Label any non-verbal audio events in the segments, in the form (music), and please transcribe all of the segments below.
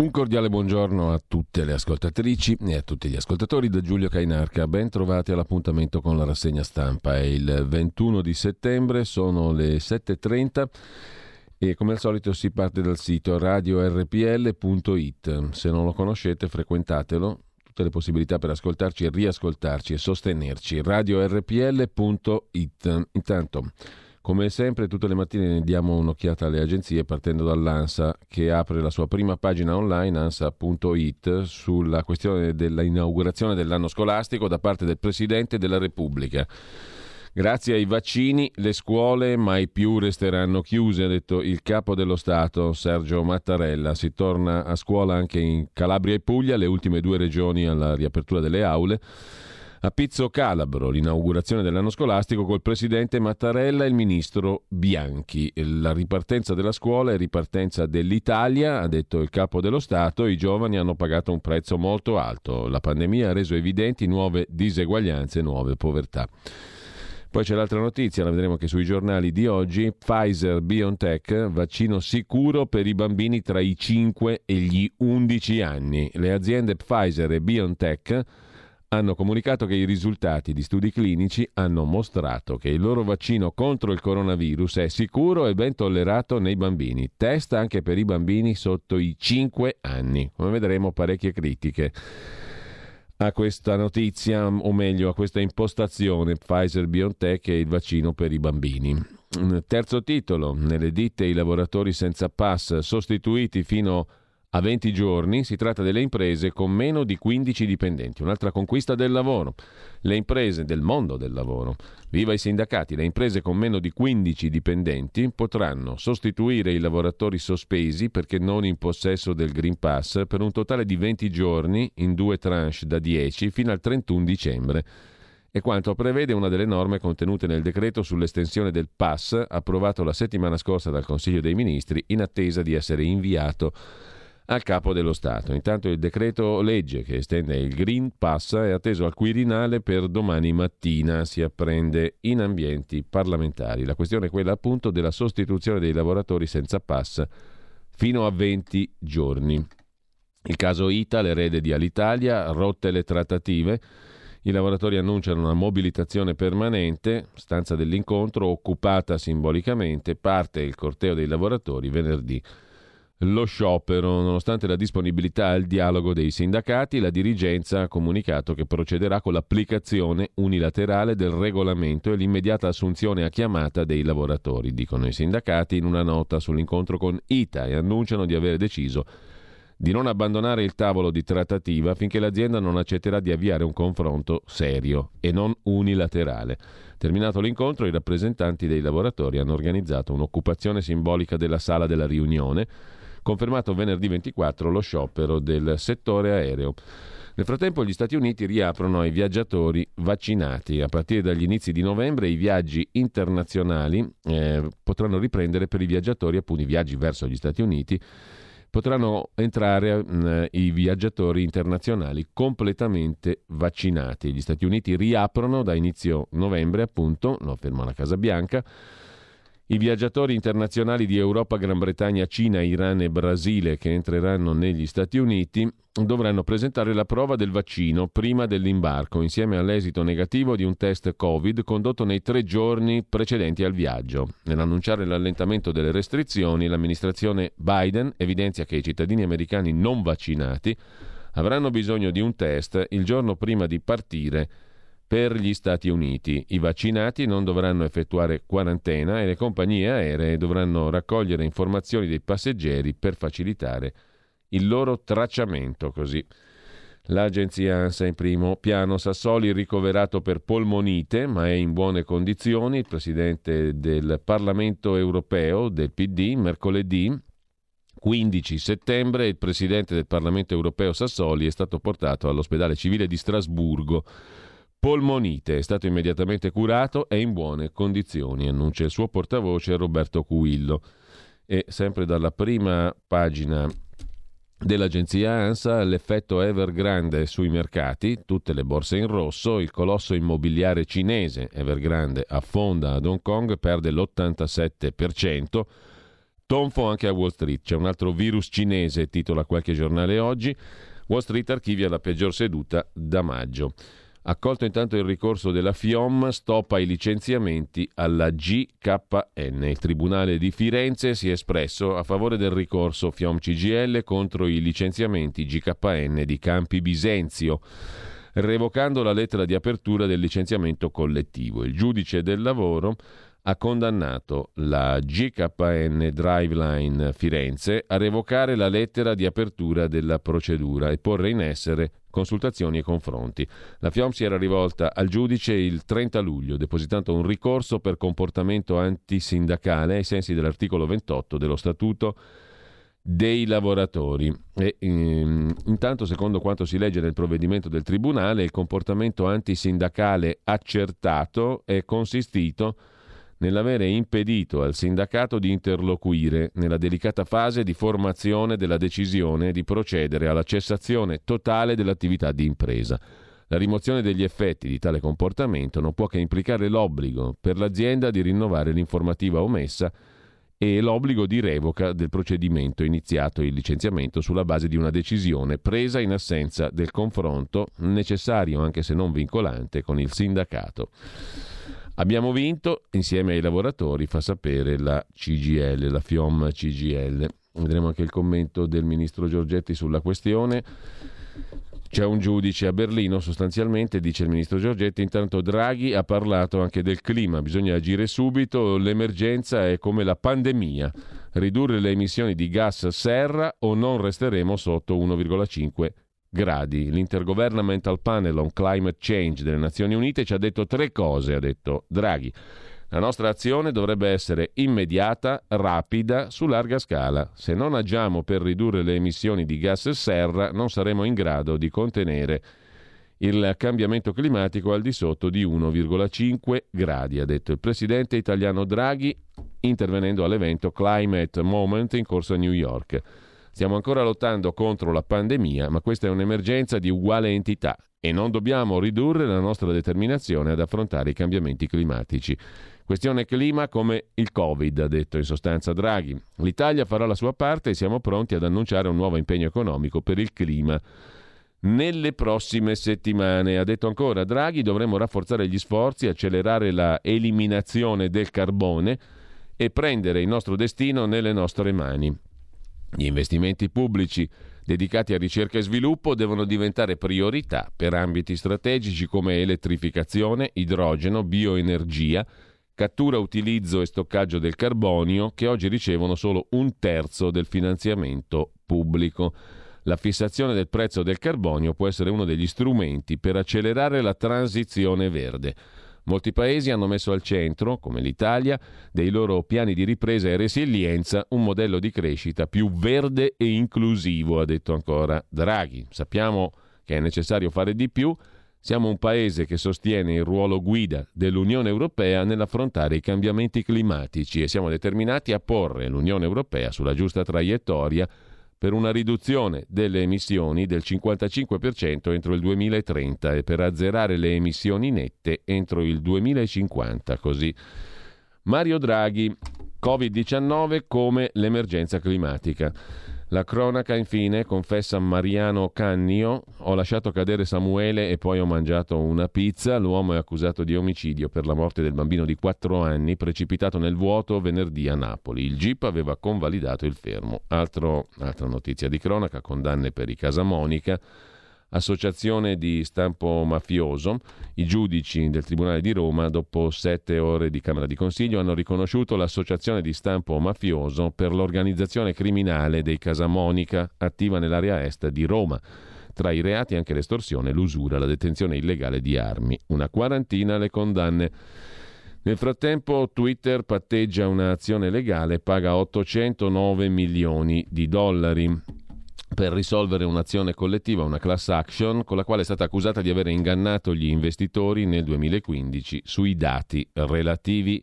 Un cordiale buongiorno a tutte le ascoltatrici e a tutti gli ascoltatori da Giulio Cainarca. Ben trovati all'appuntamento con la rassegna stampa. È il 21 di settembre, sono le 7.30 e come al solito si parte dal sito radiorpl.it. Se non lo conoscete frequentatelo, tutte le possibilità per ascoltarci e riascoltarci e sostenerci. radiorpl.it. Intanto come sempre, tutte le mattine diamo un'occhiata alle agenzie partendo dall'ANSA che apre la sua prima pagina online, ansa.it, sulla questione dell'inaugurazione dell'anno scolastico da parte del Presidente della Repubblica. Grazie ai vaccini le scuole mai più resteranno chiuse, ha detto il capo dello Stato Sergio Mattarella. Si torna a scuola anche in Calabria e Puglia, le ultime due regioni alla riapertura delle aule. A Pizzo Calabro, l'inaugurazione dell'anno scolastico col presidente Mattarella e il ministro Bianchi. La ripartenza della scuola è ripartenza dell'Italia, ha detto il capo dello Stato, i giovani hanno pagato un prezzo molto alto. La pandemia ha reso evidenti nuove diseguaglianze, nuove povertà. Poi c'è l'altra notizia, la vedremo anche sui giornali di oggi, Pfizer BioNTech, vaccino sicuro per i bambini tra i 5 e gli 11 anni. Le aziende Pfizer e BioNTech hanno comunicato che i risultati di studi clinici hanno mostrato che il loro vaccino contro il coronavirus è sicuro e ben tollerato nei bambini. Test anche per i bambini sotto i 5 anni. Come vedremo parecchie critiche a questa notizia, o meglio a questa impostazione Pfizer BioNTech e il vaccino per i bambini. Terzo titolo, nelle ditte i lavoratori senza pass sostituiti fino a a 20 giorni si tratta delle imprese con meno di 15 dipendenti, un'altra conquista del lavoro. Le imprese del mondo del lavoro, viva i sindacati, le imprese con meno di 15 dipendenti potranno sostituire i lavoratori sospesi perché non in possesso del Green Pass per un totale di 20 giorni in due tranche da 10 fino al 31 dicembre. E quanto prevede una delle norme contenute nel decreto sull'estensione del pass approvato la settimana scorsa dal Consiglio dei Ministri in attesa di essere inviato al capo dello Stato. Intanto il decreto legge che estende il Green Pass è atteso al Quirinale per domani mattina, si apprende in ambienti parlamentari. La questione è quella appunto della sostituzione dei lavoratori senza pass fino a 20 giorni. Il caso ITA, l'erede di Alitalia, rotte le trattative. I lavoratori annunciano una mobilitazione permanente, stanza dell'incontro occupata simbolicamente, parte il corteo dei lavoratori venerdì lo sciopero. Nonostante la disponibilità al dialogo dei sindacati, la dirigenza ha comunicato che procederà con l'applicazione unilaterale del regolamento e l'immediata assunzione a chiamata dei lavoratori, dicono i sindacati in una nota sull'incontro con ITA e annunciano di aver deciso di non abbandonare il tavolo di trattativa finché l'azienda non accetterà di avviare un confronto serio e non unilaterale. Terminato l'incontro, i rappresentanti dei lavoratori hanno organizzato un'occupazione simbolica della sala della riunione confermato venerdì 24 lo sciopero del settore aereo. Nel frattempo gli Stati Uniti riaprono ai viaggiatori vaccinati. A partire dagli inizi di novembre i viaggi internazionali eh, potranno riprendere per i viaggiatori, appunto i viaggi verso gli Stati Uniti, potranno entrare mh, mm, i viaggiatori internazionali completamente vaccinati. Gli Stati Uniti riaprono da inizio novembre, appunto, lo afferma la Casa Bianca, i viaggiatori internazionali di Europa, Gran Bretagna, Cina, Iran e Brasile che entreranno negli Stati Uniti dovranno presentare la prova del vaccino prima dell'imbarco, insieme all'esito negativo di un test Covid condotto nei tre giorni precedenti al viaggio. Nell'annunciare l'allentamento delle restrizioni, l'amministrazione Biden evidenzia che i cittadini americani non vaccinati avranno bisogno di un test il giorno prima di partire per gli Stati Uniti. I vaccinati non dovranno effettuare quarantena e le compagnie aeree dovranno raccogliere informazioni dei passeggeri per facilitare il loro tracciamento. Così. L'agenzia ANSA in primo piano Sassoli ricoverato per polmonite, ma è in buone condizioni. Il presidente del Parlamento europeo del PD mercoledì 15 settembre il presidente del Parlamento europeo Sassoli è stato portato all'ospedale civile di Strasburgo polmonite, è stato immediatamente curato e in buone condizioni, annuncia il suo portavoce Roberto Cuillo. E sempre dalla prima pagina dell'agenzia ANSA l'effetto Evergrande sui mercati, tutte le borse in rosso, il colosso immobiliare cinese Evergrande affonda ad Hong Kong, perde l'87%, Tonfo anche a Wall Street. C'è un altro virus cinese, titola qualche giornale oggi. Wall Street archivia la peggior seduta da maggio. Accolto intanto il ricorso della FIOM, stop ai licenziamenti alla GKN. Il Tribunale di Firenze si è espresso a favore del ricorso FIOM-CGL contro i licenziamenti GKN di Campi Bisenzio, revocando la lettera di apertura del licenziamento collettivo. Il giudice del lavoro ha condannato la GKN Driveline Firenze a revocare la lettera di apertura della procedura e porre in essere consultazioni e confronti. La FIOM si era rivolta al giudice il 30 luglio, depositando un ricorso per comportamento antisindacale ai sensi dell'articolo 28 dello Statuto dei lavoratori. E, ehm, intanto, secondo quanto si legge nel provvedimento del Tribunale, il comportamento antisindacale accertato è consistito nell'avere impedito al sindacato di interloquire nella delicata fase di formazione della decisione di procedere alla cessazione totale dell'attività di impresa. La rimozione degli effetti di tale comportamento non può che implicare l'obbligo per l'azienda di rinnovare l'informativa omessa e l'obbligo di revoca del procedimento iniziato il licenziamento sulla base di una decisione presa in assenza del confronto necessario anche se non vincolante con il sindacato. Abbiamo vinto insieme ai lavoratori, fa sapere la CGL, la FIOM CGL. Vedremo anche il commento del ministro Giorgetti sulla questione. C'è un giudice a Berlino, sostanzialmente, dice il ministro Giorgetti. Intanto Draghi ha parlato anche del clima, bisogna agire subito, l'emergenza è come la pandemia. Ridurre le emissioni di gas serra o non resteremo sotto 1,5 gradi. L'Intergovernmental Panel on Climate Change delle Nazioni Unite ci ha detto tre cose, ha detto Draghi. La nostra azione dovrebbe essere immediata, rapida, su larga scala. Se non agiamo per ridurre le emissioni di gas serra, non saremo in grado di contenere il cambiamento climatico al di sotto di 1,5 gradi, ha detto il presidente italiano Draghi, intervenendo all'evento Climate Moment in corso a New York. Stiamo ancora lottando contro la pandemia, ma questa è un'emergenza di uguale entità e non dobbiamo ridurre la nostra determinazione ad affrontare i cambiamenti climatici. Questione clima come il Covid, ha detto in sostanza Draghi. L'Italia farà la sua parte e siamo pronti ad annunciare un nuovo impegno economico per il clima. Nelle prossime settimane, ha detto ancora Draghi, dovremo rafforzare gli sforzi, accelerare la eliminazione del carbone e prendere il nostro destino nelle nostre mani. Gli investimenti pubblici dedicati a ricerca e sviluppo devono diventare priorità per ambiti strategici come elettrificazione, idrogeno, bioenergia, cattura, utilizzo e stoccaggio del carbonio, che oggi ricevono solo un terzo del finanziamento pubblico. La fissazione del prezzo del carbonio può essere uno degli strumenti per accelerare la transizione verde. Molti paesi hanno messo al centro, come l'Italia, dei loro piani di ripresa e resilienza un modello di crescita più verde e inclusivo, ha detto ancora Draghi. Sappiamo che è necessario fare di più. Siamo un paese che sostiene il ruolo guida dell'Unione Europea nell'affrontare i cambiamenti climatici e siamo determinati a porre l'Unione Europea sulla giusta traiettoria per una riduzione delle emissioni del 55% entro il 2030 e per azzerare le emissioni nette entro il 2050. Così Mario Draghi, Covid-19 come l'emergenza climatica. La cronaca infine confessa Mariano Cannio, ho lasciato cadere Samuele e poi ho mangiato una pizza, l'uomo è accusato di omicidio per la morte del bambino di 4 anni precipitato nel vuoto venerdì a Napoli. Il GIP aveva convalidato il fermo. Altro, altra notizia di cronaca, condanne per i Casamonica associazione di stampo mafioso. I giudici del Tribunale di Roma, dopo sette ore di Camera di Consiglio, hanno riconosciuto l'associazione di stampo mafioso per l'organizzazione criminale dei Casamonica, attiva nell'area est di Roma. Tra i reati anche l'estorsione, l'usura, la detenzione illegale di armi. Una quarantina le condanne. Nel frattempo Twitter patteggia un'azione legale e paga 809 milioni di dollari per risolvere un'azione collettiva, una class action, con la quale è stata accusata di aver ingannato gli investitori nel 2015 sui dati relativi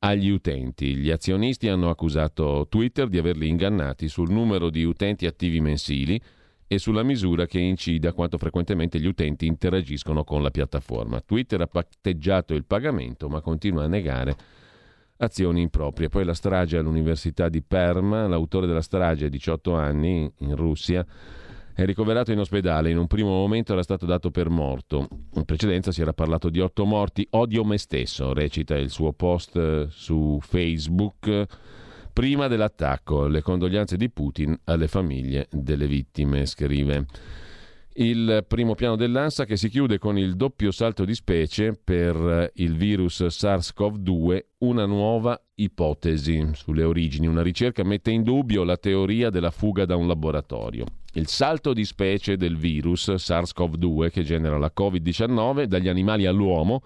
agli utenti. Gli azionisti hanno accusato Twitter di averli ingannati sul numero di utenti attivi mensili e sulla misura che incida quanto frequentemente gli utenti interagiscono con la piattaforma. Twitter ha patteggiato il pagamento ma continua a negare azioni improprie. Poi la strage all'Università di Perm, l'autore della strage, 18 anni, in Russia, è ricoverato in ospedale. In un primo momento era stato dato per morto. In precedenza si era parlato di otto morti. Odio me stesso, recita il suo post eh, su Facebook. Prima dell'attacco, le condoglianze di Putin alle famiglie delle vittime, scrive il primo piano dell'ANSA che si chiude con il doppio salto di specie per il virus SARS-CoV-2, una nuova ipotesi sulle origini. Una ricerca mette in dubbio la teoria della fuga da un laboratorio. Il salto di specie del virus SARS-CoV-2 che genera la Covid-19 dagli animali all'uomo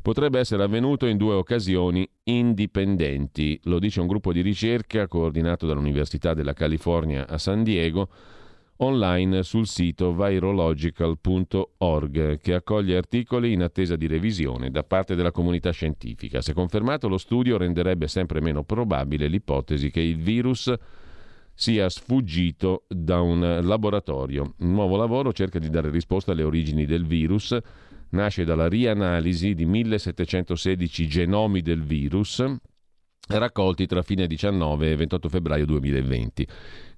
potrebbe essere avvenuto in due occasioni indipendenti. Lo dice un gruppo di ricerca coordinato dall'Università della California a San Diego online sul sito virological.org che accoglie articoli in attesa di revisione da parte della comunità scientifica. Se confermato lo studio renderebbe sempre meno probabile l'ipotesi che il virus sia sfuggito da un laboratorio. Il nuovo lavoro cerca di dare risposta alle origini del virus, nasce dalla rianalisi di 1716 genomi del virus raccolti tra fine 19 e 28 febbraio 2020.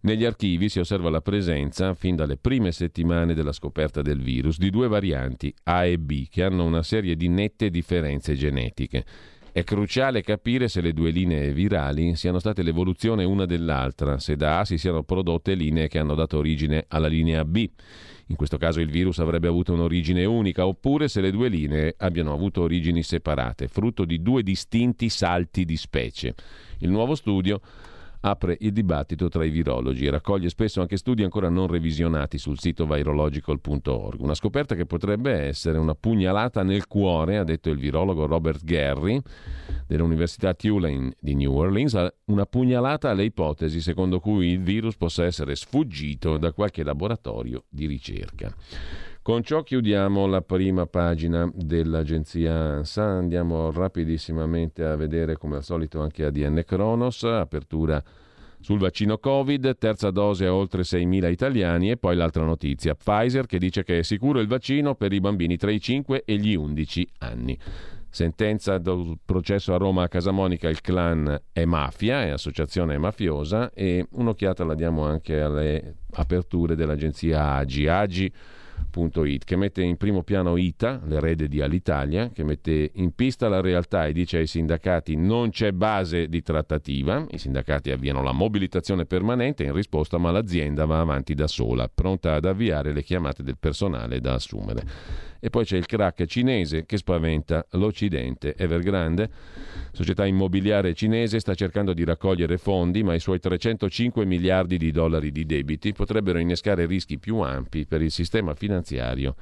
Negli archivi si osserva la presenza, fin dalle prime settimane della scoperta del virus, di due varianti A e B che hanno una serie di nette differenze genetiche. È cruciale capire se le due linee virali siano state l'evoluzione una dell'altra, se da A si siano prodotte linee che hanno dato origine alla linea B. In questo caso il virus avrebbe avuto un'origine unica, oppure se le due linee abbiano avuto origini separate, frutto di due distinti salti di specie. Il nuovo studio apre il dibattito tra i virologi e raccoglie spesso anche studi ancora non revisionati sul sito virological.org. Una scoperta che potrebbe essere una pugnalata nel cuore, ha detto il virologo Robert Gary dell'Università Tulane di New Orleans, una pugnalata alle ipotesi secondo cui il virus possa essere sfuggito da qualche laboratorio di ricerca. Con ciò chiudiamo la prima pagina dell'agenzia ANSA, andiamo rapidissimamente a vedere come al solito anche ADN Kronos, apertura sul vaccino Covid, terza dose a oltre 6.000 italiani e poi l'altra notizia, Pfizer che dice che è sicuro il vaccino per i bambini tra i 5 e gli 11 anni. Sentenza del processo a Roma a Casamonica, il clan è mafia, è associazione mafiosa e un'occhiata la diamo anche alle aperture dell'agenzia AGI. AGI che mette in primo piano ITA, l'erede di Alitalia, che mette in pista la realtà e dice ai sindacati non c'è base di trattativa, i sindacati avviano la mobilitazione permanente in risposta ma l'azienda va avanti da sola, pronta ad avviare le chiamate del personale da assumere. E poi c'è il crack cinese che spaventa l'Occidente. Evergrande, società immobiliare cinese, sta cercando di raccogliere fondi, ma i suoi 305 miliardi di dollari di debiti potrebbero innescare rischi più ampi per il sistema finanziario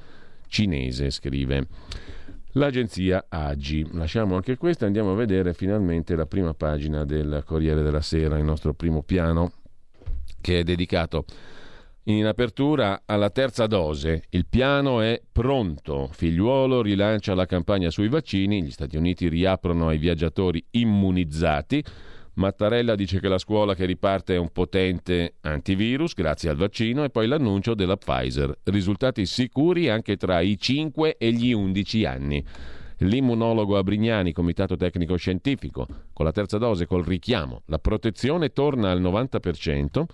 cinese, scrive l'agenzia AGI. Lasciamo anche questa, andiamo a vedere finalmente la prima pagina del Corriere della Sera, il nostro primo piano, che è dedicato in apertura alla terza dose. Il piano è pronto. Figliuolo rilancia la campagna sui vaccini. Gli Stati Uniti riaprono ai viaggiatori immunizzati. Mattarella dice che la scuola che riparte è un potente antivirus grazie al vaccino e poi l'annuncio della Pfizer. Risultati sicuri anche tra i 5 e gli 11 anni. L'immunologo Abrignani, Comitato Tecnico Scientifico, con la terza dose col richiamo, la protezione torna al 90%.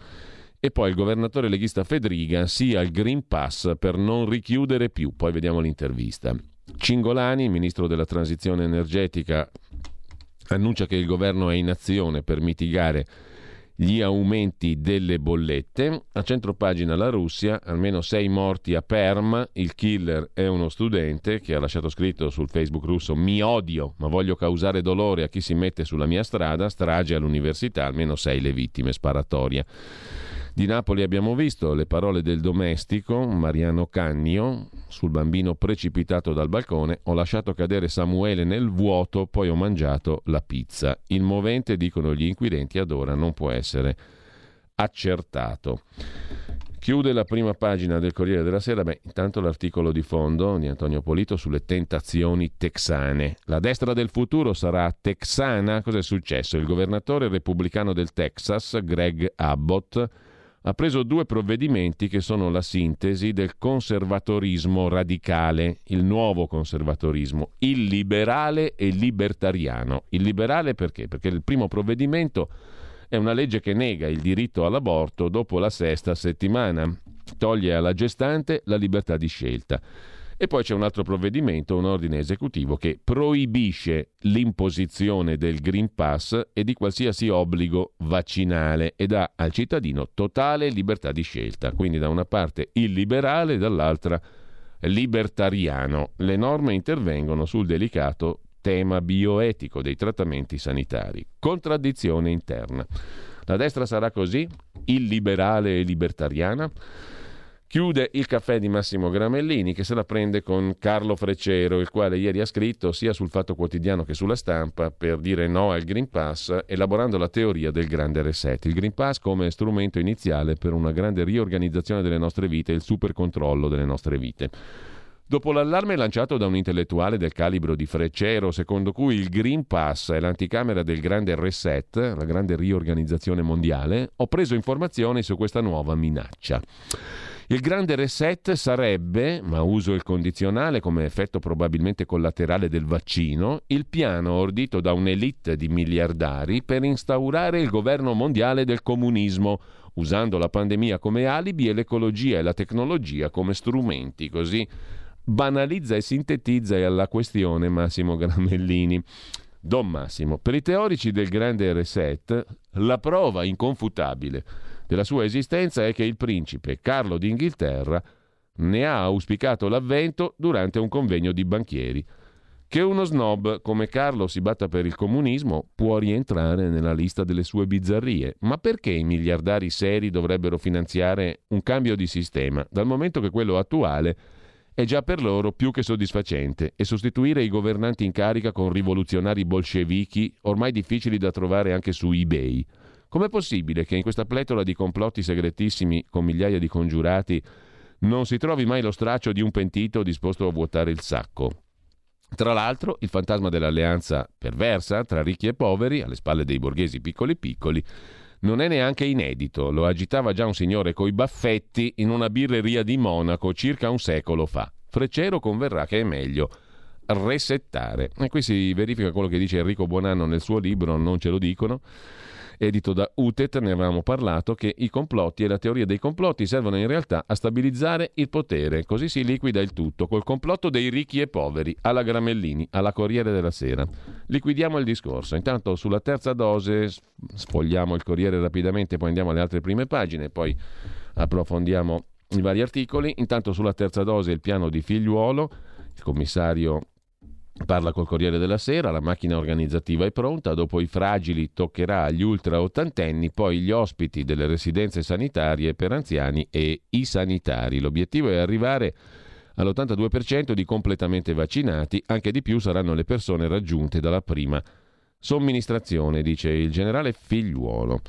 E poi il governatore leghista Fedriga sia il Green Pass per non richiudere più. Poi vediamo l'intervista. Cingolani, ministro della transizione energetica, annuncia che il governo è in azione per mitigare gli aumenti delle bollette. A centro pagina la Russia, almeno sei morti a Perm, il killer è uno studente che ha lasciato scritto sul Facebook russo mi odio ma voglio causare dolore a chi si mette sulla mia strada, strage all'università, almeno sei le vittime, sparatoria. Di Napoli abbiamo visto le parole del domestico Mariano Cannio sul bambino precipitato dal balcone. Ho lasciato cadere Samuele nel vuoto, poi ho mangiato la pizza. Il movente, dicono gli inquirenti, ad ora non può essere accertato. Chiude la prima pagina del Corriere della Sera, beh, intanto l'articolo di fondo di Antonio Polito sulle tentazioni texane. La destra del futuro sarà texana? Cos'è successo? Il governatore repubblicano del Texas, Greg Abbott, ha preso due provvedimenti che sono la sintesi del conservatorismo radicale, il nuovo conservatorismo, il liberale e libertariano. Il liberale perché? Perché il primo provvedimento è una legge che nega il diritto all'aborto dopo la sesta settimana, toglie alla gestante la libertà di scelta. E poi c'è un altro provvedimento, un ordine esecutivo, che proibisce l'imposizione del Green Pass e di qualsiasi obbligo vaccinale e dà al cittadino totale libertà di scelta. Quindi da una parte il liberale, dall'altra libertariano. Le norme intervengono sul delicato tema bioetico dei trattamenti sanitari. Contraddizione interna. La destra sarà così? Illiberale e libertariana? Chiude il caffè di Massimo Gramellini che se la prende con Carlo Freccero, il quale ieri ha scritto sia sul Fatto Quotidiano che sulla stampa per dire no al Green Pass, elaborando la teoria del grande reset. Il Green Pass come strumento iniziale per una grande riorganizzazione delle nostre vite, il super controllo delle nostre vite. Dopo l'allarme lanciato da un intellettuale del calibro di Freccero, secondo cui il Green Pass è l'anticamera del grande reset, la grande riorganizzazione mondiale, ho preso informazioni su questa nuova minaccia. Il grande reset sarebbe, ma uso il condizionale come effetto probabilmente collaterale del vaccino, il piano ordito da un'elite di miliardari per instaurare il governo mondiale del comunismo, usando la pandemia come alibi e l'ecologia e la tecnologia come strumenti, così banalizza e sintetizza la questione Massimo Gramellini. Don Massimo, per i teorici del grande reset, la prova inconfutabile della sua esistenza è che il principe Carlo d'Inghilterra ne ha auspicato l'avvento durante un convegno di banchieri. Che uno snob come Carlo si batta per il comunismo può rientrare nella lista delle sue bizzarrie, ma perché i miliardari seri dovrebbero finanziare un cambio di sistema, dal momento che quello attuale è già per loro più che soddisfacente e sostituire i governanti in carica con rivoluzionari bolscevichi ormai difficili da trovare anche su eBay. Com'è possibile che in questa pletora di complotti segretissimi con migliaia di congiurati non si trovi mai lo straccio di un pentito disposto a vuotare il sacco? Tra l'altro, il fantasma dell'alleanza perversa tra ricchi e poveri, alle spalle dei borghesi piccoli piccoli, non è neanche inedito, lo agitava già un signore coi baffetti in una birreria di Monaco circa un secolo fa. Freccero converrà che è meglio resettare. E qui si verifica quello che dice Enrico Buonanno nel suo libro Non ce lo dicono edito da UTET, ne avevamo parlato, che i complotti e la teoria dei complotti servono in realtà a stabilizzare il potere, così si liquida il tutto, col complotto dei ricchi e poveri, alla Gramellini, alla Corriere della Sera. Liquidiamo il discorso. Intanto sulla terza dose sfogliamo il Corriere rapidamente, poi andiamo alle altre prime pagine, poi approfondiamo i vari articoli. Intanto sulla terza dose il piano di figliuolo, il commissario Parla col Corriere della Sera, la macchina organizzativa è pronta, dopo i fragili toccherà agli ultra ottantenni, poi gli ospiti delle residenze sanitarie per anziani e i sanitari. L'obiettivo è arrivare all'82% di completamente vaccinati, anche di più saranno le persone raggiunte dalla prima somministrazione, dice il generale Figliuolo.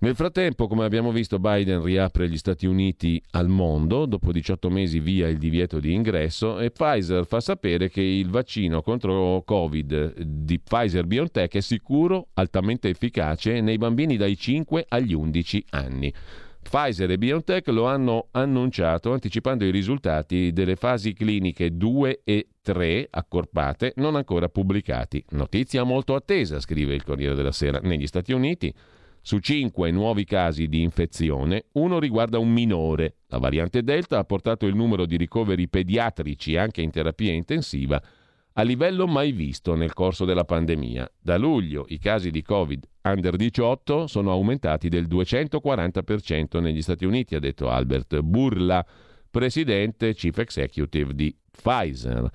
Nel frattempo, come abbiamo visto, Biden riapre gli Stati Uniti al mondo, dopo 18 mesi via il divieto di ingresso e Pfizer fa sapere che il vaccino contro Covid di Pfizer BioNTech è sicuro, altamente efficace nei bambini dai 5 agli 11 anni. Pfizer e BioNTech lo hanno annunciato anticipando i risultati delle fasi cliniche 2 e 3 accorpate non ancora pubblicati. Notizia molto attesa, scrive il Corriere della Sera, negli Stati Uniti. Su cinque nuovi casi di infezione, uno riguarda un minore. La variante Delta ha portato il numero di ricoveri pediatrici anche in terapia intensiva a livello mai visto nel corso della pandemia. Da luglio i casi di Covid under 18 sono aumentati del 240% negli Stati Uniti, ha detto Albert Burla, presidente chief executive di Pfizer.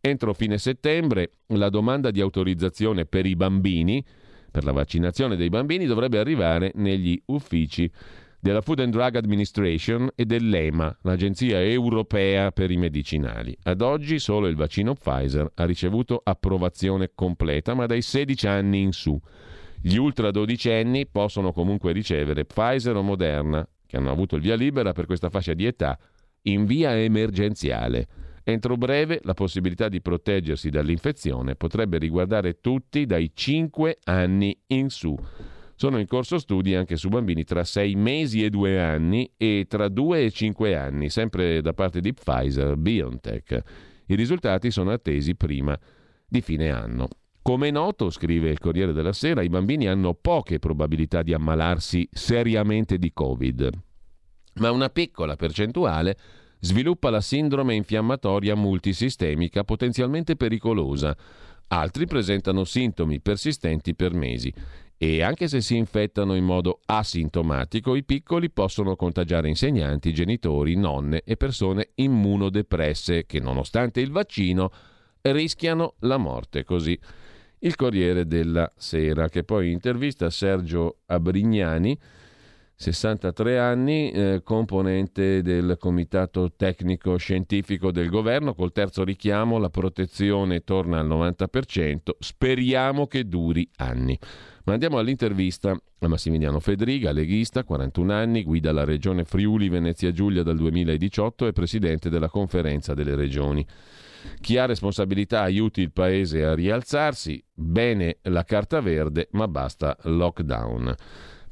Entro fine settembre la domanda di autorizzazione per i bambini per la vaccinazione dei bambini dovrebbe arrivare negli uffici della Food and Drug Administration e dell'EMA, l'Agenzia Europea per i Medicinali. Ad oggi solo il vaccino Pfizer ha ricevuto approvazione completa, ma dai 16 anni in su. Gli ultra dodicenni possono comunque ricevere Pfizer o Moderna, che hanno avuto il via libera per questa fascia di età, in via emergenziale. Entro breve la possibilità di proteggersi dall'infezione potrebbe riguardare tutti dai 5 anni in su. Sono in corso studi anche su bambini tra 6 mesi e 2 anni e tra 2 e 5 anni, sempre da parte di Pfizer BioNTech. I risultati sono attesi prima di fine anno. Come è noto, scrive il Corriere della Sera, i bambini hanno poche probabilità di ammalarsi seriamente di Covid, ma una piccola percentuale sviluppa la sindrome infiammatoria multisistemica potenzialmente pericolosa. Altri presentano sintomi persistenti per mesi e anche se si infettano in modo asintomatico, i piccoli possono contagiare insegnanti, genitori, nonne e persone immunodepresse che nonostante il vaccino rischiano la morte. Così il Corriere della Sera, che poi intervista Sergio Abrignani, 63 anni, eh, componente del Comitato Tecnico Scientifico del Governo, col terzo richiamo la protezione torna al 90%, speriamo che duri anni. Ma andiamo all'intervista a Massimiliano Fedriga, leghista, 41 anni, guida la regione Friuli Venezia Giulia dal 2018 e presidente della conferenza delle regioni. Chi ha responsabilità aiuti il paese a rialzarsi, bene la carta verde, ma basta lockdown.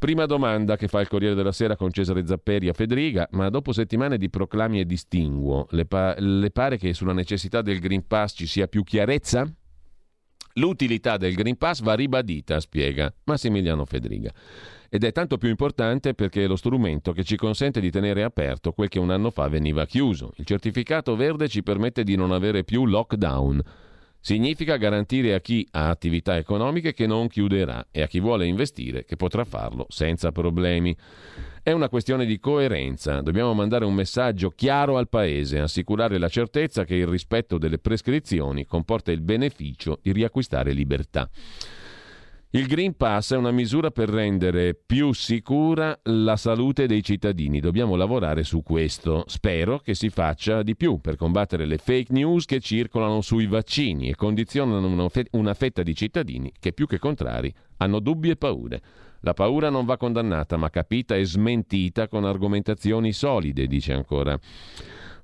Prima domanda che fa il Corriere della Sera con Cesare Zapperi a Federica, ma dopo settimane di proclami e distinguo, le, pa- le pare che sulla necessità del Green Pass ci sia più chiarezza? L'utilità del Green Pass va ribadita, spiega Massimiliano Federica. Ed è tanto più importante perché è lo strumento che ci consente di tenere aperto quel che un anno fa veniva chiuso. Il certificato verde ci permette di non avere più lockdown. Significa garantire a chi ha attività economiche che non chiuderà e a chi vuole investire che potrà farlo senza problemi. È una questione di coerenza. Dobbiamo mandare un messaggio chiaro al Paese, assicurare la certezza che il rispetto delle prescrizioni comporta il beneficio di riacquistare libertà. Il Green Pass è una misura per rendere più sicura la salute dei cittadini. Dobbiamo lavorare su questo. Spero che si faccia di più per combattere le fake news che circolano sui vaccini e condizionano una fetta di cittadini che più che contrari hanno dubbi e paure. La paura non va condannata, ma capita e smentita con argomentazioni solide, dice ancora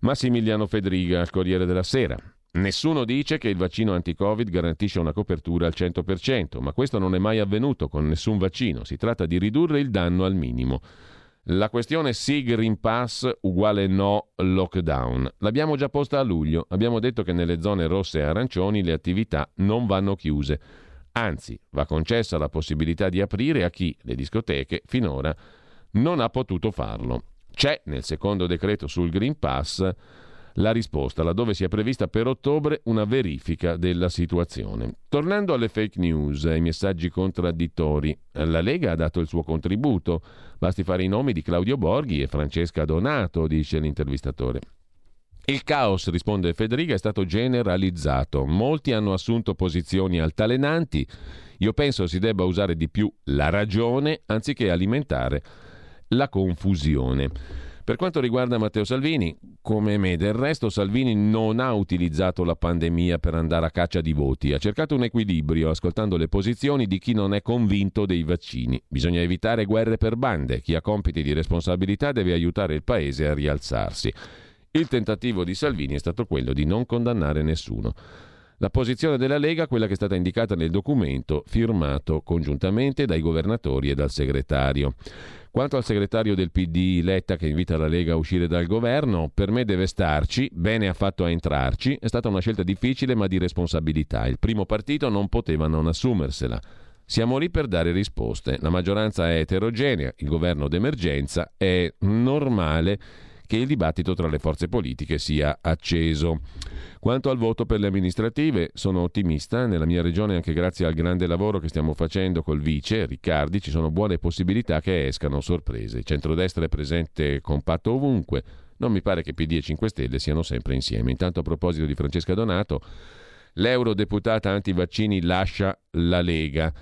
Massimiliano Fedriga al Corriere della Sera. Nessuno dice che il vaccino anti-Covid garantisce una copertura al 100%, ma questo non è mai avvenuto con nessun vaccino. Si tratta di ridurre il danno al minimo. La questione sì Green Pass uguale no lockdown. L'abbiamo già posta a luglio. Abbiamo detto che nelle zone rosse e arancioni le attività non vanno chiuse. Anzi, va concessa la possibilità di aprire a chi le discoteche finora non ha potuto farlo. C'è nel secondo decreto sul Green Pass la risposta, laddove si è prevista per ottobre una verifica della situazione. Tornando alle fake news e ai messaggi contraddittori, la Lega ha dato il suo contributo. Basti fare i nomi di Claudio Borghi e Francesca Donato, dice l'intervistatore. Il caos, risponde Federica, è stato generalizzato. Molti hanno assunto posizioni altalenanti. Io penso si debba usare di più la ragione anziché alimentare la confusione. Per quanto riguarda Matteo Salvini, come me del resto, Salvini non ha utilizzato la pandemia per andare a caccia di voti, ha cercato un equilibrio ascoltando le posizioni di chi non è convinto dei vaccini. Bisogna evitare guerre per bande, chi ha compiti di responsabilità deve aiutare il Paese a rialzarsi. Il tentativo di Salvini è stato quello di non condannare nessuno. La posizione della Lega, quella che è stata indicata nel documento firmato congiuntamente dai governatori e dal segretario. Quanto al segretario del PD Letta che invita la Lega a uscire dal governo, per me deve starci, bene ha fatto a entrarci, è stata una scelta difficile ma di responsabilità. Il primo partito non poteva non assumersela. Siamo lì per dare risposte. La maggioranza è eterogenea, il governo d'emergenza è normale che il dibattito tra le forze politiche sia acceso. Quanto al voto per le amministrative, sono ottimista. Nella mia regione, anche grazie al grande lavoro che stiamo facendo col vice Riccardi, ci sono buone possibilità che escano sorprese. Il centrodestra è presente compatto ovunque. Non mi pare che PD e 5 Stelle siano sempre insieme. Intanto, a proposito di Francesca Donato, l'eurodeputata anti-vaccini lascia la Lega.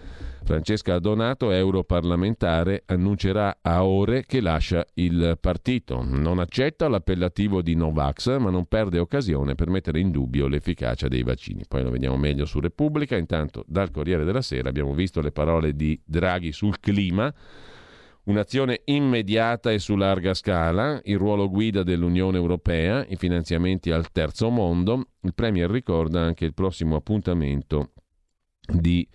Francesca Donato, europarlamentare, annuncerà a ore che lascia il partito. Non accetta l'appellativo di Novax, ma non perde occasione per mettere in dubbio l'efficacia dei vaccini. Poi lo vediamo meglio su Repubblica. Intanto dal Corriere della Sera abbiamo visto le parole di Draghi sul clima. Un'azione immediata e su larga scala, il ruolo guida dell'Unione Europea, i finanziamenti al terzo mondo. Il Premier ricorda anche il prossimo appuntamento di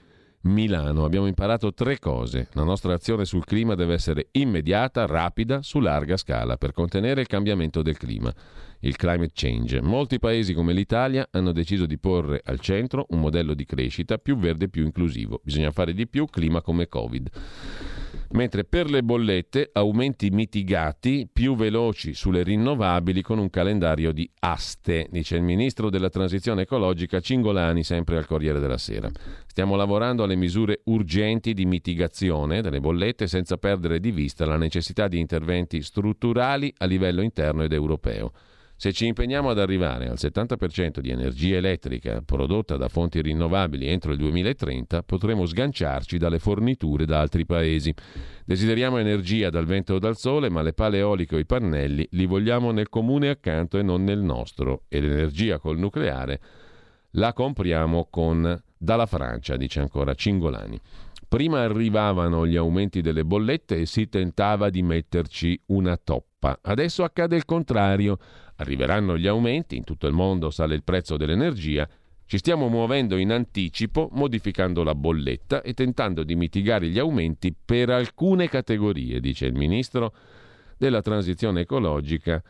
Milano. Abbiamo imparato tre cose. La nostra azione sul clima deve essere immediata, rapida, su larga scala per contenere il cambiamento del clima, il climate change. Molti paesi come l'Italia hanno deciso di porre al centro un modello di crescita più verde e più inclusivo. Bisogna fare di più, clima come Covid mentre per le bollette aumenti mitigati più veloci sulle rinnovabili con un calendario di aste, dice il ministro della transizione ecologica Cingolani sempre al Corriere della Sera. Stiamo lavorando alle misure urgenti di mitigazione delle bollette senza perdere di vista la necessità di interventi strutturali a livello interno ed europeo. Se ci impegniamo ad arrivare al 70% di energia elettrica prodotta da fonti rinnovabili entro il 2030, potremo sganciarci dalle forniture da altri paesi. Desideriamo energia dal vento o dal sole, ma le pale eoliche o i pannelli li vogliamo nel comune accanto e non nel nostro. E l'energia col nucleare la compriamo con dalla Francia, dice ancora Cingolani. Prima arrivavano gli aumenti delle bollette e si tentava di metterci una toppa. Adesso accade il contrario. Arriveranno gli aumenti, in tutto il mondo sale il prezzo dell'energia, ci stiamo muovendo in anticipo, modificando la bolletta e tentando di mitigare gli aumenti per alcune categorie, dice il ministro della transizione ecologica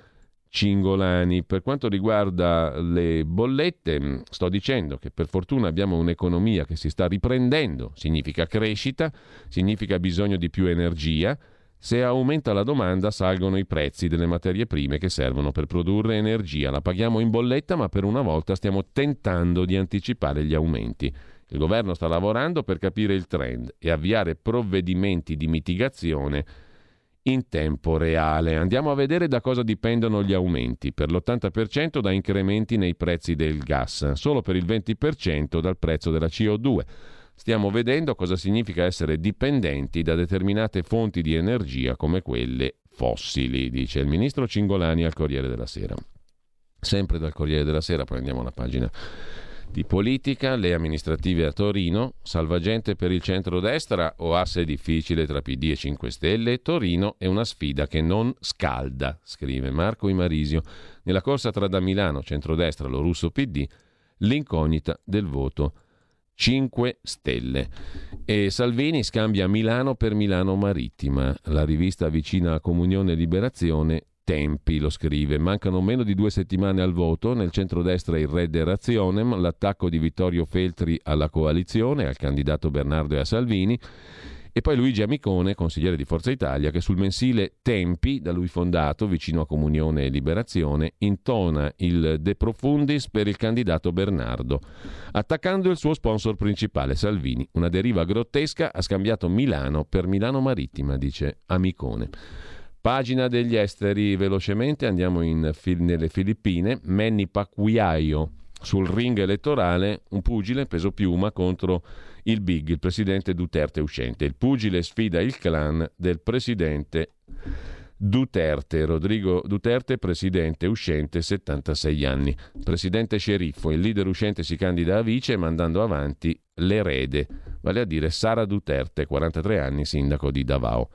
Cingolani. Per quanto riguarda le bollette, sto dicendo che per fortuna abbiamo un'economia che si sta riprendendo, significa crescita, significa bisogno di più energia se aumenta la domanda salgono i prezzi delle materie prime che servono per produrre energia. La paghiamo in bolletta, ma per una volta stiamo tentando di anticipare gli aumenti. Il governo sta lavorando per capire il trend e avviare provvedimenti di mitigazione in tempo reale. Andiamo a vedere da cosa dipendono gli aumenti. Per l'80% da incrementi nei prezzi del gas, solo per il 20% dal prezzo della CO2. Stiamo vedendo cosa significa essere dipendenti da determinate fonti di energia come quelle fossili, dice il ministro Cingolani al Corriere della Sera. Sempre dal Corriere della Sera prendiamo la pagina di politica, le amministrative a Torino, salvagente per il centrodestra o asse difficile tra PD e 5 Stelle, Torino è una sfida che non scalda, scrive Marco Imarisio. Nella corsa tra da Milano, centrodestra, lo russo PD, l'incognita del voto 5 Stelle. E Salvini scambia Milano per Milano Marittima. La rivista vicina a Comunione e Liberazione Tempi lo scrive. Mancano meno di due settimane al voto. Nel centrodestra il Red Razionem, l'attacco di Vittorio Feltri alla coalizione, al candidato Bernardo e a Salvini e poi Luigi Amicone, consigliere di Forza Italia, che sul mensile Tempi, da lui fondato, vicino a Comunione e Liberazione, intona il De Profundis per il candidato Bernardo, attaccando il suo sponsor principale, Salvini. Una deriva grottesca ha scambiato Milano per Milano Marittima, dice Amicone. Pagina degli esteri, velocemente andiamo in, nelle Filippine. Manny Pacquiao sul ring elettorale, un pugile peso piuma contro il Big, il presidente Duterte uscente. Il pugile sfida il clan del presidente Duterte, Rodrigo Duterte, presidente uscente, 76 anni. Presidente sceriffo, il leader uscente si candida a vice mandando avanti l'erede, vale a dire Sara Duterte, 43 anni, sindaco di Davao.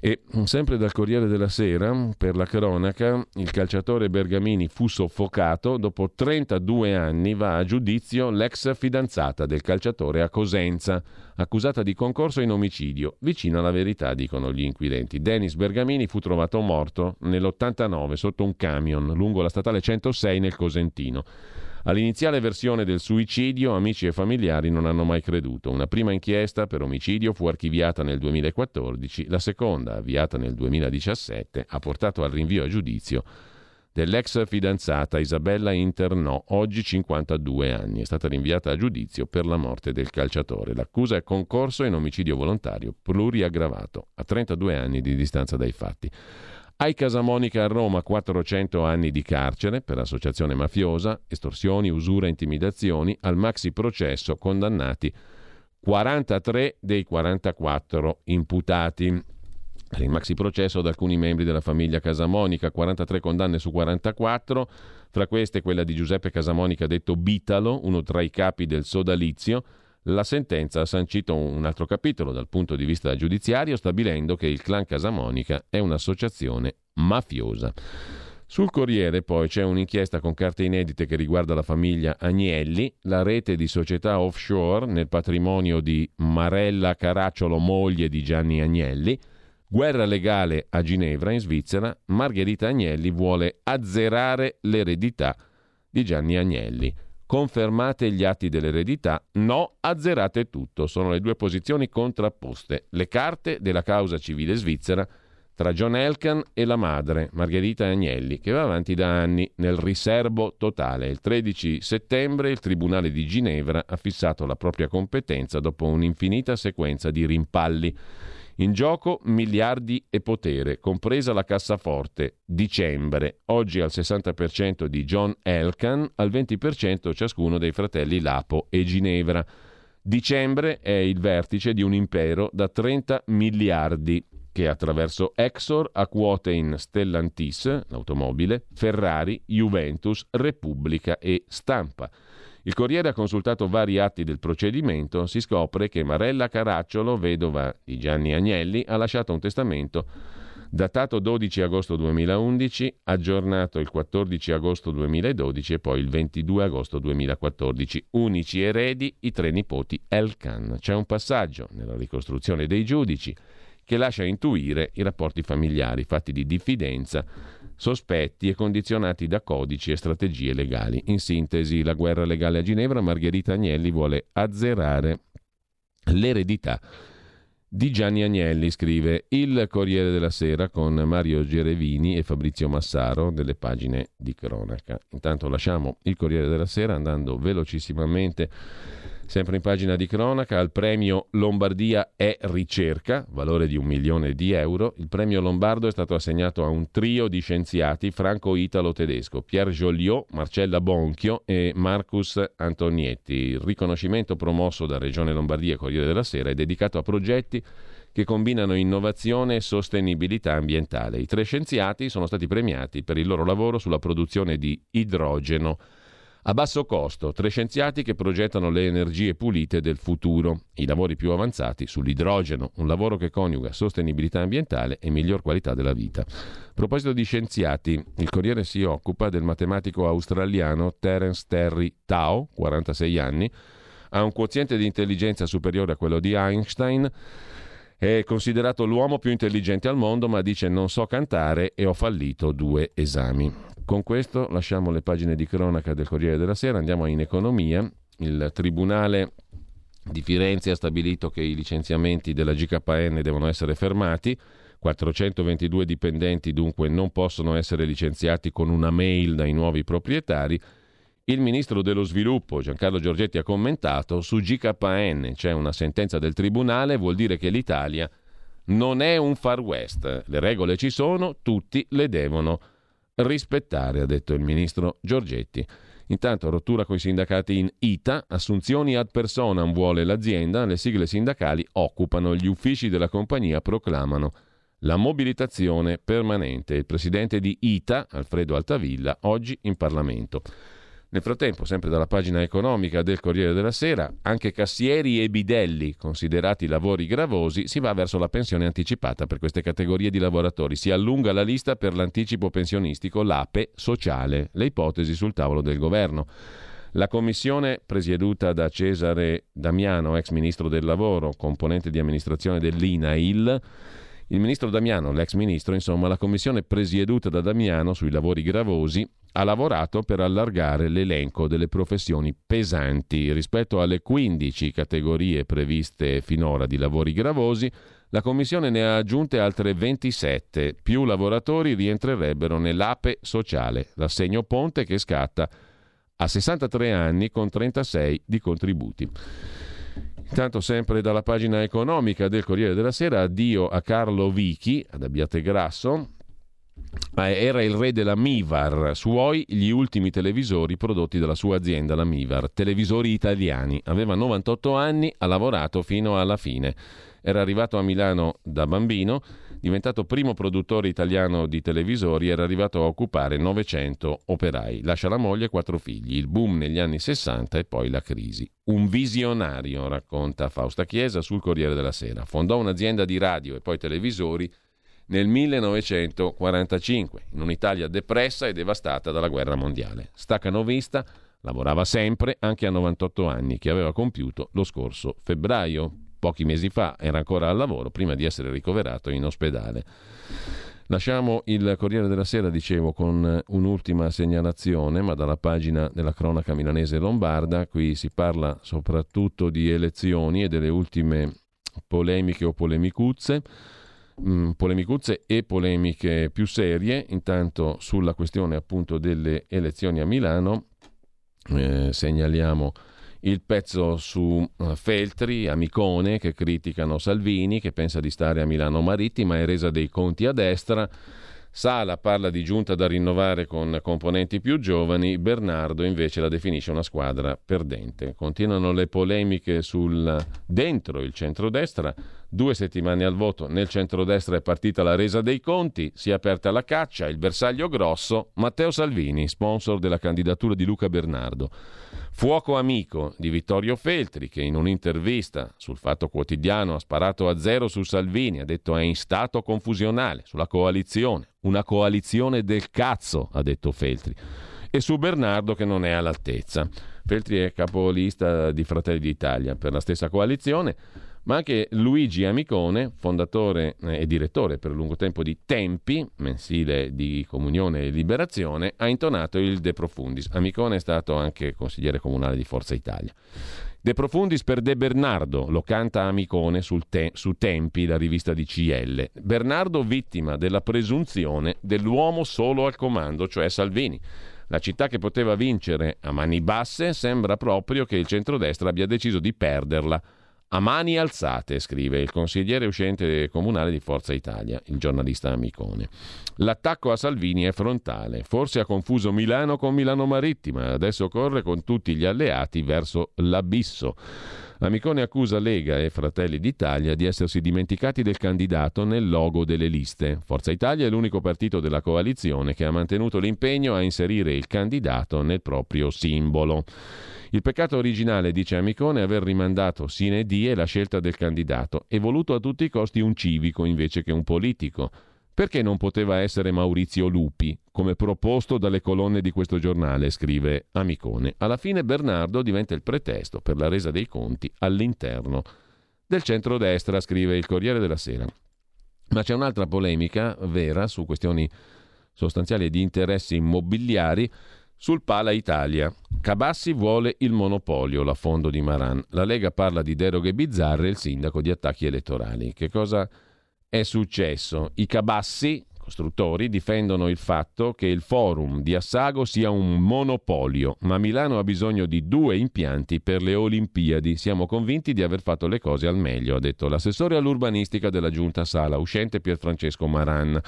E sempre dal Corriere della Sera, per la cronaca, il calciatore Bergamini fu soffocato. Dopo 32 anni va a giudizio l'ex fidanzata del calciatore a Cosenza, accusata di concorso in omicidio. Vicino alla verità, dicono gli inquirenti. Denis Bergamini fu trovato morto nell'89 sotto un camion lungo la statale 106 nel Cosentino. All'iniziale versione del suicidio amici e familiari non hanno mai creduto. Una prima inchiesta per omicidio fu archiviata nel 2014, la seconda, avviata nel 2017, ha portato al rinvio a giudizio dell'ex fidanzata Isabella Internò, oggi 52 anni. È stata rinviata a giudizio per la morte del calciatore. L'accusa è concorso in omicidio volontario pluriaggravato, a 32 anni di distanza dai fatti. Ai Casamonica a Roma 400 anni di carcere per associazione mafiosa, estorsioni, usura, intimidazioni, al maxi processo condannati 43 dei 44 imputati. Il maxi processo ad alcuni membri della famiglia Casamonica, 43 condanne su 44, fra queste quella di Giuseppe Casamonica detto Bitalo, uno tra i capi del sodalizio, la sentenza ha sancito un altro capitolo dal punto di vista giudiziario, stabilendo che il clan Casamonica è un'associazione mafiosa. Sul Corriere poi c'è un'inchiesta con carte inedite che riguarda la famiglia Agnelli, la rete di società offshore nel patrimonio di Marella Caracciolo, moglie di Gianni Agnelli, guerra legale a Ginevra in Svizzera, Margherita Agnelli vuole azzerare l'eredità di Gianni Agnelli. Confermate gli atti dell'eredità, no, azzerate tutto. Sono le due posizioni contrapposte. Le carte della causa civile svizzera tra John Elkan e la madre, Margherita Agnelli, che va avanti da anni nel riservo totale. Il 13 settembre il Tribunale di Ginevra ha fissato la propria competenza dopo un'infinita sequenza di rimpalli. In gioco miliardi e potere, compresa la cassaforte. Dicembre, oggi al 60% di John Elkan, al 20% ciascuno dei fratelli Lapo e Ginevra. Dicembre è il vertice di un impero da 30 miliardi che attraverso Exor ha quote in Stellantis, l'automobile, Ferrari, Juventus, Repubblica e Stampa. Il Corriere ha consultato vari atti del procedimento, si scopre che Marella Caracciolo, vedova di Gianni Agnelli, ha lasciato un testamento datato 12 agosto 2011, aggiornato il 14 agosto 2012 e poi il 22 agosto 2014. Unici eredi i tre nipoti Elkan. C'è un passaggio nella ricostruzione dei giudici che lascia intuire i rapporti familiari fatti di diffidenza, sospetti e condizionati da codici e strategie legali. In sintesi, la guerra legale a Ginevra, Margherita Agnelli vuole azzerare l'eredità di Gianni Agnelli, scrive il Corriere della Sera con Mario Gerevini e Fabrizio Massaro delle pagine di cronaca. Intanto lasciamo il Corriere della Sera andando velocissimamente Sempre in pagina di cronaca, al premio Lombardia è ricerca, valore di un milione di euro. Il premio Lombardo è stato assegnato a un trio di scienziati franco-italo-tedesco, Pierre Joliot, Marcella Bonchio e Marcus Antonietti. Il riconoscimento promosso da Regione Lombardia e Corriere della Sera è dedicato a progetti che combinano innovazione e sostenibilità ambientale. I tre scienziati sono stati premiati per il loro lavoro sulla produzione di idrogeno a basso costo, tre scienziati che progettano le energie pulite del futuro, i lavori più avanzati sull'idrogeno, un lavoro che coniuga sostenibilità ambientale e miglior qualità della vita. A proposito di scienziati, il Corriere si occupa del matematico australiano Terence Terry Tao, 46 anni, ha un quoziente di intelligenza superiore a quello di Einstein, è considerato l'uomo più intelligente al mondo, ma dice non so cantare e ho fallito due esami. Con questo lasciamo le pagine di cronaca del Corriere della Sera, andiamo in economia. Il Tribunale di Firenze ha stabilito che i licenziamenti della GKN devono essere fermati. 422 dipendenti dunque non possono essere licenziati con una mail dai nuovi proprietari. Il ministro dello sviluppo Giancarlo Giorgetti ha commentato su GKN c'è una sentenza del tribunale, vuol dire che l'Italia non è un far west. Le regole ci sono, tutti le devono rispettare, ha detto il ministro Giorgetti. Intanto rottura con i sindacati in ITA, assunzioni ad personam vuole l'azienda, le sigle sindacali occupano, gli uffici della compagnia proclamano la mobilitazione permanente. Il presidente di ITA, Alfredo Altavilla, oggi in Parlamento. Nel frattempo, sempre dalla pagina economica del Corriere della Sera, anche cassieri e bidelli, considerati lavori gravosi, si va verso la pensione anticipata per queste categorie di lavoratori. Si allunga la lista per l'anticipo pensionistico, l'APE sociale, le ipotesi sul tavolo del governo. La commissione presieduta da Cesare Damiano, ex ministro del lavoro, componente di amministrazione dell'INAIL, il ministro Damiano, l'ex ministro, insomma, la commissione presieduta da Damiano sui lavori gravosi ha lavorato per allargare l'elenco delle professioni pesanti. Rispetto alle 15 categorie previste finora di lavori gravosi, la Commissione ne ha aggiunte altre 27. Più lavoratori rientrerebbero nell'APE sociale, l'assegno ponte che scatta a 63 anni con 36 di contributi. Intanto sempre dalla pagina economica del Corriere della Sera, addio a Carlo Vichi, ad Abbiate Grasso, era il re della Mivar, suoi gli ultimi televisori prodotti dalla sua azienda, la Mivar, televisori italiani. Aveva 98 anni, ha lavorato fino alla fine. Era arrivato a Milano da bambino, diventato primo produttore italiano di televisori, era arrivato a occupare 900 operai. Lascia la moglie e quattro figli, il boom negli anni 60 e poi la crisi. Un visionario, racconta Fausta Chiesa sul Corriere della Sera. Fondò un'azienda di radio e poi televisori nel 1945, in un'Italia depressa e devastata dalla guerra mondiale. Staccanovista lavorava sempre, anche a 98 anni, che aveva compiuto lo scorso febbraio. Pochi mesi fa era ancora al lavoro prima di essere ricoverato in ospedale. Lasciamo il Corriere della Sera, dicevo, con un'ultima segnalazione, ma dalla pagina della cronaca milanese lombarda. Qui si parla soprattutto di elezioni e delle ultime polemiche o polemicuzze. Mm, polemicuzze e polemiche più serie. Intanto sulla questione appunto delle elezioni a Milano eh, segnaliamo il pezzo su uh, Feltri, Amicone, che criticano Salvini, che pensa di stare a Milano Marittima e resa dei conti a destra. Sala parla di giunta da rinnovare con componenti più giovani, Bernardo invece la definisce una squadra perdente. Continuano le polemiche sul dentro il centrodestra. Due settimane al voto, nel centrodestra è partita la resa dei conti, si è aperta la caccia, il bersaglio grosso, Matteo Salvini, sponsor della candidatura di Luca Bernardo. Fuoco amico di Vittorio Feltri, che in un'intervista sul Fatto Quotidiano ha sparato a zero su Salvini, ha detto è in stato confusionale sulla coalizione. Una coalizione del cazzo, ha detto Feltri. E su Bernardo che non è all'altezza. Feltri è capolista di Fratelli d'Italia per la stessa coalizione ma anche Luigi Amicone, fondatore eh, e direttore per lungo tempo di Tempi, mensile di Comunione e Liberazione, ha intonato il De Profundis. Amicone è stato anche consigliere comunale di Forza Italia. De Profundis per De Bernardo, lo canta Amicone te- su Tempi, la rivista di CL. Bernardo vittima della presunzione dell'uomo solo al comando, cioè Salvini. La città che poteva vincere a mani basse sembra proprio che il centrodestra abbia deciso di perderla a mani alzate, scrive il consigliere uscente comunale di Forza Italia, il giornalista Amicone. L'attacco a Salvini è frontale. Forse ha confuso Milano con Milano Marittima. Adesso corre con tutti gli alleati verso l'abisso. Amicone accusa Lega e Fratelli d'Italia di essersi dimenticati del candidato nel logo delle liste. Forza Italia è l'unico partito della coalizione che ha mantenuto l'impegno a inserire il candidato nel proprio simbolo. Il peccato originale, dice Amicone, è aver rimandato sine die la scelta del candidato e voluto a tutti i costi un civico invece che un politico. Perché non poteva essere Maurizio Lupi, come proposto dalle colonne di questo giornale, scrive Amicone. Alla fine Bernardo diventa il pretesto per la resa dei conti all'interno del centrodestra, scrive il Corriere della Sera. Ma c'è un'altra polemica vera su questioni sostanziali di interessi immobiliari sul Pala Italia, Cabassi vuole il monopolio, la fondo di Maran. La Lega parla di deroghe bizzarre e il sindaco di attacchi elettorali. Che cosa è successo? I Cabassi, costruttori, difendono il fatto che il forum di Assago sia un monopolio, ma Milano ha bisogno di due impianti per le Olimpiadi. Siamo convinti di aver fatto le cose al meglio, ha detto l'assessore all'urbanistica della giunta Sala, uscente Pierfrancesco Maran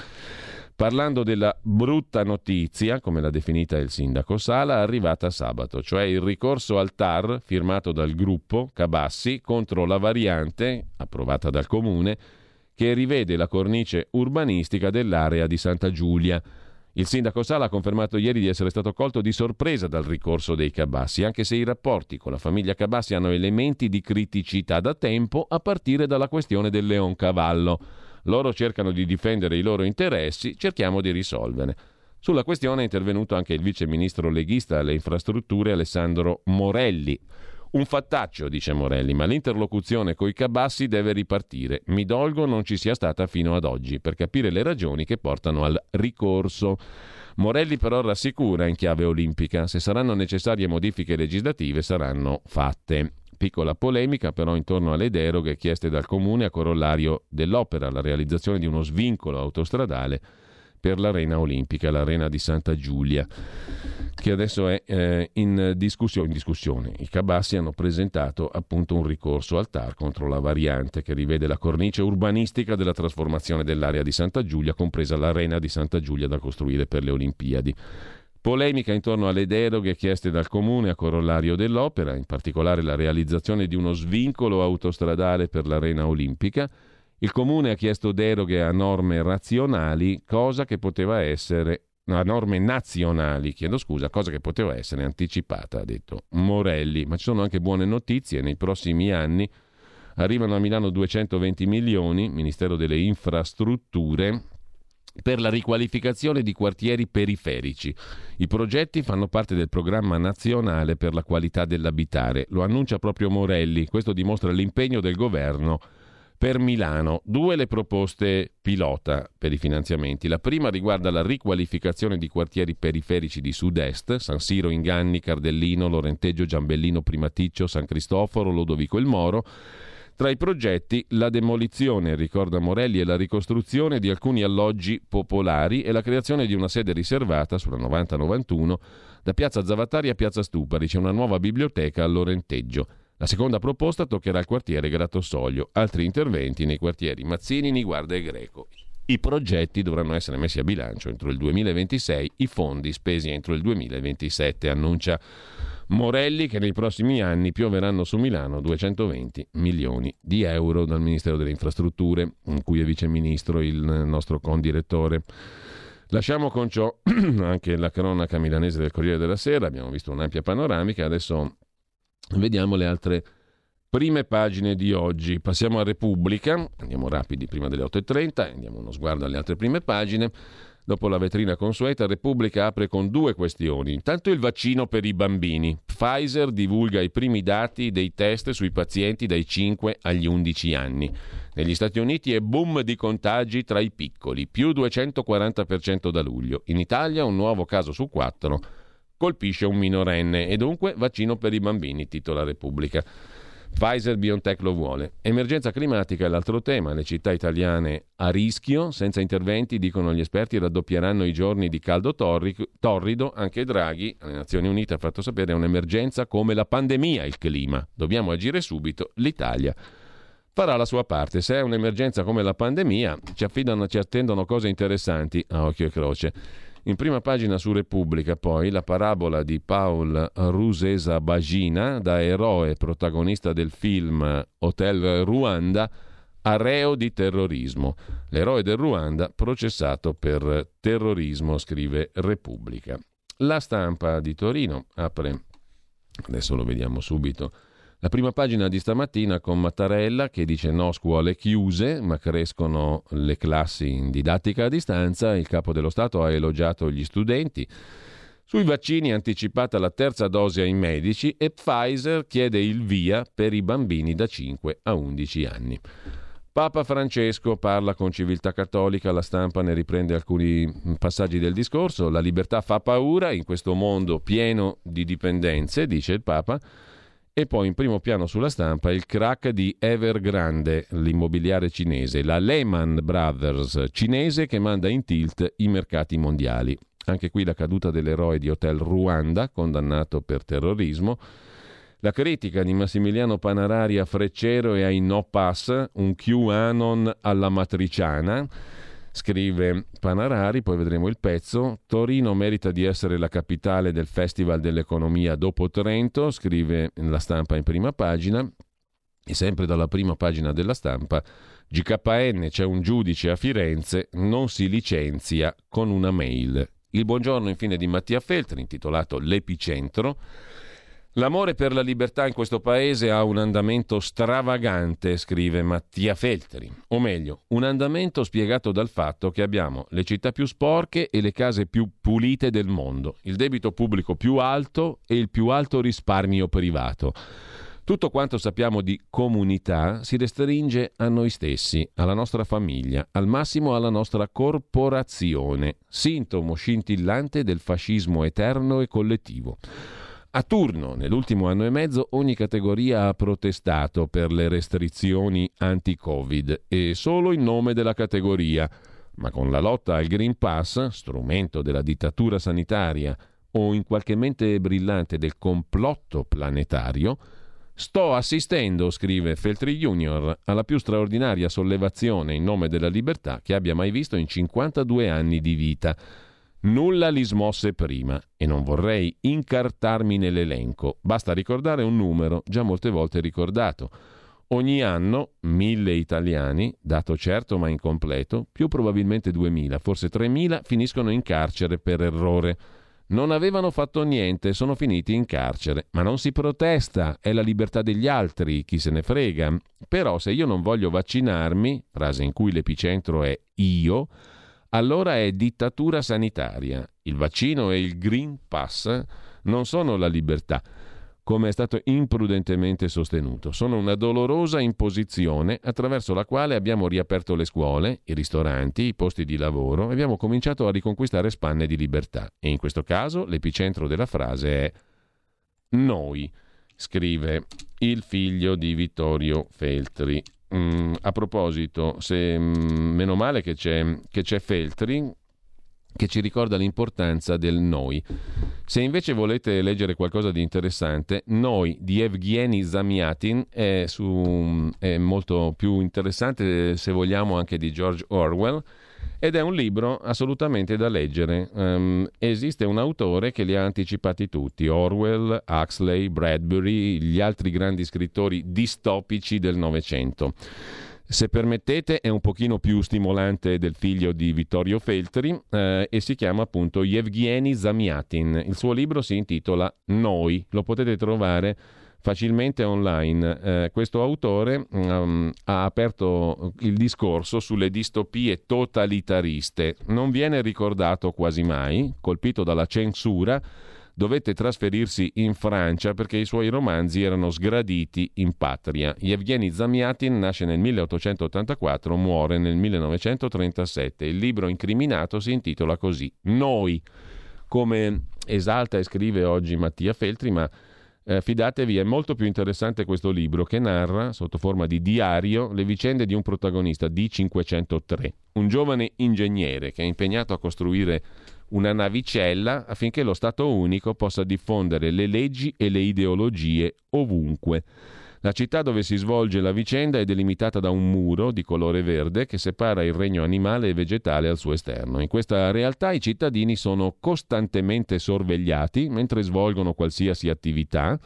parlando della brutta notizia, come l'ha definita il sindaco Sala, arrivata sabato, cioè il ricorso al TAR firmato dal gruppo Cabassi contro la variante approvata dal comune che rivede la cornice urbanistica dell'area di Santa Giulia. Il sindaco Sala ha confermato ieri di essere stato colto di sorpresa dal ricorso dei Cabassi, anche se i rapporti con la famiglia Cabassi hanno elementi di criticità da tempo, a partire dalla questione del Leoncavallo. Loro cercano di difendere i loro interessi, cerchiamo di risolvere. Sulla questione è intervenuto anche il vice ministro leghista alle infrastrutture Alessandro Morelli. Un fattaccio, dice Morelli, ma l'interlocuzione coi cabassi deve ripartire. Mi dolgo non ci sia stata fino ad oggi per capire le ragioni che portano al ricorso. Morelli però rassicura in chiave olimpica, se saranno necessarie modifiche legislative saranno fatte. Piccola polemica però intorno alle deroghe chieste dal Comune a corollario dell'opera, la realizzazione di uno svincolo autostradale per l'arena olimpica, l'arena di Santa Giulia, che adesso è eh, in, discussione, in, discussione, I Cabassi hanno presentato appunto un ricorso al TAR contro la variante che rivede la cornice urbanistica della trasformazione dell'area di Santa Giulia, compresa l'arena di Santa Giulia da costruire per le Olimpiadi. Polemica intorno alle deroghe chieste dal Comune a corollario dell'opera, in particolare la realizzazione di uno svincolo autostradale per l'arena olimpica. Il Comune ha chiesto deroghe a norme razionali, cosa che poteva essere a norme nazionali, chiedo scusa, cosa che poteva essere anticipata, ha detto Morelli. Ma ci sono anche buone notizie, nei prossimi anni Arrivano a Milano 220 milioni, Ministero delle Infrastrutture, per la riqualificazione di quartieri periferici. I progetti fanno parte del programma nazionale per la qualità dell'abitare. Lo annuncia proprio Morelli. Questo dimostra l'impegno del governo per Milano. Due le proposte pilota per i finanziamenti. La prima riguarda la riqualificazione di quartieri periferici di sud-est, San Siro, Inganni, Cardellino, Lorenteggio, Giambellino, Primaticcio, San Cristoforo, Lodovico il Moro tra i progetti la demolizione, ricorda Morelli, e la ricostruzione di alcuni alloggi popolari e la creazione di una sede riservata sulla 90-91 da Piazza Zavattari a Piazza Stupari. C'è una nuova biblioteca a Lorenteggio. La seconda proposta toccherà il quartiere Grattosoglio, altri interventi nei quartieri Mazzini, Niguarda e Greco. I progetti dovranno essere messi a bilancio entro il 2026, i fondi spesi entro il 2027, annuncia Morelli che nei prossimi anni pioveranno su Milano 220 milioni di euro dal Ministero delle Infrastrutture, in cui è viceministro il nostro condirettore. Lasciamo con ciò (clears throat) anche la cronaca milanese del Corriere della Sera, abbiamo visto un'ampia panoramica, adesso vediamo le altre prime pagine di oggi. Passiamo a Repubblica, andiamo rapidi prima delle 8.30, andiamo uno sguardo alle altre prime pagine. Dopo la vetrina consueta, Repubblica apre con due questioni. Intanto il vaccino per i bambini. Pfizer divulga i primi dati dei test sui pazienti dai 5 agli 11 anni. Negli Stati Uniti è boom di contagi tra i piccoli, più 240% da luglio. In Italia un nuovo caso su quattro colpisce un minorenne e dunque vaccino per i bambini, titola Repubblica. Pfizer BioNTech lo vuole. Emergenza climatica è l'altro tema. Le città italiane a rischio, senza interventi, dicono gli esperti, raddoppieranno i giorni di caldo torrido. Anche Draghi, alle Nazioni Unite, ha fatto sapere è un'emergenza come la pandemia il clima. Dobbiamo agire subito. L'Italia farà la sua parte. Se è un'emergenza come la pandemia, ci, affidano, ci attendono cose interessanti a occhio e croce. In prima pagina su Repubblica poi la parabola di Paul Rusesa Bagina, da eroe protagonista del film Hotel Ruanda, a reo di terrorismo. L'eroe del Ruanda processato per terrorismo, scrive Repubblica. La stampa di Torino apre, adesso lo vediamo subito, la prima pagina di stamattina con Mattarella che dice no scuole chiuse, ma crescono le classi in didattica a distanza. Il capo dello Stato ha elogiato gli studenti. Sui vaccini anticipata la terza dose ai medici e Pfizer chiede il via per i bambini da 5 a 11 anni. Papa Francesco parla con civiltà cattolica, la stampa ne riprende alcuni passaggi del discorso. La libertà fa paura in questo mondo pieno di dipendenze, dice il Papa. E poi in primo piano sulla stampa il crack di Evergrande, l'immobiliare cinese, la Lehman Brothers cinese che manda in tilt i mercati mondiali. Anche qui la caduta dell'eroe di Hotel Ruanda, condannato per terrorismo. La critica di Massimiliano Panarari a Freccero e ai No Pass, un QAnon alla matriciana. Scrive Panarari, poi vedremo il pezzo. Torino merita di essere la capitale del Festival dell'Economia dopo Trento, scrive la stampa in prima pagina. E sempre dalla prima pagina della stampa, GKN c'è un giudice a Firenze, non si licenzia con una mail. Il buongiorno infine di Mattia Feltri, intitolato L'epicentro. L'amore per la libertà in questo paese ha un andamento stravagante, scrive Mattia Feltri, o meglio, un andamento spiegato dal fatto che abbiamo le città più sporche e le case più pulite del mondo, il debito pubblico più alto e il più alto risparmio privato. Tutto quanto sappiamo di comunità si restringe a noi stessi, alla nostra famiglia, al massimo alla nostra corporazione, sintomo scintillante del fascismo eterno e collettivo. A turno, nell'ultimo anno e mezzo, ogni categoria ha protestato per le restrizioni anti-Covid e solo in nome della categoria. Ma con la lotta al Green Pass, strumento della dittatura sanitaria o in qualche mente brillante del complotto planetario, Sto assistendo, scrive Feltri Junior, alla più straordinaria sollevazione in nome della libertà che abbia mai visto in 52 anni di vita. Nulla li smosse prima e non vorrei incartarmi nell'elenco. Basta ricordare un numero già molte volte ricordato. Ogni anno mille italiani, dato certo ma incompleto, più probabilmente duemila, forse tremila, finiscono in carcere per errore. non avevano fatto niente, sono finiti in carcere. Ma non si protesta, è la libertà degli altri, chi se ne frega. Però se io non voglio vaccinarmi, frase in cui l'epicentro è io, allora è dittatura sanitaria. Il vaccino e il Green Pass non sono la libertà come è stato imprudentemente sostenuto. Sono una dolorosa imposizione attraverso la quale abbiamo riaperto le scuole, i ristoranti, i posti di lavoro e abbiamo cominciato a riconquistare spanne di libertà. E in questo caso l'epicentro della frase è noi, scrive il figlio di Vittorio Feltri. Mm, a proposito, se, mm, meno male che c'è, che c'è Feltri, che ci ricorda l'importanza del noi. Se invece volete leggere qualcosa di interessante, Noi di Evgeny Zamiatin è, su, è molto più interessante, se vogliamo, anche di George Orwell ed è un libro assolutamente da leggere. Um, esiste un autore che li ha anticipati tutti, Orwell, Huxley, Bradbury, gli altri grandi scrittori distopici del Novecento. Se permettete, è un pochino più stimolante del figlio di Vittorio Feltri eh, e si chiama appunto Yevgeny Zamiatin. Il suo libro si intitola Noi, lo potete trovare facilmente online. Eh, questo autore um, ha aperto il discorso sulle distopie totalitariste. Non viene ricordato quasi mai, colpito dalla censura dovette trasferirsi in Francia perché i suoi romanzi erano sgraditi in patria. Yevgeny Zamiatin nasce nel 1884, muore nel 1937. Il libro incriminato si intitola così Noi, come esalta e scrive oggi Mattia Feltri, ma eh, fidatevi, è molto più interessante questo libro che narra, sotto forma di diario, le vicende di un protagonista D503, un giovane ingegnere che è impegnato a costruire una navicella affinché lo Stato unico possa diffondere le leggi e le ideologie ovunque. La città dove si svolge la vicenda è delimitata da un muro di colore verde che separa il regno animale e vegetale al suo esterno. In questa realtà i cittadini sono costantemente sorvegliati mentre svolgono qualsiasi attività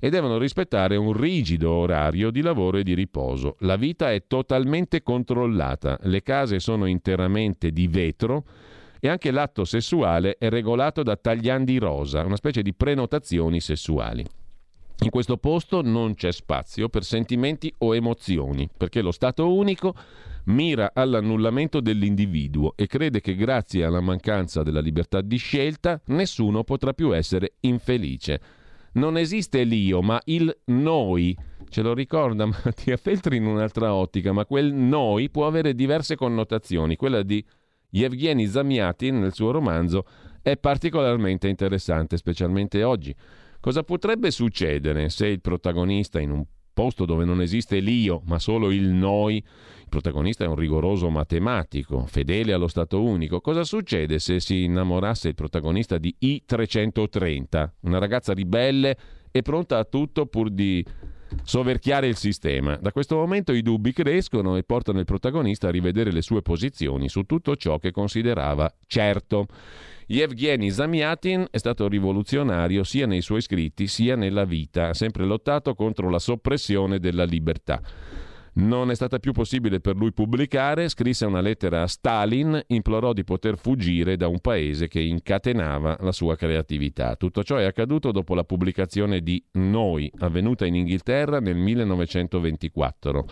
e devono rispettare un rigido orario di lavoro e di riposo. La vita è totalmente controllata, le case sono interamente di vetro e anche l'atto sessuale è regolato da tagliandi rosa, una specie di prenotazioni sessuali. In questo posto non c'è spazio per sentimenti o emozioni, perché lo Stato unico mira all'annullamento dell'individuo e crede che grazie alla mancanza della libertà di scelta nessuno potrà più essere infelice. Non esiste l'io, ma il noi. Ce lo ricorda (laughs) Mattia Feltri in un'altra ottica, ma quel noi può avere diverse connotazioni. Quella di Yevgeny Zamiatin nel suo romanzo è particolarmente interessante, specialmente oggi. Cosa potrebbe succedere se il protagonista in un posto dove non esiste l'io, ma solo il noi, il protagonista è un rigoroso matematico, fedele allo Stato unico. Cosa succede se si innamorasse il protagonista di I330, una ragazza ribelle e pronta a tutto pur di soverchiare il sistema. Da questo momento i dubbi crescono e portano il protagonista a rivedere le sue posizioni su tutto ciò che considerava certo. Yevgeny Zamiatin è stato rivoluzionario sia nei suoi scritti sia nella vita, ha sempre lottato contro la soppressione della libertà. Non è stata più possibile per lui pubblicare, scrisse una lettera a Stalin, implorò di poter fuggire da un paese che incatenava la sua creatività. Tutto ciò è accaduto dopo la pubblicazione di Noi, avvenuta in Inghilterra nel 1924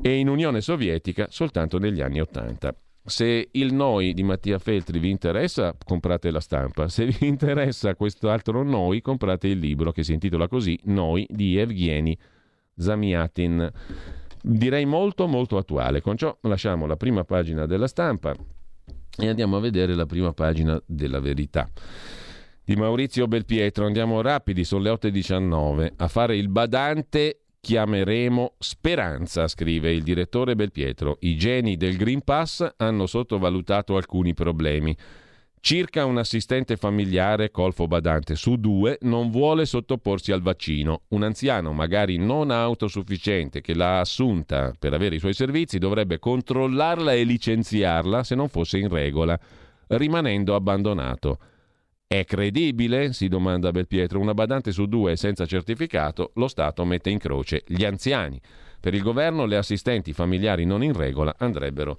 e in Unione Sovietica soltanto negli anni Ottanta. Se il noi di Mattia Feltri vi interessa, comprate la stampa. Se vi (laughs) interessa questo altro noi, comprate il libro che si intitola così Noi di Evgeny Zamiatin direi molto molto attuale. Con ciò lasciamo la prima pagina della stampa e andiamo a vedere la prima pagina della verità. Di Maurizio Belpietro andiamo rapidi, sono le 8.19. A fare il badante chiameremo Speranza, scrive il direttore Belpietro. I geni del Green Pass hanno sottovalutato alcuni problemi. Circa un assistente familiare colfo badante su due non vuole sottoporsi al vaccino. Un anziano, magari non autosufficiente, che l'ha assunta per avere i suoi servizi, dovrebbe controllarla e licenziarla se non fosse in regola, rimanendo abbandonato. È credibile? si domanda Belpietro. Una badante su due senza certificato, lo Stato mette in croce gli anziani. Per il governo le assistenti familiari non in regola andrebbero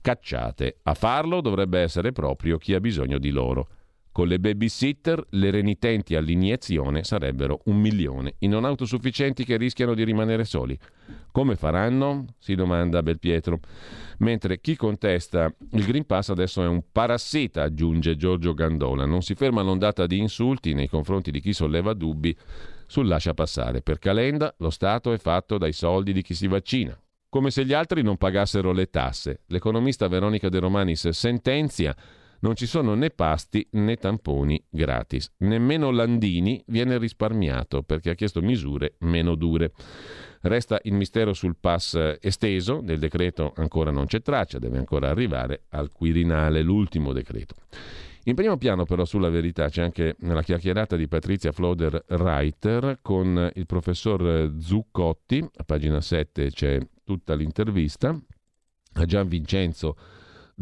cacciate. A farlo dovrebbe essere proprio chi ha bisogno di loro. Con le babysitter le renitenti all'iniezione sarebbero un milione. I non autosufficienti che rischiano di rimanere soli. Come faranno? si domanda Belpietro. Mentre chi contesta il Green Pass adesso è un parassita, aggiunge Giorgio Gandola. Non si ferma l'ondata di insulti nei confronti di chi solleva dubbi sul lascia passare. Per Calenda lo Stato è fatto dai soldi di chi si vaccina. Come se gli altri non pagassero le tasse. L'economista Veronica De Romanis sentenzia non ci sono né pasti né tamponi gratis. Nemmeno Landini viene risparmiato perché ha chiesto misure meno dure. Resta il mistero sul pass esteso, del decreto ancora non c'è traccia, deve ancora arrivare al Quirinale, l'ultimo decreto. In primo piano però sulla verità c'è anche la chiacchierata di Patrizia Floder Reiter con il professor Zuccotti, a pagina 7 c'è tutta l'intervista, a Gian Vincenzo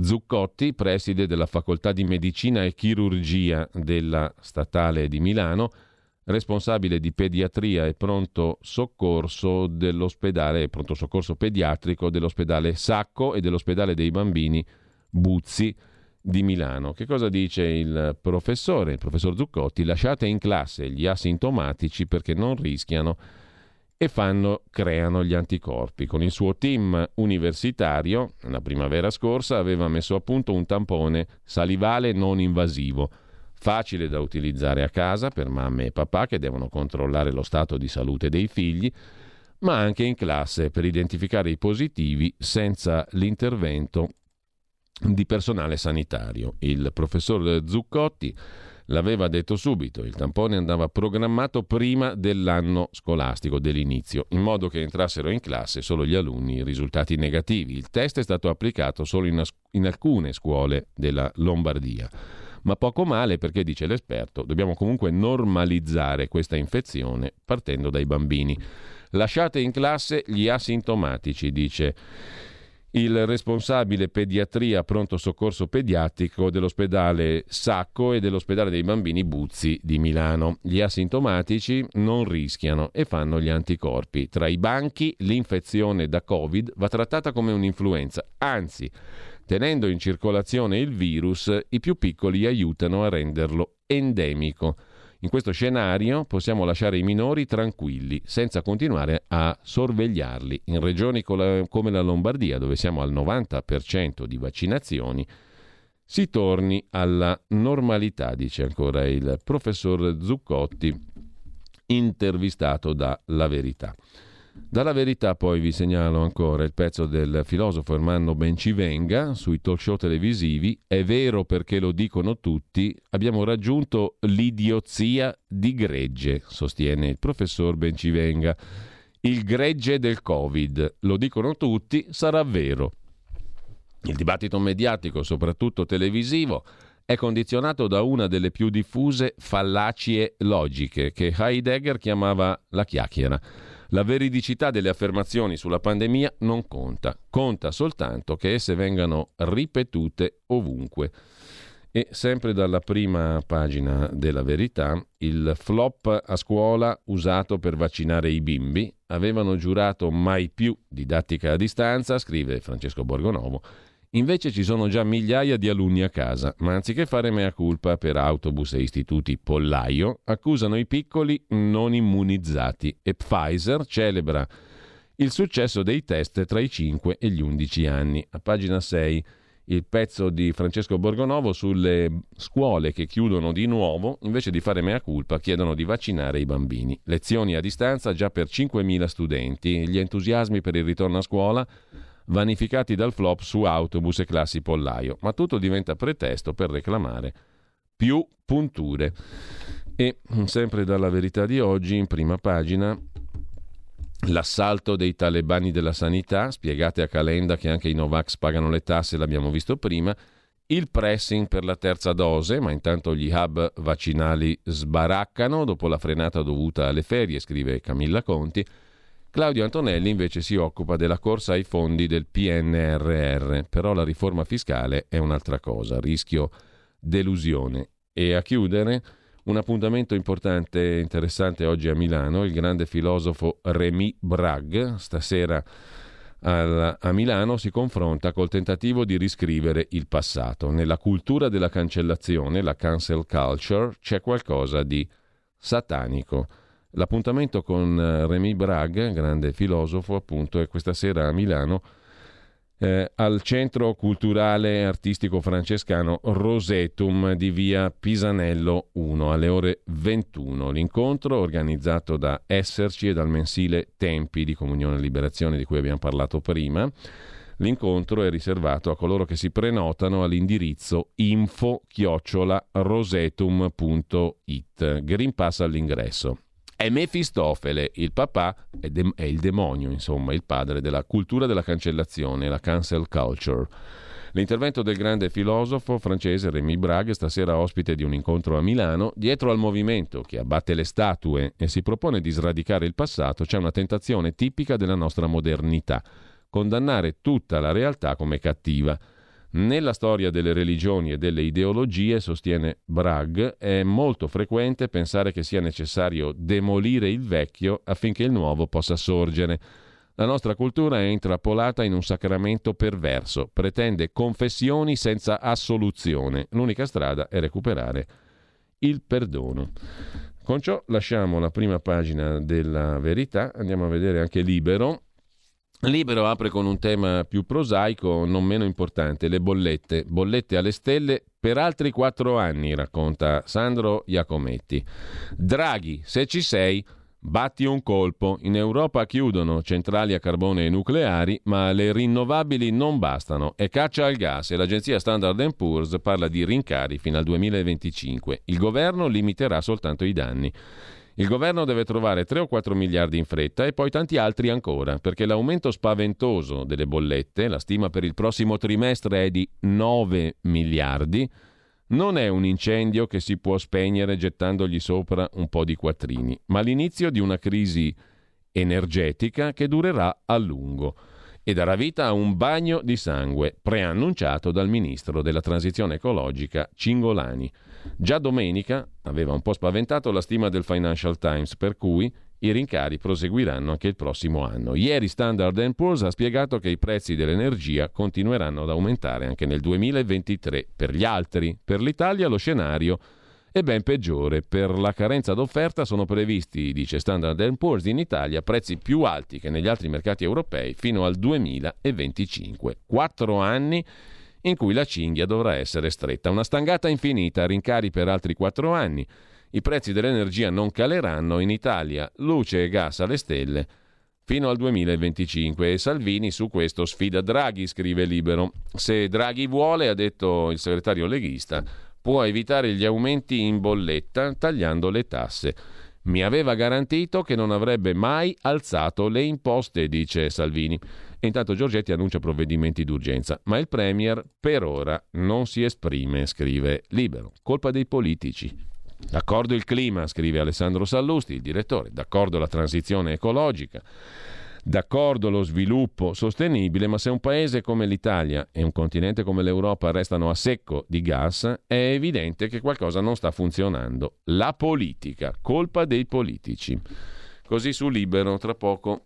Zuccotti, preside della Facoltà di Medicina e Chirurgia della Statale di Milano, responsabile di pediatria e pronto soccorso dell'ospedale pronto soccorso pediatrico dell'ospedale Sacco e dell'ospedale dei bambini Buzzi di Milano. Che cosa dice il professore, il professor Zuccotti? Lasciate in classe gli asintomatici perché non rischiano e fanno, creano gli anticorpi. Con il suo team universitario, la primavera scorsa, aveva messo a punto un tampone salivale non invasivo, facile da utilizzare a casa per mamme e papà che devono controllare lo stato di salute dei figli, ma anche in classe per identificare i positivi senza l'intervento di personale sanitario. Il professor Zuccotti L'aveva detto subito, il tampone andava programmato prima dell'anno scolastico, dell'inizio, in modo che entrassero in classe solo gli alunni risultati negativi. Il test è stato applicato solo in, in alcune scuole della Lombardia. Ma poco male perché, dice l'esperto, dobbiamo comunque normalizzare questa infezione partendo dai bambini. Lasciate in classe gli asintomatici, dice il responsabile pediatria pronto soccorso pediatrico dell'ospedale Sacco e dell'ospedale dei bambini Buzzi di Milano. Gli asintomatici non rischiano e fanno gli anticorpi. Tra i banchi l'infezione da Covid va trattata come un'influenza, anzi, tenendo in circolazione il virus, i più piccoli aiutano a renderlo endemico. In questo scenario possiamo lasciare i minori tranquilli, senza continuare a sorvegliarli. In regioni come la Lombardia, dove siamo al 90% di vaccinazioni, si torni alla normalità, dice ancora il professor Zuccotti, intervistato da La Verità. Dalla verità poi vi segnalo ancora il pezzo del filosofo Ermanno Bencivenga sui talk show televisivi. È vero perché lo dicono tutti, abbiamo raggiunto l'idiozia di gregge, sostiene il professor Bencivenga. Il gregge del Covid, lo dicono tutti, sarà vero. Il dibattito mediatico, soprattutto televisivo, è condizionato da una delle più diffuse fallacie logiche che Heidegger chiamava la chiacchiera la veridicità delle affermazioni sulla pandemia non conta, conta soltanto che esse vengano ripetute ovunque. E sempre dalla prima pagina della verità, il flop a scuola usato per vaccinare i bimbi. Avevano giurato mai più didattica a distanza, scrive Francesco Borgonovo, Invece ci sono già migliaia di alunni a casa, ma anziché fare mea culpa per autobus e istituti pollaio, accusano i piccoli non immunizzati e Pfizer celebra il successo dei test tra i 5 e gli 11 anni. A pagina 6 il pezzo di Francesco Borgonovo sulle scuole che chiudono di nuovo, invece di fare mea culpa, chiedono di vaccinare i bambini. Lezioni a distanza già per 5.000 studenti. Gli entusiasmi per il ritorno a scuola vanificati dal flop su autobus e classi pollaio, ma tutto diventa pretesto per reclamare più punture. E sempre dalla verità di oggi, in prima pagina, l'assalto dei talebani della sanità, spiegate a Calenda che anche i Novax pagano le tasse, l'abbiamo visto prima, il pressing per la terza dose, ma intanto gli hub vaccinali sbaraccano dopo la frenata dovuta alle ferie, scrive Camilla Conti, Claudio Antonelli invece si occupa della corsa ai fondi del PNRR, però la riforma fiscale è un'altra cosa, rischio delusione. E a chiudere un appuntamento importante e interessante oggi a Milano, il grande filosofo Rémy Bragg, stasera a Milano si confronta col tentativo di riscrivere il passato. Nella cultura della cancellazione, la cancel culture, c'è qualcosa di satanico. L'appuntamento con eh, Rémy Bragg, grande filosofo, appunto, è questa sera a Milano eh, al Centro Culturale Artistico Francescano Rosetum di via Pisanello 1 alle ore 21. L'incontro organizzato da Esserci e dal mensile Tempi di Comunione e Liberazione di cui abbiamo parlato prima. L'incontro è riservato a coloro che si prenotano all'indirizzo info-rosetum.it. Green Pass all'ingresso. È Mefistofele, il papà, è, de- è il demonio, insomma, il padre della cultura della cancellazione, la cancel culture. L'intervento del grande filosofo francese Rémy Bragg, stasera ospite di un incontro a Milano, dietro al movimento che abbatte le statue e si propone di sradicare il passato, c'è una tentazione tipica della nostra modernità, condannare tutta la realtà come cattiva. Nella storia delle religioni e delle ideologie, sostiene Bragg, è molto frequente pensare che sia necessario demolire il vecchio affinché il nuovo possa sorgere. La nostra cultura è intrappolata in un sacramento perverso, pretende confessioni senza assoluzione. L'unica strada è recuperare il perdono. Con ciò lasciamo la prima pagina della verità, andiamo a vedere anche Libero. Libero apre con un tema più prosaico, non meno importante, le bollette. Bollette alle stelle per altri quattro anni, racconta Sandro Iacometti. Draghi, se ci sei, batti un colpo. In Europa chiudono centrali a carbone e nucleari, ma le rinnovabili non bastano e caccia al gas e l'agenzia Standard Poor's parla di rincari fino al 2025. Il governo limiterà soltanto i danni. Il governo deve trovare 3 o 4 miliardi in fretta e poi tanti altri ancora, perché l'aumento spaventoso delle bollette, la stima per il prossimo trimestre è di 9 miliardi, non è un incendio che si può spegnere gettandogli sopra un po' di quattrini, ma l'inizio di una crisi energetica che durerà a lungo e darà vita a un bagno di sangue preannunciato dal ministro della transizione ecologica Cingolani. Già domenica aveva un po' spaventato la stima del Financial Times, per cui i rincari proseguiranno anche il prossimo anno. Ieri Standard Poor's ha spiegato che i prezzi dell'energia continueranno ad aumentare anche nel 2023 per gli altri. Per l'Italia lo scenario è ben peggiore. Per la carenza d'offerta sono previsti, dice Standard Poor's, in Italia prezzi più alti che negli altri mercati europei fino al 2025. Quattro anni in cui la cinghia dovrà essere stretta. Una stangata infinita, rincari per altri quattro anni. I prezzi dell'energia non caleranno in Italia, luce e gas alle stelle fino al 2025 e Salvini su questo sfida Draghi, scrive Libero. Se Draghi vuole, ha detto il segretario leghista, può evitare gli aumenti in bolletta tagliando le tasse. Mi aveva garantito che non avrebbe mai alzato le imposte, dice Salvini. E intanto Giorgetti annuncia provvedimenti d'urgenza, ma il Premier per ora non si esprime, scrive Libero. Colpa dei politici. D'accordo il clima, scrive Alessandro Sallusti, il direttore, d'accordo la transizione ecologica, d'accordo lo sviluppo sostenibile, ma se un paese come l'Italia e un continente come l'Europa restano a secco di gas, è evidente che qualcosa non sta funzionando. La politica, colpa dei politici. Così su Libero, tra poco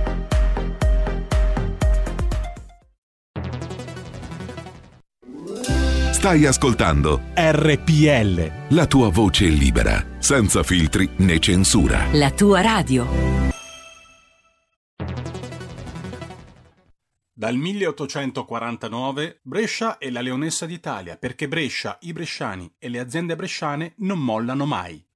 Stai ascoltando RPL. La tua voce libera, senza filtri né censura. La tua radio. Dal 1849 Brescia è la leonessa d'Italia perché Brescia, i bresciani e le aziende bresciane non mollano mai.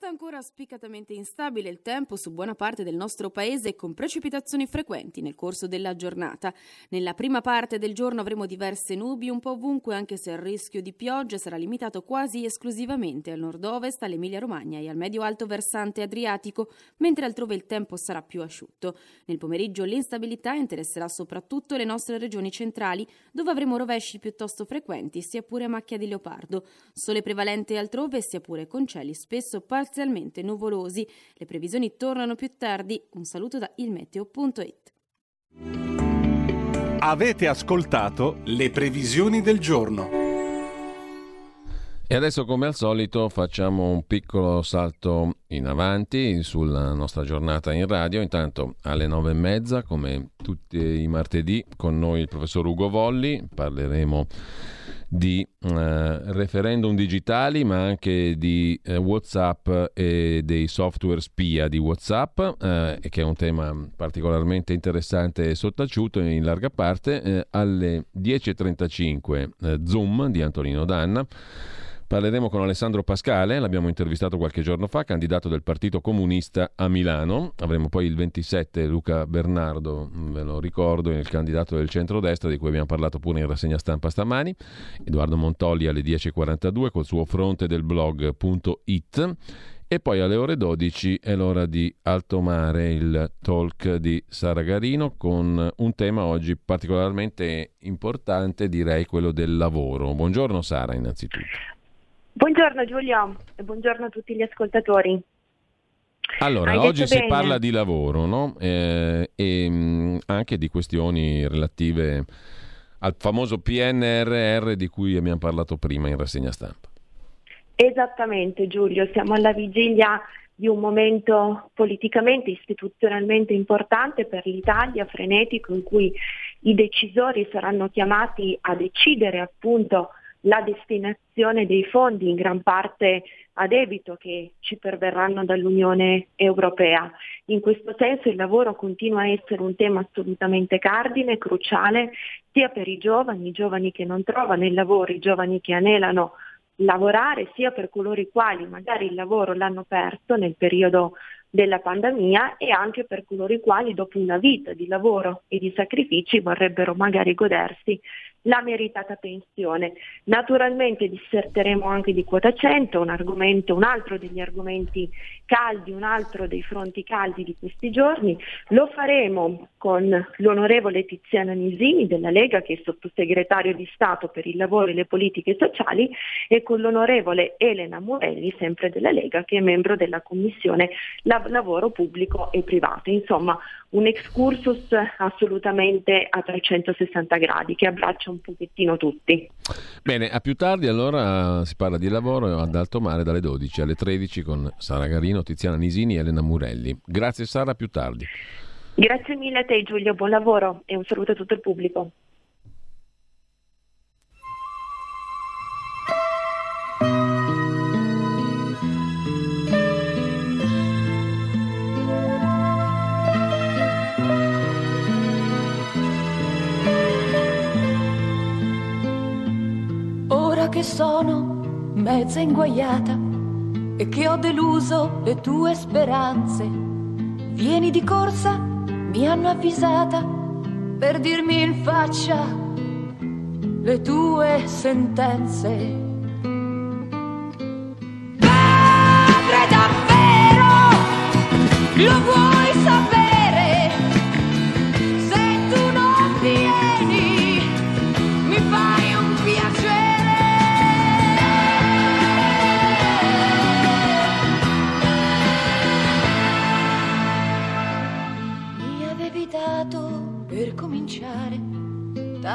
Ancora spiccatamente instabile il tempo su buona parte del nostro paese con precipitazioni frequenti nel corso della giornata. Nella prima parte del giorno avremo diverse nubi un po' ovunque anche se il rischio di pioggia sarà limitato quasi esclusivamente al nord-ovest, all'Emilia-Romagna e al medio-alto versante adriatico, mentre altrove il tempo sarà più asciutto. Nel pomeriggio l'instabilità interesserà soprattutto le nostre regioni centrali, dove avremo rovesci piuttosto frequenti, sia pure a macchia di leopardo. Sole prevalente altrove, sia pure con cieli spesso parzialmente parzialmente nuvolosi. Le previsioni tornano più tardi. Un saluto da ilmeteo.it. Avete ascoltato le previsioni del giorno. E adesso, come al solito, facciamo un piccolo salto in avanti sulla nostra giornata in radio. Intanto alle nove e mezza, come tutti i martedì, con noi il professor Ugo Volli. Parleremo di eh, referendum digitali, ma anche di eh, WhatsApp e dei software spia di WhatsApp, eh, che è un tema particolarmente interessante e sottaciuto in larga parte. Eh, alle 10.35 eh, Zoom di Antonino Danna. Parleremo con Alessandro Pascale, l'abbiamo intervistato qualche giorno fa, candidato del Partito Comunista a Milano. Avremo poi il 27 Luca Bernardo, mm, ve lo ricordo, il candidato del centrodestra di cui abbiamo parlato pure in rassegna stampa stamani. Edoardo Montolli alle 10.42 col suo fronte del blog.it. E poi alle ore 12 è l'ora di Alto Mare, il talk di Sara Garino, con un tema oggi particolarmente importante, direi quello del lavoro. Buongiorno Sara, innanzitutto. Buongiorno Giulio e buongiorno a tutti gli ascoltatori. Allora, oggi si bene. parla di lavoro no? eh, e mh, mm, anche di questioni relative al famoso PNRR di cui abbiamo parlato prima in rassegna stampa. Esattamente Giulio, siamo alla vigilia di un momento politicamente, istituzionalmente importante per l'Italia, frenetico, in cui i decisori saranno chiamati a decidere appunto la destinazione dei fondi in gran parte a debito che ci perverranno dall'Unione Europea. In questo senso il lavoro continua a essere un tema assolutamente cardine, cruciale, sia per i giovani, i giovani che non trovano il lavoro, i giovani che anelano lavorare, sia per coloro i quali magari il lavoro l'hanno perso nel periodo della pandemia e anche per coloro i quali dopo una vita di lavoro e di sacrifici vorrebbero magari godersi la meritata pensione. Naturalmente disserteremo anche di quota 100, un, argomento, un altro degli argomenti caldi, un altro dei fronti caldi di questi giorni. Lo faremo con l'onorevole Tiziana Nisini della Lega, che è sottosegretario di Stato per il lavoro e le politiche sociali, e con l'onorevole Elena Morelli, sempre della Lega, che è membro della Commissione Lavoro Pubblico e Privato. Insomma, un excursus assolutamente a 360 gradi che abbraccia un pochettino tutti. Bene, a più tardi allora si parla di lavoro ad alto mare dalle 12 alle 13 con Sara Garino, Tiziana Nisini e Elena Murelli. Grazie Sara, a più tardi. Grazie mille a te Giulio, buon lavoro e un saluto a tutto il pubblico. che sono mezza inguaiata e che ho deluso le tue speranze. Vieni di corsa, mi hanno avvisata per dirmi in faccia le tue sentenze. Padre davvero lo vuoi?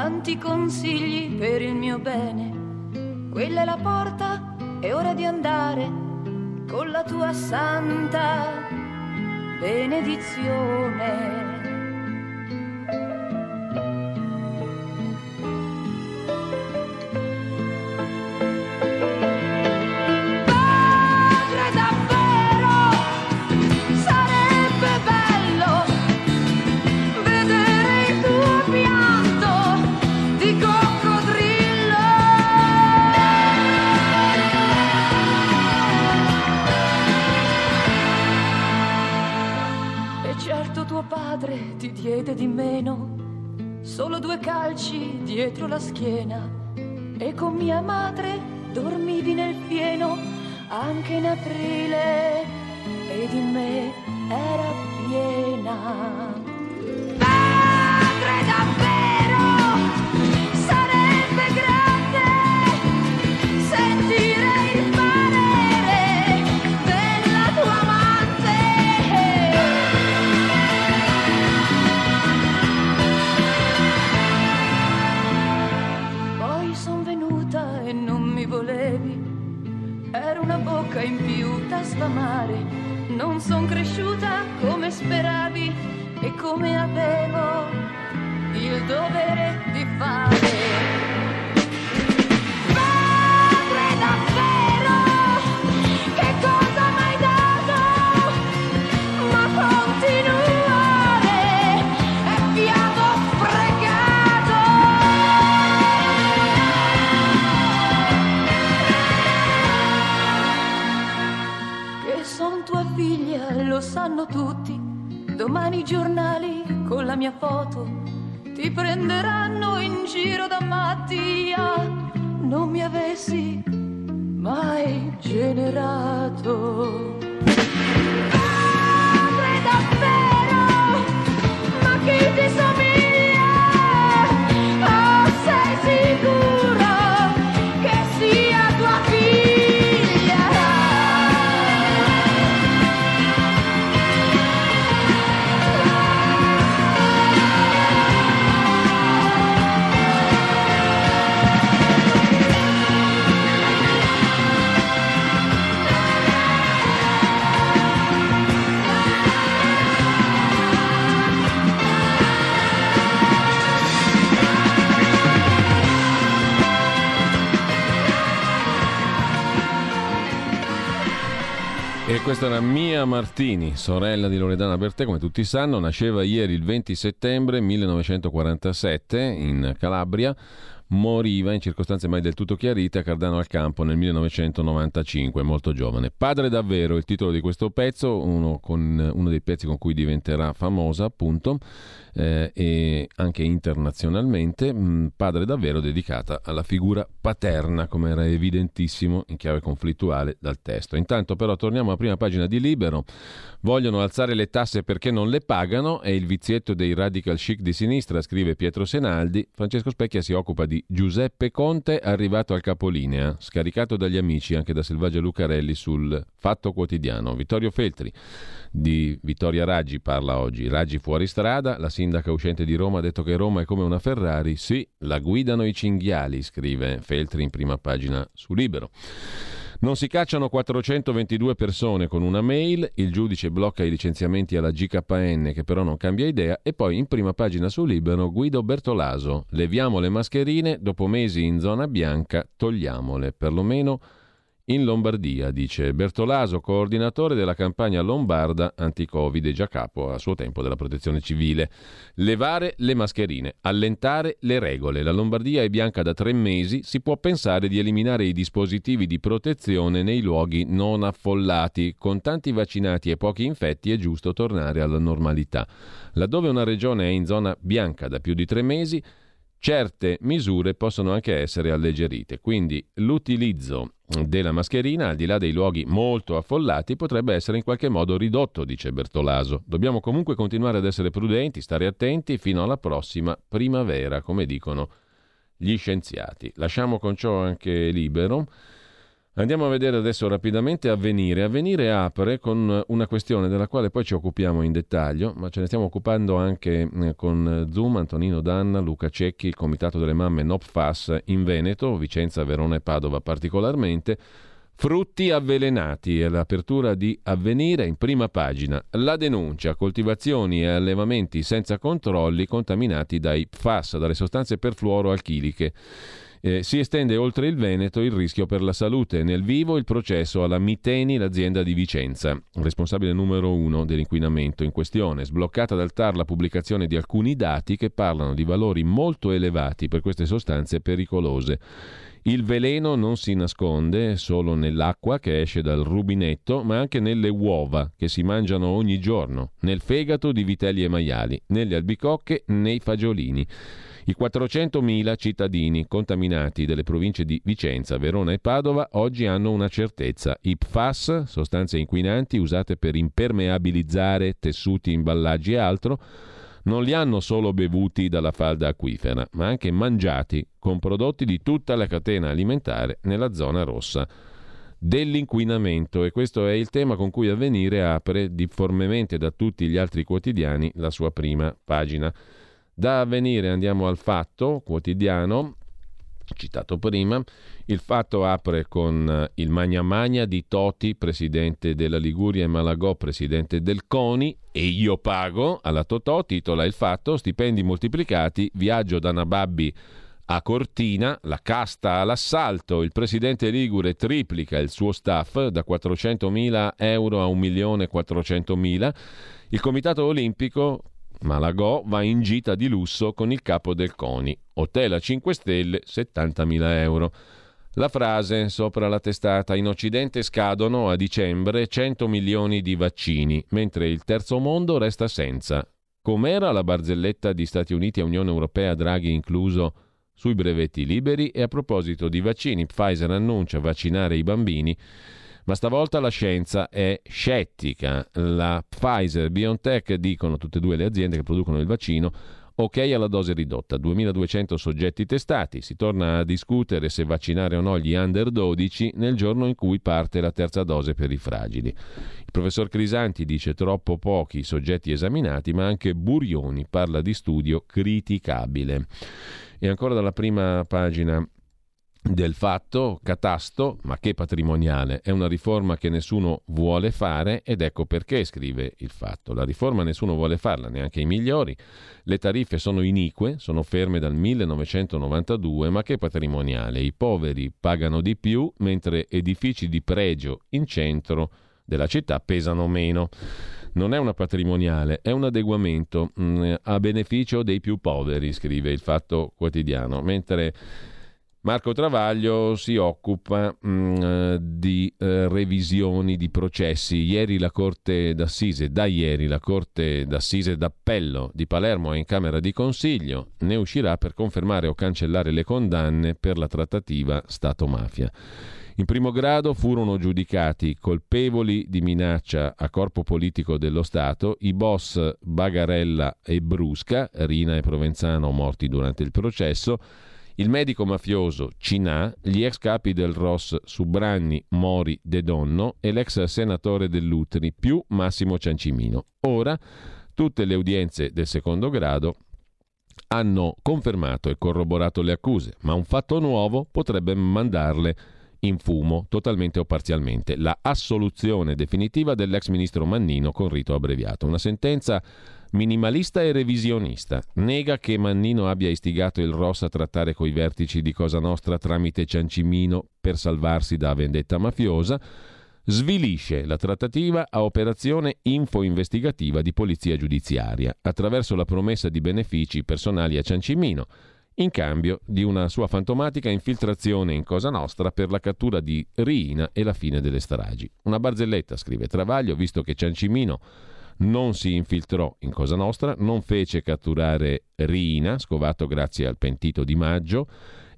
Tanti consigli per il mio bene. Quella è la porta, è ora di andare con la tua santa benedizione. Schiena. E con mia madre dormivi nel fieno anche in aprile questa era Mia Martini, sorella di Loredana Bertè, come tutti sanno, nasceva ieri il 20 settembre 1947 in Calabria, moriva in circostanze mai del tutto chiarite a Cardano al Campo nel 1995, molto giovane. Padre davvero, il titolo di questo pezzo, uno, con, uno dei pezzi con cui diventerà famosa appunto, eh, e anche internazionalmente, mh, Padre davvero dedicata alla figura paterna, come era evidentissimo in chiave conflittuale dal testo. Intanto però torniamo alla prima pagina di Libero, vogliono alzare le tasse perché non le pagano, è il vizietto dei radical chic di sinistra, scrive Pietro Senaldi, Francesco Specchia si occupa di Giuseppe Conte arrivato al capolinea, scaricato dagli amici anche da Selvaggia Lucarelli sul Fatto Quotidiano. Vittorio Feltri di Vittoria Raggi parla oggi. Raggi fuori strada, la sindaca uscente di Roma ha detto che Roma è come una Ferrari. Sì, la guidano i cinghiali, scrive Feltri in prima pagina su Libero. Non si cacciano 422 persone con una mail, il giudice blocca i licenziamenti alla GKN che però non cambia idea e poi in prima pagina su Libero Guido Bertolaso, leviamo le mascherine, dopo mesi in zona bianca togliamole, perlomeno in Lombardia, dice Bertolaso, coordinatore della campagna lombarda anti-Covid e già capo a suo tempo della protezione civile. Levare le mascherine, allentare le regole. La Lombardia è bianca da tre mesi, si può pensare di eliminare i dispositivi di protezione nei luoghi non affollati. Con tanti vaccinati e pochi infetti è giusto tornare alla normalità. Laddove una regione è in zona bianca da più di tre mesi, certe misure possono anche essere alleggerite. Quindi l'utilizzo della mascherina, al di là dei luoghi molto affollati, potrebbe essere in qualche modo ridotto, dice Bertolaso. Dobbiamo comunque continuare ad essere prudenti, stare attenti fino alla prossima primavera, come dicono gli scienziati. Lasciamo con ciò anche libero. Andiamo a vedere adesso rapidamente Avvenire. Avvenire apre con una questione della quale poi ci occupiamo in dettaglio, ma ce ne stiamo occupando anche eh, con Zoom, Antonino Danna, Luca Cecchi, il Comitato delle Mamme NOPFAS in Veneto, Vicenza, Verona e Padova particolarmente. Frutti avvelenati è l'apertura di Avvenire in prima pagina. La denuncia, coltivazioni e allevamenti senza controlli contaminati dai PFAS, dalle sostanze perfluoroalchiliche. Eh, si estende oltre il Veneto il rischio per la salute. Nel vivo il processo alla Miteni, l'azienda di Vicenza, responsabile numero uno dell'inquinamento in questione. Sbloccata dal TAR la pubblicazione di alcuni dati che parlano di valori molto elevati per queste sostanze pericolose. Il veleno non si nasconde solo nell'acqua che esce dal rubinetto, ma anche nelle uova che si mangiano ogni giorno, nel fegato di vitelli e maiali, nelle albicocche, nei fagiolini. I 400.000 cittadini contaminati delle province di Vicenza, Verona e Padova oggi hanno una certezza. I PFAS, sostanze inquinanti usate per impermeabilizzare tessuti, imballaggi e altro, non li hanno solo bevuti dalla falda acquifera, ma anche mangiati con prodotti di tutta la catena alimentare nella zona rossa dell'inquinamento e questo è il tema con cui Avvenire apre difformemente da tutti gli altri quotidiani la sua prima pagina. Da avvenire andiamo al fatto quotidiano, citato prima. Il fatto apre con eh, il Magna Magna di Toti, presidente della Liguria, e Malagò, presidente del CONI, e io pago. Alla Totò titola il fatto, stipendi moltiplicati, viaggio da Nababbi a Cortina, la casta all'assalto, il presidente Ligure triplica il suo staff da 400.000 euro a 1.400.000, il comitato olimpico Malagò va in gita di lusso con il capo del CONI. Hotel a 5 stelle, 70.000 euro. La frase sopra la testata in Occidente scadono a dicembre 100 milioni di vaccini, mentre il terzo mondo resta senza. Com'era la barzelletta di Stati Uniti e Unione Europea, Draghi incluso, sui brevetti liberi? E a proposito di vaccini, Pfizer annuncia vaccinare i bambini ma stavolta la scienza è scettica. La Pfizer e BioNTech dicono tutte e due le aziende che producono il vaccino Ok alla dose ridotta, 2200 soggetti testati, si torna a discutere se vaccinare o no gli under 12 nel giorno in cui parte la terza dose per i fragili. Il professor Crisanti dice troppo pochi soggetti esaminati, ma anche Burioni parla di studio criticabile. E ancora dalla prima pagina del fatto catasto, ma che patrimoniale, è una riforma che nessuno vuole fare ed ecco perché scrive il fatto. La riforma nessuno vuole farla, neanche i migliori. Le tariffe sono inique, sono ferme dal 1992, ma che patrimoniale. I poveri pagano di più, mentre edifici di pregio in centro della città pesano meno. Non è una patrimoniale, è un adeguamento mh, mm, a beneficio dei più poveri, scrive il fatto quotidiano, mentre Marco Travaglio si occupa mh, mm, di eh, revisioni di processi. Ieri la Corte d'Assise, da ieri la Corte d'Assise d'Appello di Palermo è in Camera di Consiglio, ne uscirà per confermare o cancellare le condanne per la trattativa Stato-mafia. In primo grado furono giudicati colpevoli di minaccia a corpo politico dello Stato i boss Bagarella e Brusca, Rina e Provenzano morti durante il processo, il medico mafioso Cinà, gli ex capi del Ross Subranni, Mori, De Donno e l'ex senatore dell'Utri più Massimo Ciancimino. Ora tutte le udienze del secondo grado hanno confermato e corroborato le accuse, ma un fatto nuovo potrebbe mandarle in fumo, totalmente o parzialmente, la assoluzione definitiva dell'ex ministro Mannino con rito abbreviato. Una sentenza Minimalista e revisionista. Nega che Mannino abbia istigato il Ross a trattare coi vertici di Cosa Nostra tramite Ciancimino per salvarsi da vendetta mafiosa. Svilisce la trattativa a operazione info-investigativa di polizia giudiziaria attraverso la promessa di benefici personali a Ciancimino in cambio di una sua fantomatica infiltrazione in Cosa Nostra per la cattura di Riina e la fine delle stragi. Una barzelletta, scrive Travaglio, visto che Ciancimino non si infiltrò in Cosa Nostra, non fece catturare Rina, scovato grazie al pentito di maggio,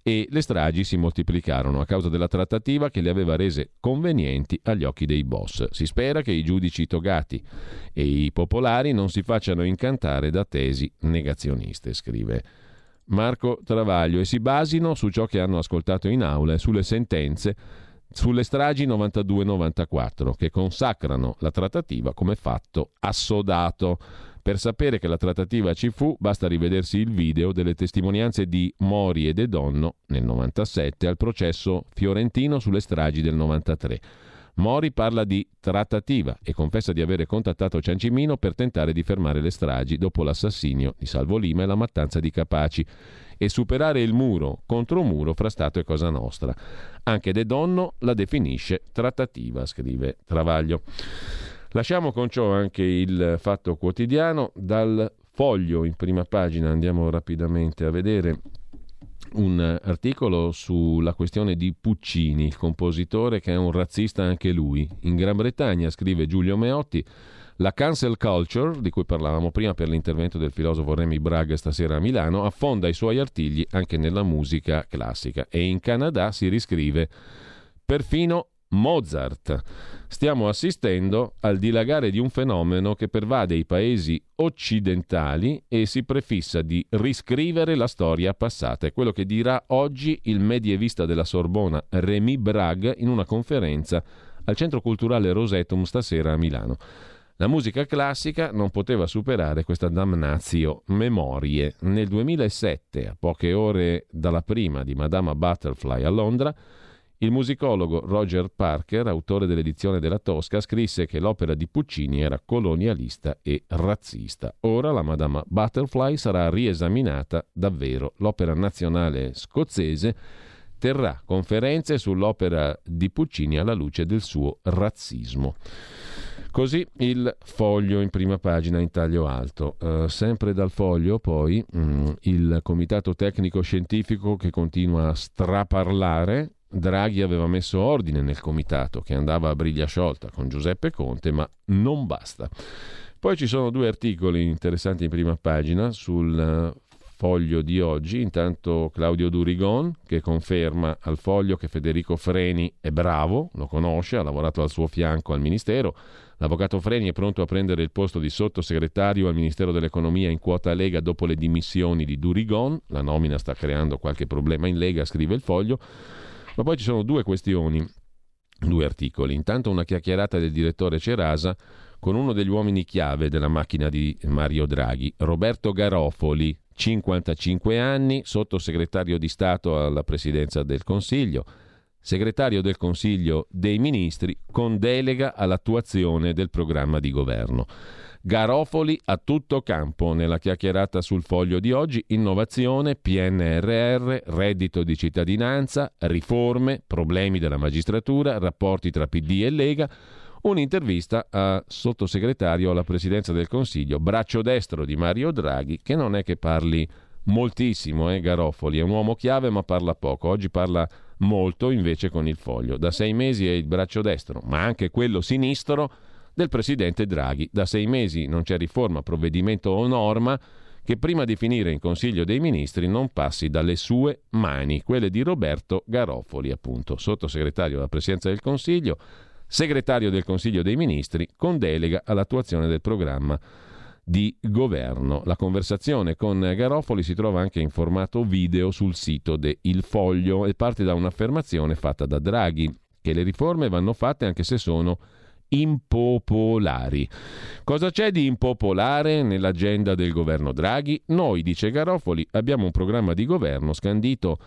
e le stragi si moltiplicarono a causa della trattativa che le aveva rese convenienti agli occhi dei boss. Si spera che i giudici togati e i popolari non si facciano incantare da tesi negazioniste, scrive Marco Travaglio, e si basino su ciò che hanno ascoltato in aula e sulle sentenze sulle stragi 92-94 che consacrano la trattativa come fatto assodato. Per sapere che la trattativa ci fu, basta rivedersi il video delle testimonianze di Mori e De Donno nel 97 al processo fiorentino sulle stragi del 93. Mori parla di trattativa e confessa di avere contattato Ciancimino per tentare di fermare le stragi dopo l'assassinio di Salvo Lima e la mattanza di Capaci e superare il muro contro muro fra Stato e Cosa Nostra. Anche De Donno la definisce trattativa, scrive Travaglio. Lasciamo con ciò anche il fatto quotidiano. Dal foglio in prima pagina andiamo rapidamente a vedere un articolo sulla questione di Puccini, il compositore che è un razzista anche lui. In Gran Bretagna, scrive Giulio Meotti, la cancel culture, di cui parlavamo prima per l'intervento del filosofo Remy Bragg stasera a Milano, affonda i suoi artigli anche nella musica classica e in Canada si riscrive perfino Mozart. Stiamo assistendo al dilagare di un fenomeno che pervade i paesi occidentali e si prefissa di riscrivere la storia passata. È quello che dirà oggi il medievista della Sorbona Rémy Bragg in una conferenza al Centro Culturale Rosetum stasera a Milano. La musica classica non poteva superare questa damnatio memorie. Nel 2007, a poche ore dalla prima di Madama Butterfly a Londra, il musicologo Roger Parker, autore dell'edizione della Tosca, scrisse che l'opera di Puccini era colonialista e razzista. Ora la Madama Butterfly sarà riesaminata davvero. L'opera nazionale scozzese terrà conferenze sull'opera di Puccini alla luce del suo razzismo. Così il foglio in prima pagina in taglio alto. Uh, sempre dal foglio poi mh, mm, il comitato tecnico scientifico che continua a straparlare Draghi aveva messo ordine nel comitato che andava a briglia sciolta con Giuseppe Conte, ma non basta. Poi ci sono due articoli interessanti in prima pagina sul eh, foglio di oggi. Intanto Claudio Durigon che conferma al foglio che Federico Freni è bravo, lo conosce, ha lavorato al suo fianco al Ministero. L'avvocato Freni è pronto a prendere il posto di sottosegretario al Ministero dell'Economia in quota Lega dopo le dimissioni di Durigon. La nomina sta creando qualche problema in Lega, scrive il foglio. Ma poi ci sono due questioni, due articoli. Intanto una chiacchierata del direttore Cerasa con uno degli uomini chiave della macchina di Mario Draghi, Roberto Garofoli, 55 anni, sottosegretario di Stato alla Presidenza del Consiglio, segretario del Consiglio dei Ministri con delega all'attuazione del programma di governo. Garofoli a tutto campo. Nella chiacchierata sul foglio di oggi, innovazione, PNRR, reddito di cittadinanza, riforme, problemi della magistratura, rapporti tra PD e Lega, un'intervista a sottosegretario alla presidenza del Consiglio, braccio destro di Mario Draghi, che non è che parli moltissimo, eh, Garofoli, è un uomo chiave ma parla poco, oggi parla molto invece con il foglio. Da sei mesi è il braccio destro, ma anche quello sinistro del presidente Draghi. Da sei mesi non c'è riforma, provvedimento o norma che prima di finire in Consiglio dei Ministri non passi dalle sue mani, quelle di Roberto Garofoli, appunto, sottosegretario alla Presidenza del Consiglio, segretario del Consiglio dei Ministri, con delega all'attuazione del programma di governo. La conversazione con Garofoli si trova anche in formato video sul sito de Il Foglio e parte da un'affermazione fatta da Draghi, che le riforme vanno fatte anche se sono impopolari. Cosa c'è di impopolare nell'agenda del governo Draghi? Noi, dice Garofoli, abbiamo un programma di governo scandito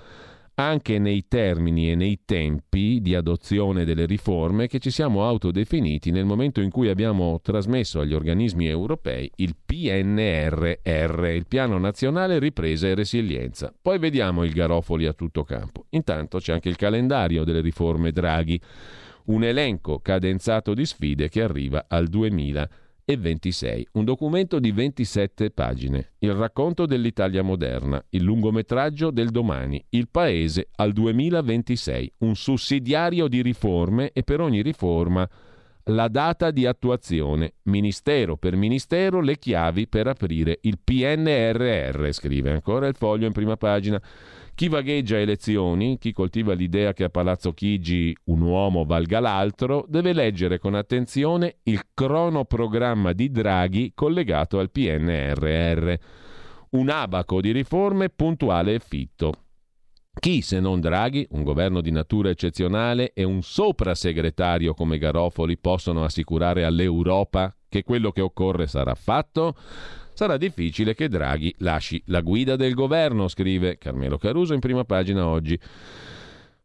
anche nei termini e nei tempi di adozione delle riforme che ci siamo autodefiniti nel momento in cui abbiamo trasmesso agli organismi europei il PNRR, il Piano Nazionale Ripresa e Resilienza. Poi vediamo il Garofoli a tutto campo. Intanto c'è anche il calendario delle riforme Draghi un elenco cadenzato di sfide che arriva al 2026. Un documento di 27 pagine, il racconto dell'Italia moderna, il lungometraggio del domani, il paese al 2026, un sussidiario di riforme e per ogni riforma la data di attuazione, ministero per ministero, le chiavi per aprire il PNRR, scrive ancora il foglio in prima pagina. Chi vagheggia elezioni, chi coltiva l'idea che a Palazzo Chigi un uomo valga l'altro, deve leggere con attenzione il cronoprogramma di Draghi collegato al PNRR. Un abaco di riforme puntuale e fitto. Chi se non Draghi, un governo di natura eccezionale e un soprasegretario come Garofoli possono assicurare all'Europa che quello che occorre sarà fatto? Sarà difficile che Draghi lasci la guida del governo, scrive Carmelo Caruso in prima pagina oggi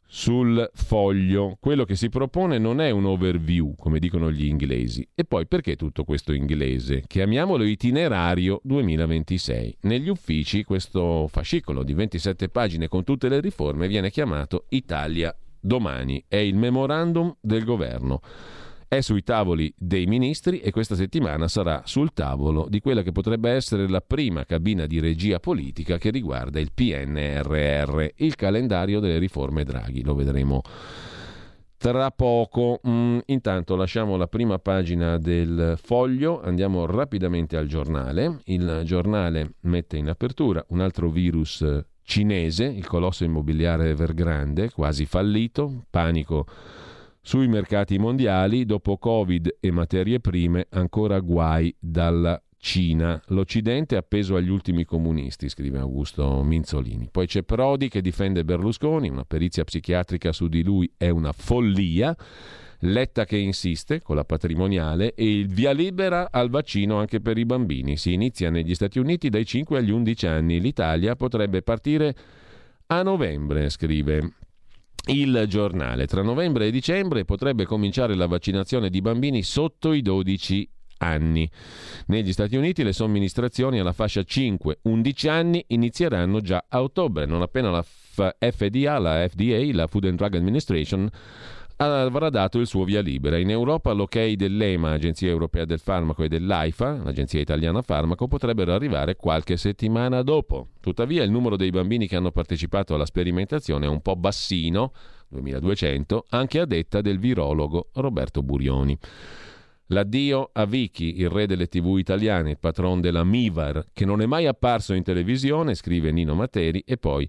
sul foglio. Quello che si propone non è un overview, come dicono gli inglesi. E poi perché tutto questo inglese? Chiamiamolo itinerario 2026. Negli uffici questo fascicolo di 27 pagine con tutte le riforme viene chiamato Italia domani. È il memorandum del governo è sui tavoli dei ministri e questa settimana sarà sul tavolo di quella che potrebbe essere la prima cabina di regia politica che riguarda il PNRR, il calendario delle riforme Draghi. Lo vedremo tra poco. Mm, intanto lasciamo la prima pagina del foglio, andiamo rapidamente al giornale. Il giornale mette in apertura un altro virus cinese, il colosso immobiliare Evergrande, quasi fallito, panico sui mercati mondiali, dopo Covid e materie prime, ancora guai dalla Cina. L'Occidente è appeso agli ultimi comunisti, scrive Augusto Minzolini. Poi c'è Prodi che difende Berlusconi, una perizia psichiatrica su di lui è una follia. Letta che insiste con la patrimoniale e il via libera al vaccino anche per i bambini. Si inizia negli Stati Uniti dai 5 agli 11 anni. L'Italia potrebbe partire a novembre, scrive il giornale. Tra novembre e dicembre potrebbe cominciare la vaccinazione di bambini sotto i 12 anni. Negli Stati Uniti le somministrazioni alla fascia 5-11 anni inizieranno già a ottobre, non appena la FDA, la FDA, la Food and Drug Administration, avrà dato il suo via libera. In Europa l'ok dell'EMA, Agenzia Europea del Farmaco, e dell'AIFA, l'Agenzia Italiana Farmaco, potrebbero arrivare qualche settimana dopo. Tuttavia il numero dei bambini che hanno partecipato alla sperimentazione è un po' bassino, 2200, anche a detta del virologo Roberto Burioni. L'addio a Vicky, il re delle tv italiane, il patron della Mivar, che non è mai apparso in televisione, scrive Nino Materi, e poi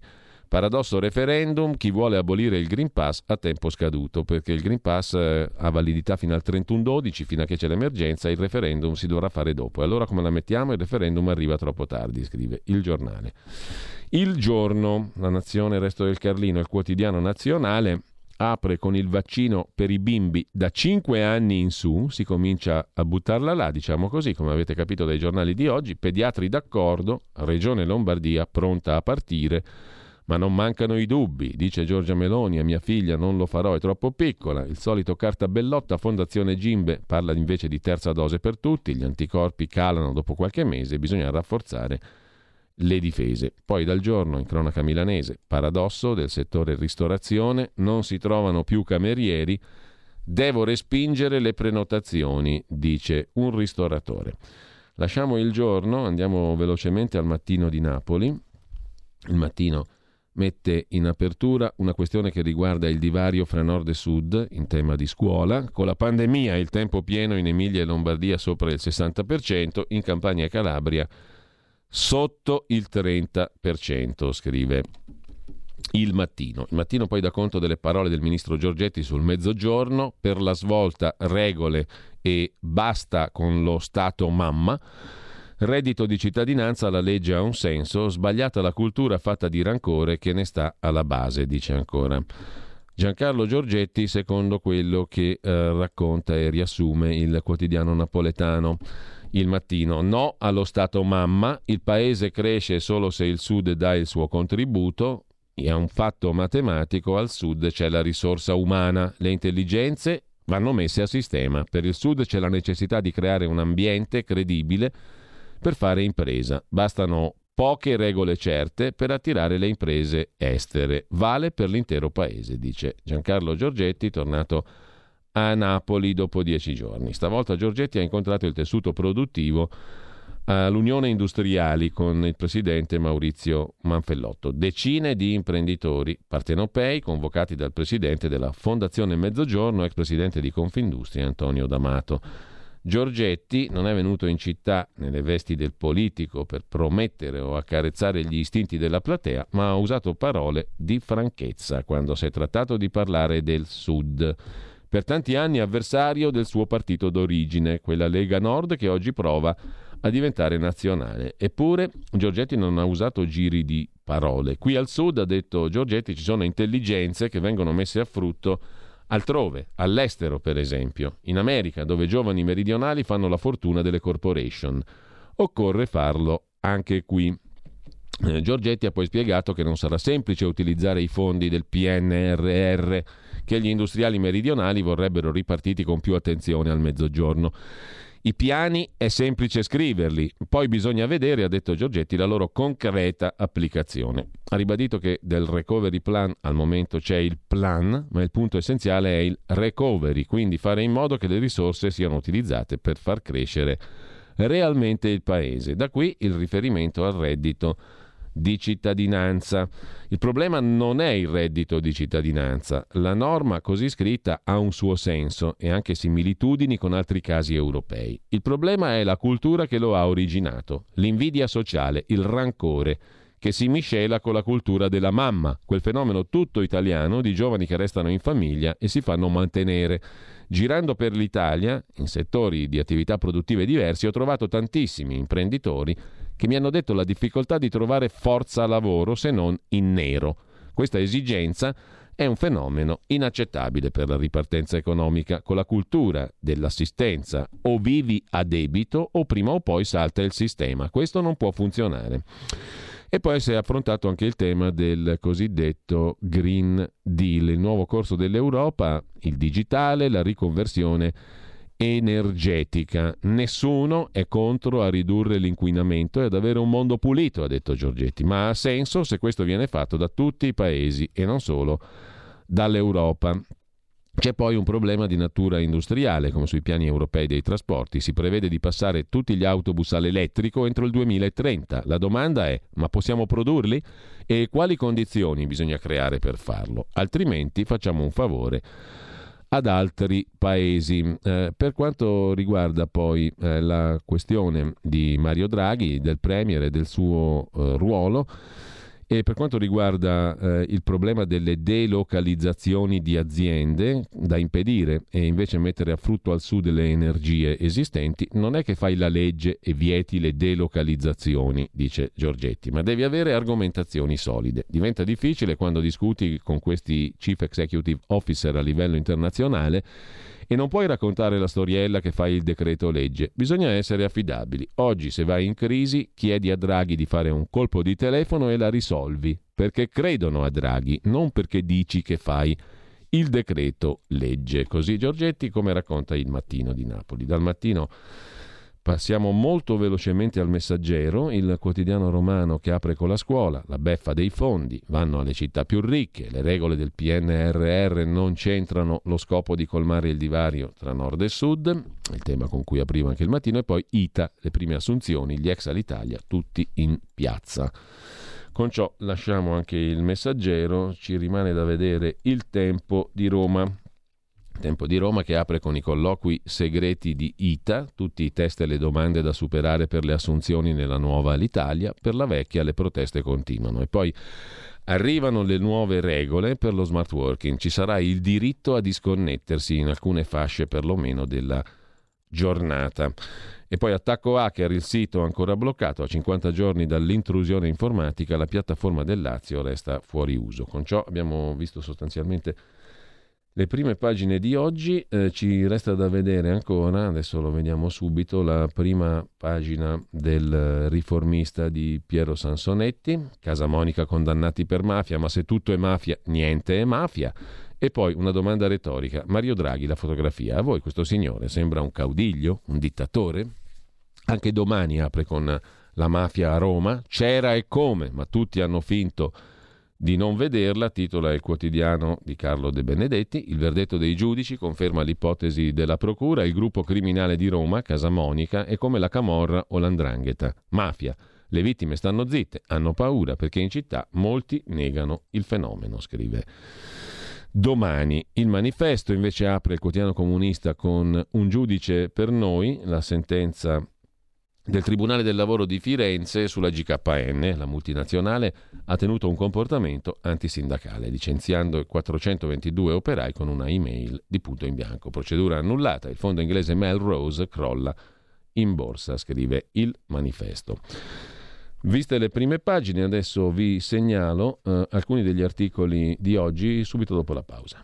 Paradosso referendum, chi vuole abolire il Green Pass a tempo scaduto, perché il Green Pass eh, ha validità fino al 31-12, fino a che c'è l'emergenza, il referendum si dovrà fare dopo. E allora come la mettiamo? Il referendum arriva troppo tardi, scrive il giornale. Il giorno, la nazione, il resto del Carlino, il quotidiano nazionale, apre con il vaccino per i bimbi da 5 anni in su, si comincia a buttarla là, diciamo così, come avete capito dai giornali di oggi, pediatri d'accordo, Regione Lombardia pronta a partire ma non mancano i dubbi, dice Giorgia Meloni, a mia figlia non lo farò, è troppo piccola. Il solito carta bellotta, Fondazione Gimbe parla invece di terza dose per tutti, gli anticorpi calano dopo qualche mese, bisogna rafforzare le difese. Poi dal giorno in cronaca milanese, paradosso del settore ristorazione, non si trovano più camerieri, devo respingere le prenotazioni, dice un ristoratore. Lasciamo il giorno, andiamo velocemente al mattino di Napoli. Il mattino mette in apertura una questione che riguarda il divario fra nord e sud in tema di scuola. Con la pandemia il tempo pieno in Emilia e Lombardia sopra il 60%, in Campania e Calabria sotto il 30%, scrive il mattino. Il mattino poi dà conto delle parole del ministro Giorgetti sul mezzogiorno, per la svolta regole e basta con lo Stato mamma. Reddito di cittadinanza, la legge ha un senso, sbagliata la cultura fatta di rancore che ne sta alla base, dice ancora. Giancarlo Giorgetti, secondo quello che eh, racconta e riassume il quotidiano napoletano. Il mattino, no allo Stato mamma, il paese cresce solo se il Sud dà il suo contributo, è un fatto matematico, al Sud c'è la risorsa umana, le intelligenze vanno messe a sistema. Per il Sud c'è la necessità di creare un ambiente credibile per fare impresa. Bastano poche regole certe per attirare le imprese estere. Vale per l'intero paese, dice Giancarlo Giorgetti, tornato a Napoli dopo dieci giorni. Stavolta Giorgetti ha incontrato il tessuto produttivo all'Unione Industriali con il presidente Maurizio Manfellotto. Decine di imprenditori partenopei convocati dal presidente della Fondazione Mezzogiorno, ex presidente di Confindustria Antonio D'Amato. Giorgetti non è venuto in città nelle vesti del politico per promettere o accarezzare gli istinti della platea, ma ha usato parole di franchezza quando si è trattato di parlare del Sud. Per tanti anni avversario del suo partito d'origine, quella Lega Nord che oggi prova a diventare nazionale. Eppure Giorgetti non ha usato giri di parole. Qui al Sud, ha detto Giorgetti, ci sono intelligenze che vengono messe a frutto altrove, all'estero per esempio, in America, dove giovani meridionali fanno la fortuna delle corporation. Occorre farlo anche qui. Eh, Giorgetti ha poi spiegato che non sarà semplice utilizzare i fondi del PNRR che gli industriali meridionali vorrebbero ripartiti con più attenzione al mezzogiorno. I piani è semplice scriverli, poi bisogna vedere, ha detto Giorgetti, la loro concreta applicazione. Ha ribadito che del recovery plan al momento c'è il plan, ma il punto essenziale è il recovery, quindi fare in modo che le risorse siano utilizzate per far crescere realmente il paese. Da qui il riferimento al reddito di cittadinanza. Il problema non è il reddito di cittadinanza. La norma così scritta ha un suo senso e anche similitudini con altri casi europei. Il problema è la cultura che lo ha originato, l'invidia sociale, il rancore che si miscela con la cultura della mamma, quel fenomeno tutto italiano di giovani che restano in famiglia e si fanno mantenere. Girando per l'Italia, in settori di attività produttive diversi, ho trovato tantissimi imprenditori che mi hanno detto la difficoltà di trovare forza lavoro se non in nero. Questa esigenza è un fenomeno inaccettabile per la ripartenza economica. Con la cultura dell'assistenza o vivi a debito o prima o poi salta il sistema. Questo non può funzionare. E poi si è affrontato anche il tema del cosiddetto Green Deal, il nuovo corso dell'Europa, il digitale, la riconversione energetica. Nessuno è contro a ridurre l'inquinamento e ad avere un mondo pulito, ha detto Giorgetti, ma ha senso se questo viene fatto da tutti i paesi e non solo dall'Europa. C'è poi un problema di natura industriale, come sui piani europei dei trasporti. Si prevede di passare tutti gli autobus all'elettrico entro il 2030. La domanda è: ma possiamo produrli? E quali condizioni bisogna creare per farlo? Altrimenti facciamo un favore ad altri paesi. Eh, per quanto riguarda poi eh, la questione di Mario Draghi, del Premier e del suo eh, ruolo, e per quanto riguarda eh, il problema delle delocalizzazioni di aziende da impedire e invece mettere a frutto al sud le energie esistenti, non è che fai la legge e vieti le delocalizzazioni, dice Giorgetti, ma devi avere argomentazioni solide. Diventa difficile quando discuti con questi chief executive officer a livello internazionale e non puoi raccontare la storiella che fai il decreto legge. Bisogna essere affidabili. Oggi, se vai in crisi, chiedi a Draghi di fare un colpo di telefono e la risolvi. Perché credono a Draghi, non perché dici che fai il decreto legge. Così Giorgetti come racconta il mattino di Napoli. Dal mattino Passiamo molto velocemente al messaggero, il quotidiano romano che apre con la scuola, la beffa dei fondi, vanno alle città più ricche, le regole del PNRR non centrano lo scopo di colmare il divario tra nord e sud, il tema con cui apriva anche il mattino, e poi ITA, le prime assunzioni, gli ex all'Italia, tutti in piazza. Con ciò lasciamo anche il messaggero, ci rimane da vedere il tempo di Roma. Tempo di Roma che apre con i colloqui segreti di ITA, tutti i test e le domande da superare per le assunzioni nella nuova Alitalia, per la vecchia le proteste continuano. E poi arrivano le nuove regole per lo smart working, ci sarà il diritto a disconnettersi in alcune fasce perlomeno della giornata. E poi attacco hacker, il sito ancora bloccato a 50 giorni dall'intrusione informatica, la piattaforma del Lazio resta fuori uso. Con ciò abbiamo visto sostanzialmente le prime pagine di oggi eh, ci resta da vedere ancora, adesso lo vediamo subito, la prima pagina del riformista di Piero Sansonetti, Casa Monica condannati per mafia, ma se tutto è mafia, niente è mafia. E poi una domanda retorica, Mario Draghi, la fotografia, a voi questo signore sembra un caudiglio, un dittatore? Anche domani apre con la mafia a Roma, c'era e come, ma tutti hanno finto di non vederla, titola il quotidiano di Carlo De Benedetti, il verdetto dei giudici conferma l'ipotesi della procura, il gruppo criminale di Roma, Casa Monica, è come la Camorra o l'Andrangheta, mafia. Le vittime stanno zitte, hanno paura perché in città molti negano il fenomeno, scrive. Domani il manifesto invece apre il quotidiano comunista con un giudice per noi, la sentenza del Tribunale del Lavoro di Firenze sulla GKN, la multinazionale, ha tenuto un comportamento antisindacale, licenziando 422 operai con una email di punto in bianco. Procedura annullata. Il fondo inglese Melrose crolla in borsa, scrive il manifesto. Viste le prime pagine, adesso vi segnalo eh, alcuni degli articoli di oggi subito dopo la pausa.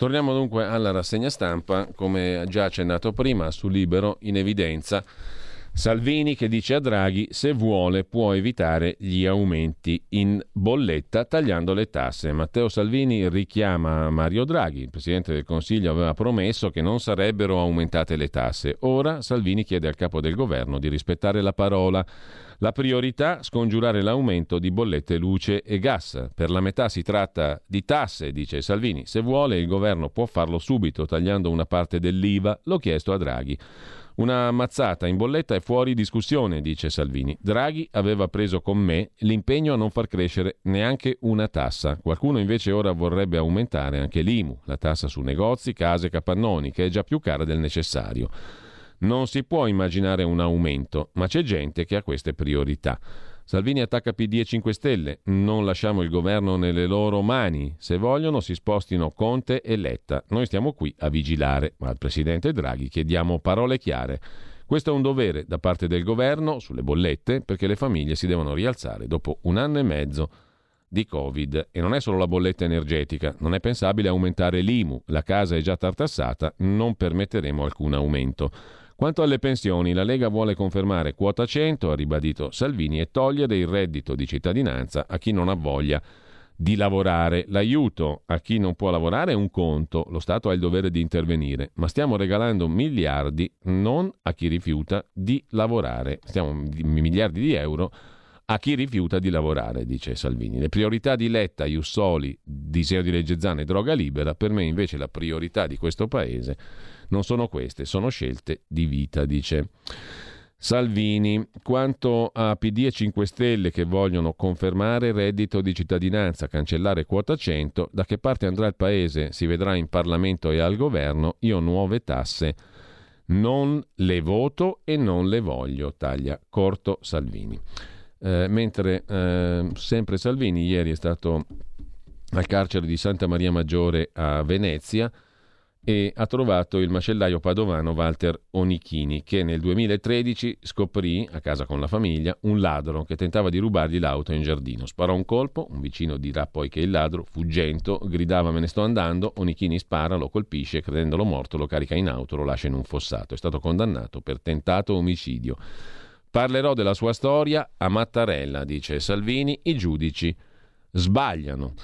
Torniamo dunque alla rassegna stampa, come già accennato prima, su Libero in evidenza Salvini che dice a Draghi se vuole può evitare gli aumenti in bolletta tagliando le tasse. Matteo Salvini richiama Mario Draghi. Il Presidente del Consiglio aveva promesso che non sarebbero aumentate le tasse. Ora Salvini chiede al capo del governo di rispettare la parola. La priorità scongiurare l'aumento di bollette luce e gas. Per la metà si tratta di tasse, dice Salvini. Se vuole il governo può farlo subito tagliando una parte dell'IVA. L'ho chiesto a Draghi. Una mazzata in bolletta è fuori discussione, dice Salvini. Draghi aveva preso con me l'impegno a non far crescere neanche una tassa. Qualcuno invece ora vorrebbe aumentare anche l'IMU, la tassa su negozi, case e capannoni, che è già più cara del necessario. Non si può immaginare un aumento, ma c'è gente che ha queste priorità. Salvini attacca PD e 5 Stelle. Non lasciamo il governo nelle loro mani. Se vogliono si spostino Conte e Letta. Noi stiamo qui a vigilare, ma al presidente Draghi chiediamo parole chiare. Questo è un dovere da parte del governo sulle bollette perché le famiglie si devono rialzare dopo un anno e mezzo di Covid. E non è solo la bolletta energetica, non è pensabile aumentare l'IMU. La casa è già tartassata, non permetteremo alcun aumento. Quanto alle pensioni, la Lega vuole confermare quota 100, ha ribadito Salvini, e togliere il reddito di cittadinanza a chi non ha voglia di lavorare. L'aiuto a chi non può lavorare è un conto, lo Stato ha il dovere di intervenire, ma stiamo regalando miliardi non a chi rifiuta di lavorare, stiamo miliardi di euro a chi rifiuta di lavorare, dice Salvini. Le priorità di Letta, Jussoli, disegno di legge Zane e droga libera, per me invece la priorità di questo Paese non sono queste, sono scelte di vita, dice Salvini. Quanto a PD e 5 Stelle che vogliono confermare reddito di cittadinanza, cancellare quota 100, da che parte andrà il Paese si vedrà in Parlamento e al governo, io nuove tasse non le voto e non le voglio, taglia corto Salvini. Eh, mentre eh, sempre Salvini ieri è stato al carcere di Santa Maria Maggiore a Venezia, e ha trovato il macellaio padovano Walter Onichini che nel 2013 scoprì, a casa con la famiglia, un ladro che tentava di rubargli l'auto in giardino. Sparò un colpo, un vicino dirà poi che il ladro, fuggento, gridava me ne sto andando, Onichini spara, lo colpisce, credendolo morto lo carica in auto, lo lascia in un fossato. È stato condannato per tentato omicidio. Parlerò della sua storia a Mattarella, dice Salvini, i giudici sbagliano.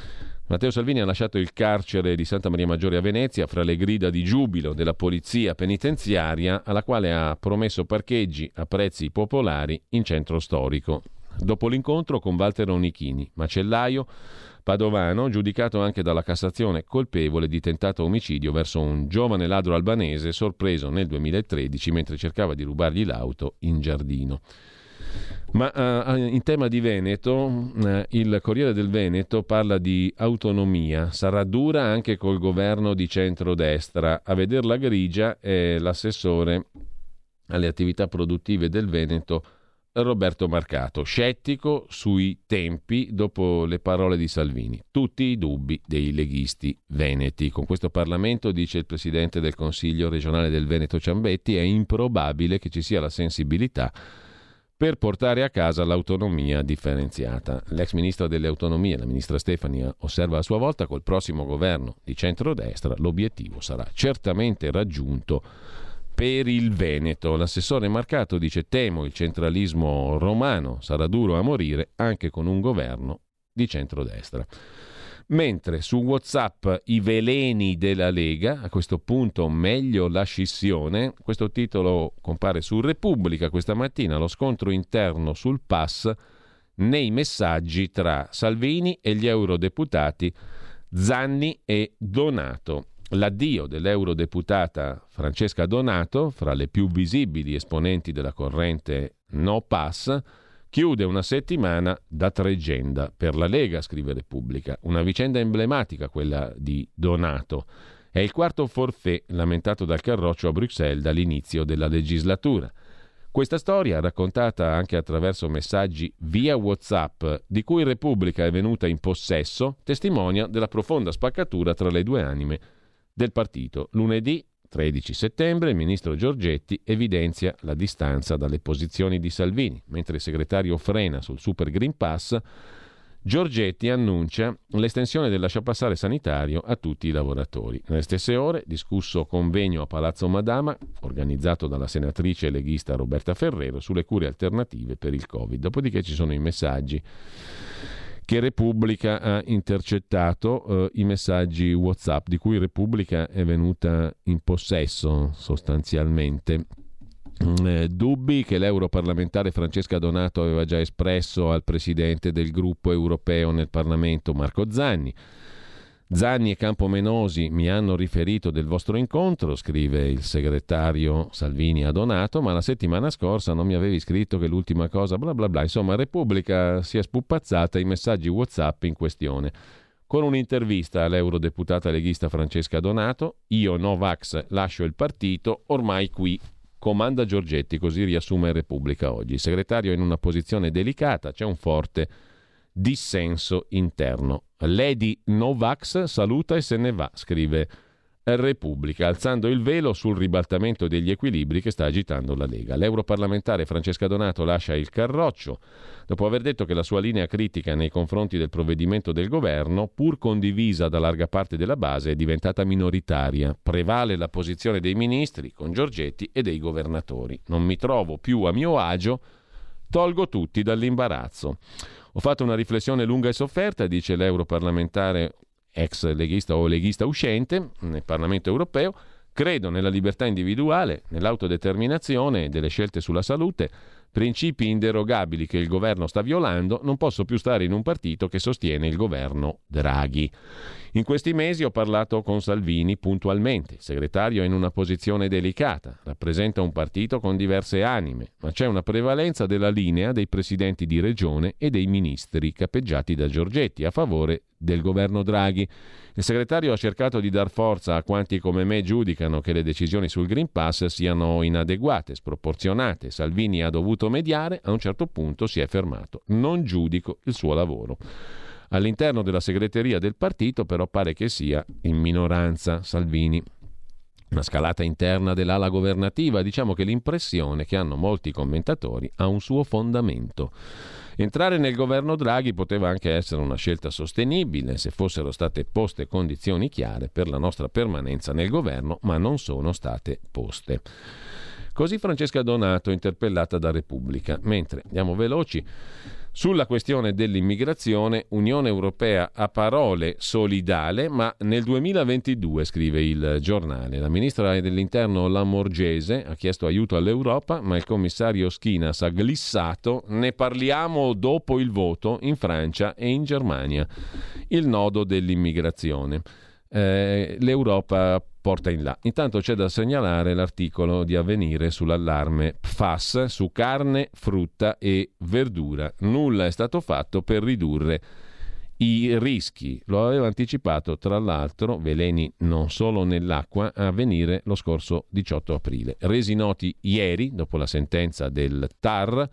Matteo Salvini ha lasciato il carcere di Santa Maria Maggiore a Venezia fra le grida di giubilo della polizia penitenziaria alla quale ha promesso parcheggi a prezzi popolari in centro storico. Dopo l'incontro con Walter Onichini, macellaio padovano, giudicato anche dalla Cassazione colpevole di tentato omicidio verso un giovane ladro albanese sorpreso nel 2013 mentre cercava di rubargli l'auto in giardino. Ma uh, in tema di Veneto, uh, il Corriere del Veneto parla di autonomia. Sarà dura anche col governo di centrodestra. A vederla grigia è l'assessore alle attività produttive del Veneto Roberto Marcato, scettico sui tempi dopo le parole di Salvini. Tutti i dubbi dei leghisti veneti. Con questo Parlamento, dice il Presidente del Consiglio regionale del Veneto Ciambetti, è improbabile che ci sia la sensibilità per portare a casa l'autonomia differenziata. L'ex ministra delle autonomie, la ministra Stefani, osserva a sua volta col prossimo governo di centrodestra l'obiettivo sarà certamente raggiunto per il Veneto. L'assessore Marcato dice temo il centralismo romano sarà duro a morire anche con un governo di centrodestra. Mentre su WhatsApp i veleni della Lega, a questo punto meglio la scissione, questo titolo compare su Repubblica questa mattina, lo scontro interno sul pass nei messaggi tra Salvini e gli eurodeputati Zanni e Donato. L'addio dell'eurodeputata Francesca Donato, fra le più visibili esponenti della corrente No Pass, Chiude una settimana da tregenda per la Lega, scrive Repubblica. Una vicenda emblematica quella di Donato. È il quarto forfè lamentato dal Carroccio a Bruxelles dall'inizio della legislatura. Questa storia, raccontata anche attraverso messaggi via WhatsApp, di cui Repubblica è venuta in possesso, testimonia della profonda spaccatura tra le due anime del partito. Lunedì 13 settembre il ministro Giorgetti evidenzia la distanza dalle posizioni di Salvini, mentre il segretario frena sul Super Green Pass. Giorgetti annuncia l'estensione del lasciapassare sanitario a tutti i lavoratori. Nelle stesse ore, discusso convegno a Palazzo Madama, organizzato dalla senatrice leghista Roberta Ferrero, sulle cure alternative per il Covid. Dopodiché ci sono i messaggi che Repubblica ha intercettato eh, i messaggi WhatsApp di cui Repubblica è venuta in possesso sostanzialmente. Mm, eh, dubbi che l'europarlamentare Francesca Donato aveva già espresso al presidente del gruppo europeo nel Parlamento Marco Zanni. Zanni e Campomenosi mi hanno riferito del vostro incontro, scrive il segretario Salvini a Donato, ma la settimana scorsa non mi avevi scritto che l'ultima cosa bla bla bla. Insomma, Repubblica si è spupazzata i messaggi WhatsApp in questione. Con un'intervista all'eurodeputata leghista Francesca Donato, io Novax lascio il partito, ormai qui comanda Giorgetti, così riassume Repubblica oggi. Il segretario è in una posizione delicata, c'è un forte dissenso interno. Lady Novax saluta e se ne va, scrive Repubblica, alzando il velo sul ribaltamento degli equilibri che sta agitando la Lega. L'europarlamentare Francesca Donato lascia il carroccio dopo aver detto che la sua linea critica nei confronti del provvedimento del governo, pur condivisa da larga parte della base, è diventata minoritaria. Prevale la posizione dei ministri con Giorgetti e dei governatori. Non mi trovo più a mio agio, tolgo tutti dall'imbarazzo. Ho fatto una riflessione lunga e sofferta, dice l'europarlamentare ex leghista o leghista uscente nel Parlamento europeo. Credo nella libertà individuale, nell'autodeterminazione e delle scelte sulla salute principi inderogabili che il governo sta violando, non posso più stare in un partito che sostiene il governo Draghi. In questi mesi ho parlato con Salvini puntualmente. Il segretario è in una posizione delicata, rappresenta un partito con diverse anime, ma c'è una prevalenza della linea dei presidenti di regione e dei ministri capeggiati da Giorgetti a favore del governo Draghi. Il segretario ha cercato di dar forza a quanti come me giudicano che le decisioni sul Green Pass siano inadeguate, sproporzionate. Salvini ha dovuto mediare, a un certo punto si è fermato. Non giudico il suo lavoro. All'interno della segreteria del partito però pare che sia in minoranza Salvini. Una scalata interna dell'ala governativa, diciamo che l'impressione che hanno molti commentatori ha un suo fondamento. Entrare nel governo Draghi poteva anche essere una scelta sostenibile se fossero state poste condizioni chiare per la nostra permanenza nel governo, ma non sono state poste. Così Francesca Donato, interpellata da Repubblica. Mentre andiamo veloci Sulla questione dell'immigrazione, Unione Europea a parole solidale, ma nel 2022, scrive il giornale, la ministra dell'interno Lamorgese ha chiesto aiuto all'Europa, ma il commissario Schinas ha glissato ne parliamo dopo il voto in Francia e in Germania. Il nodo dell'immigrazione. Eh, L'Europa porta in là. Intanto c'è da segnalare l'articolo di avvenire sull'allarme PFAS su carne, frutta e verdura. Nulla è stato fatto per ridurre i rischi. Lo aveva anticipato tra l'altro veleni non solo nell'acqua a venire lo scorso 18 aprile. Resi noti ieri, dopo la sentenza del TAR,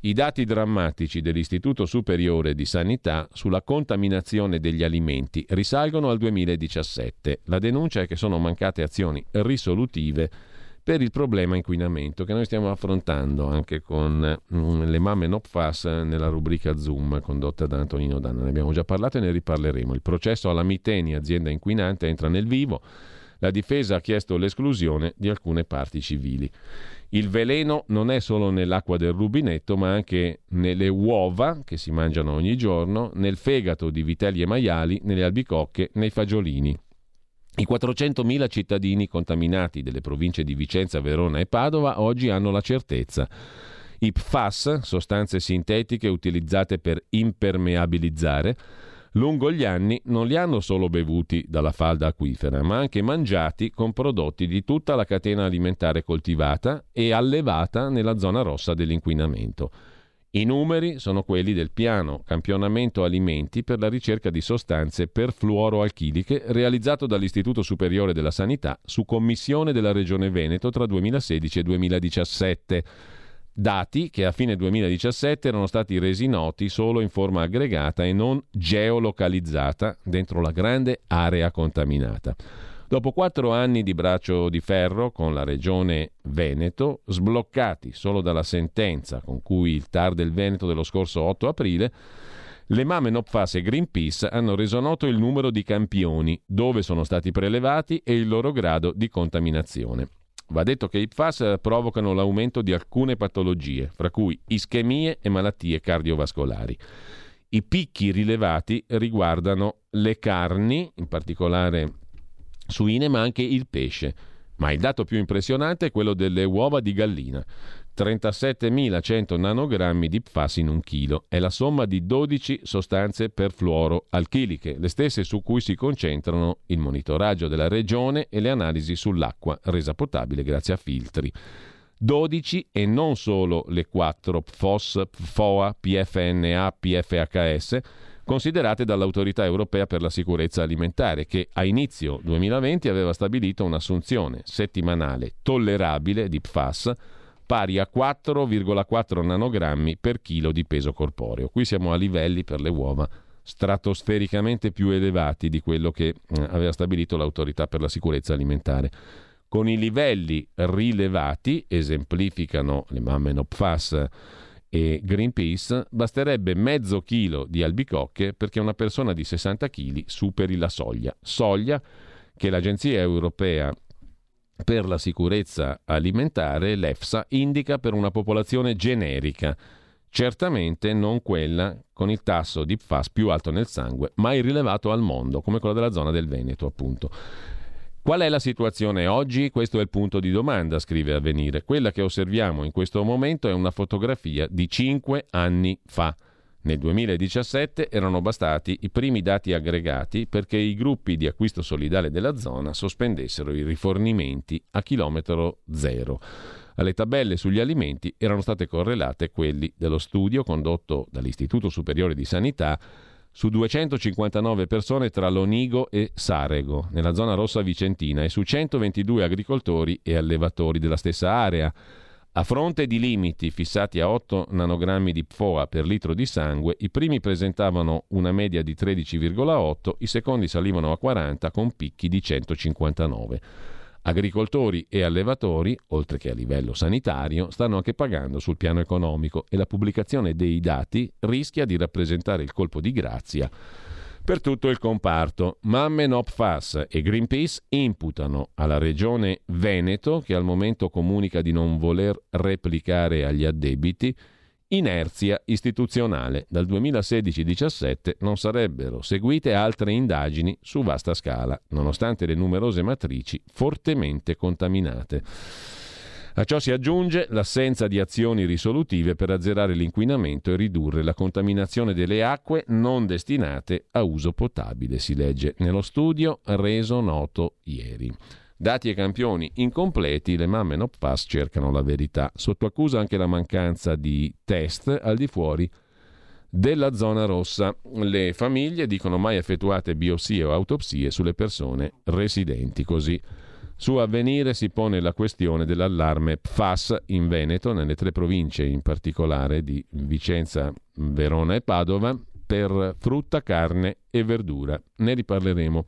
i dati drammatici dell'Istituto Superiore di Sanità sulla contaminazione degli alimenti risalgono al 2017. La denuncia è che sono mancate azioni risolutive per il problema inquinamento che noi stiamo affrontando anche con mm, le mamme NOPFAS nella rubrica Zoom condotta da Antonino Danna. Ne abbiamo già parlato e ne riparleremo. Il processo alla Miteni, azienda inquinante, entra nel vivo. La difesa ha chiesto l'esclusione di alcune parti civili. Il veleno non è solo nell'acqua del rubinetto, ma anche nelle uova che si mangiano ogni giorno, nel fegato di vitelli e maiali, nelle albicocche, nei fagiolini. I 400.000 cittadini contaminati delle province di Vicenza, Verona e Padova oggi hanno la certezza. I PFAS, sostanze sintetiche utilizzate per impermeabilizzare, lungo gli anni non li hanno solo bevuti dalla falda acquifera, ma anche mangiati con prodotti di tutta la catena alimentare coltivata e allevata nella zona rossa dell'inquinamento. I numeri sono quelli del piano Campionamento Alimenti per la ricerca di sostanze perfluoroalchiliche realizzato dall'Istituto Superiore della Sanità su commissione della Regione Veneto tra 2016 e 2017 dati che a fine 2017 erano stati resi noti solo in forma aggregata e non geolocalizzata dentro la grande area contaminata. Dopo quattro anni di braccio di ferro con la regione Veneto, sbloccati solo dalla sentenza con cui il TAR del Veneto dello scorso 8 aprile, le Mame Nopfas e Greenpeace hanno reso noto il numero di campioni, dove sono stati prelevati e il loro grado di contaminazione. Va detto che i PFAS provocano l'aumento di alcune patologie, fra cui ischemie e malattie cardiovascolari. I picchi rilevati riguardano le carni, in particolare suine, ma anche il pesce. Ma il dato più impressionante è quello delle uova di gallina. 37.100 nanogrammi di PFAS in un chilo. È la somma di 12 sostanze perfluoroalchiliche, le stesse su cui si concentrano il monitoraggio della regione e le analisi sull'acqua resa potabile grazie a filtri. 12 e non solo le 4 PFOS, PFOA, PFNA, PFHS considerate dall'autorità europea per la sicurezza alimentare che a inizio 2020 aveva stabilito un'assunzione settimanale tollerabile di PFAS pari a 4,4 nanogrammi per chilo di peso corporeo. Qui siamo a livelli per le uova stratosfericamente più elevati di quello che eh, aveva stabilito l'autorità per la sicurezza alimentare. Con i livelli rilevati, esemplificano le mamme Nopfas e Greenpeace, basterebbe mezzo chilo di albicocche perché una persona di 60 kg superi la soglia. Soglia che l'Agenzia europea per la sicurezza alimentare, l'EFSA, indica per una popolazione generica, certamente non quella con il tasso di PFAS più alto nel sangue, mai rilevato al mondo, come quello della zona del Veneto, appunto. Qual è la situazione oggi? Questo è il punto di domanda, scrive Avvenire. Quella che osserviamo in questo momento è una fotografia di cinque anni fa. Nel 2017 erano bastati i primi dati aggregati perché i gruppi di acquisto solidale della zona sospendessero i rifornimenti a chilometro zero. Alle tabelle sugli alimenti erano state correlate quelli dello studio condotto dall'Istituto Superiore di Sanità su 259 persone tra Lonigo e Sarego, nella zona rossa vicentina, e su 122 agricoltori e allevatori della stessa area. A fronte di limiti fissati a 8 nanogrammi di PFOA per litro di sangue, i primi presentavano una media di 13,8, i secondi salivano a 40 con picchi di 159. Agricoltori e allevatori, oltre che a livello sanitario, stanno anche pagando sul piano economico e la pubblicazione dei dati rischia di rappresentare il colpo di grazia per tutto il comparto. Mamme Nopfas e Greenpeace imputano alla regione Veneto, che al momento comunica di non voler replicare agli addebiti, inerzia istituzionale. Dal 2016-17 non sarebbero seguite altre indagini su vasta scala, nonostante le numerose matrici fortemente contaminate. A ciò si aggiunge l'assenza di azioni risolutive per azzerare l'inquinamento e ridurre la contaminazione delle acque non destinate a uso potabile, si legge nello studio reso noto ieri. Dati e campioni incompleti, le mamme no pass cercano la verità. Sotto accusa anche la mancanza di test al di fuori della zona rossa. Le famiglie dicono mai effettuate biopsie o autopsie sulle persone residenti. Così su avvenire si pone la questione dell'allarme PFAS in Veneto, nelle tre province in particolare di Vicenza, Verona e Padova, per frutta, carne e verdura. Ne riparleremo.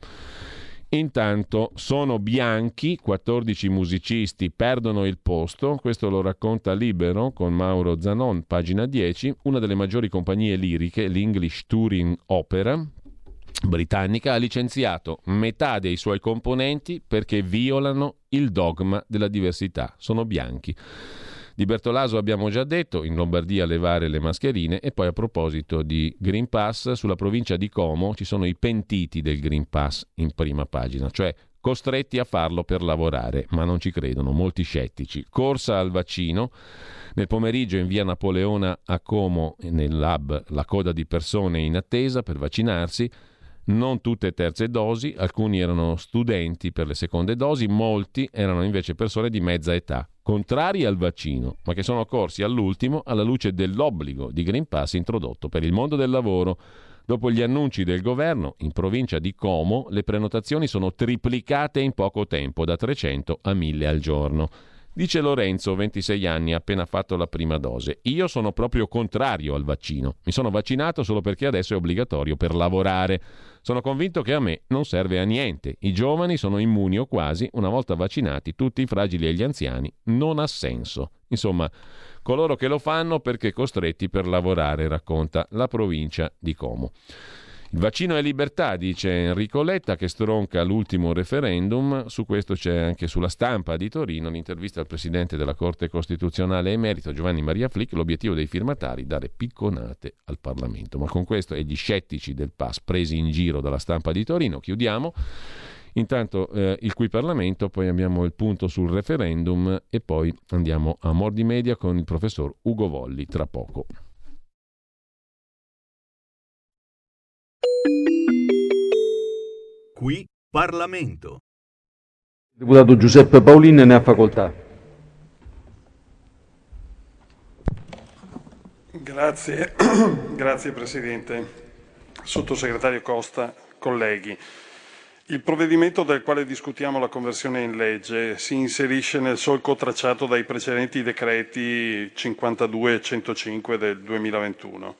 Intanto sono bianchi, 14 musicisti perdono il posto, questo lo racconta Libero con Mauro Zanon, pagina 10, una delle maggiori compagnie liriche, l'English Touring Opera britannica, ha licenziato metà dei suoi componenti perché violano il dogma della diversità, sono bianchi. Di Bertolaso abbiamo già detto, in Lombardia levare le mascherine e poi a proposito di Green Pass, sulla provincia di Como ci sono i pentiti del Green Pass in prima pagina, cioè costretti a farlo per lavorare, ma non ci credono, molti scettici. Corsa al vaccino. Nel pomeriggio in via Napoleona a Como, nel lab, la coda di persone in attesa per vaccinarsi non tutte terze dosi, alcuni erano studenti per le seconde dosi, molti erano invece persone di mezza età, contrari al vaccino, ma che sono corsi all'ultimo alla luce dell'obbligo di Green Pass introdotto per il mondo del lavoro. Dopo gli annunci del governo, in provincia di Como le prenotazioni sono triplicate in poco tempo, da 300 a 1000 al giorno. Dice Lorenzo, 26 anni, appena fatto la prima dose. Io sono proprio contrario al vaccino. Mi sono vaccinato solo perché adesso è obbligatorio per lavorare. Sono convinto che a me non serve a niente. I giovani sono immuni o quasi, una volta vaccinati, tutti i fragili e gli anziani. Non ha senso. Insomma, coloro che lo fanno perché costretti per lavorare, racconta la provincia di Como. Il vaccino è libertà, dice Enrico Letta, che stronca l'ultimo referendum. Su questo c'è anche sulla stampa di Torino l'intervista al presidente della Corte Costituzionale emerito Giovanni Maria Flick. L'obiettivo dei firmatari dare picconate al Parlamento. Ma con questo e gli scettici del PAS presi in giro dalla stampa di Torino, chiudiamo. Intanto eh, il cui Parlamento, poi abbiamo il punto sul referendum e poi andiamo a Mordi Media con il professor Ugo Volli tra poco. Qui Parlamento. Deputato Giuseppe Paolin ne ha facoltà. Grazie, (clears throat) grazie Presidente. Sottosegretario Costa, colleghi. Il provvedimento del quale discutiamo la conversione in legge si inserisce nel solco tracciato dai precedenti decreti 52 e 105 del 2021.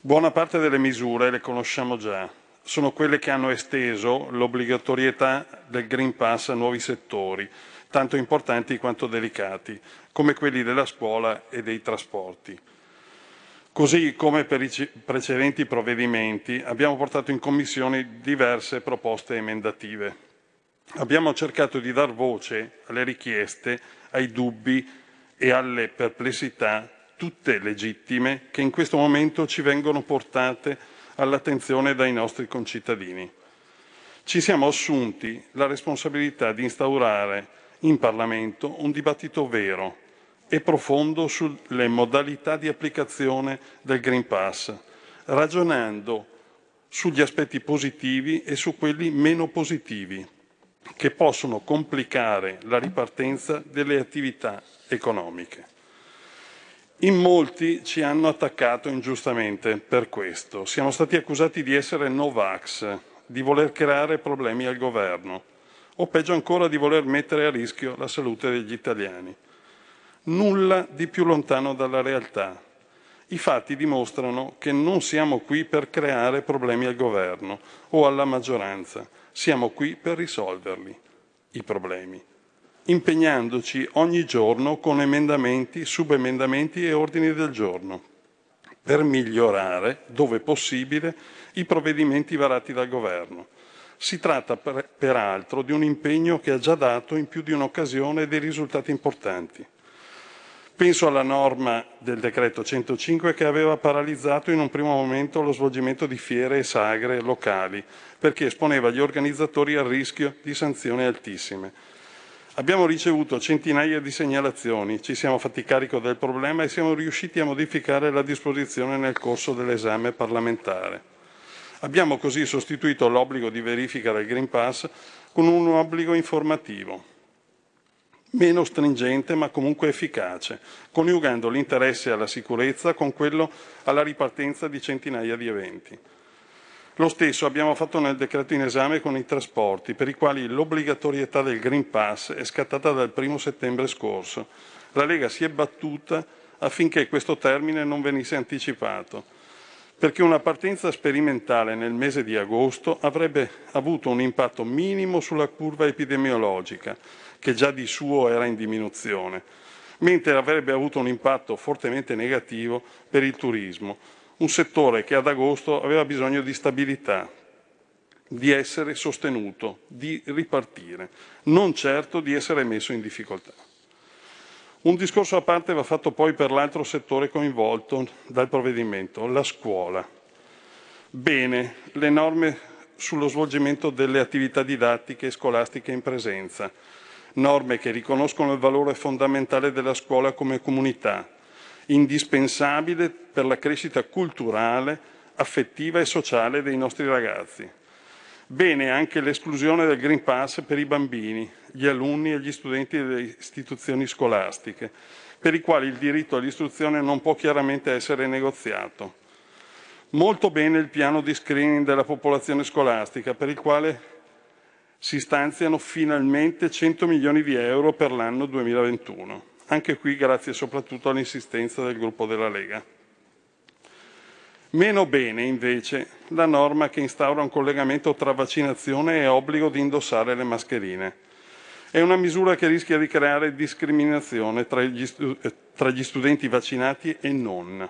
Buona parte delle misure le conosciamo già, sono quelle che hanno esteso l'obbligatorietà del Green Pass a nuovi settori, tanto importanti quanto delicati, come quelli della scuola e dei trasporti. Così come per i precedenti provvedimenti abbiamo portato in Commissione diverse proposte emendative. Abbiamo cercato di dar voce alle richieste, ai dubbi e alle perplessità, tutte legittime, che in questo momento ci vengono portate all'attenzione dai nostri concittadini. Ci siamo assunti la responsabilità di instaurare in Parlamento un dibattito vero e profondo sulle modalità di applicazione del Green Pass, ragionando sugli aspetti positivi e su quelli meno positivi, che possono complicare la ripartenza delle attività economiche. In molti ci hanno attaccato ingiustamente per questo. Siamo stati accusati di essere Novax, di voler creare problemi al governo o peggio ancora di voler mettere a rischio la salute degli italiani. Nulla di più lontano dalla realtà. I fatti dimostrano che non siamo qui per creare problemi al governo o alla maggioranza, siamo qui per risolverli, i problemi impegnandoci ogni giorno con emendamenti, subemendamenti e ordini del giorno per migliorare, dove possibile, i provvedimenti varati dal Governo. Si tratta per, peraltro di un impegno che ha già dato in più di un'occasione dei risultati importanti. Penso alla norma del decreto 105 che aveva paralizzato in un primo momento lo svolgimento di fiere e sagre locali perché esponeva gli organizzatori al rischio di sanzioni altissime. Abbiamo ricevuto centinaia di segnalazioni, ci siamo fatti carico del problema e siamo riusciti a modificare la disposizione nel corso dell'esame parlamentare. Abbiamo così sostituito l'obbligo di verifica del Green Pass con un obbligo informativo meno stringente ma comunque efficace, coniugando l'interesse alla sicurezza con quello alla ripartenza di centinaia di eventi. Lo stesso abbiamo fatto nel decreto in esame con i trasporti, per i quali l'obbligatorietà del Green Pass è scattata dal 1 settembre scorso. La Lega si è battuta affinché questo termine non venisse anticipato, perché una partenza sperimentale nel mese di agosto avrebbe avuto un impatto minimo sulla curva epidemiologica, che già di suo era in diminuzione, mentre avrebbe avuto un impatto fortemente negativo per il turismo, un settore che ad agosto aveva bisogno di stabilità, di essere sostenuto, di ripartire, non certo di essere messo in difficoltà. Un discorso a parte va fatto poi per l'altro settore coinvolto dal provvedimento, la scuola. Bene, le norme sullo svolgimento delle attività didattiche e scolastiche in presenza, norme che riconoscono il valore fondamentale della scuola come comunità, indispensabile per la crescita culturale, affettiva e sociale dei nostri ragazzi. Bene anche l'esclusione del Green Pass per i bambini, gli alunni e gli studenti delle istituzioni scolastiche, per i quali il diritto all'istruzione non può chiaramente essere negoziato. Molto bene il piano di screening della popolazione scolastica, per il quale si stanziano finalmente 100 milioni di euro per l'anno 2021. Anche qui grazie soprattutto all'insistenza del gruppo della Lega. Meno bene invece la norma che instaura un collegamento tra vaccinazione e obbligo di indossare le mascherine. È una misura che rischia di creare discriminazione tra gli, stu- tra gli studenti vaccinati e non,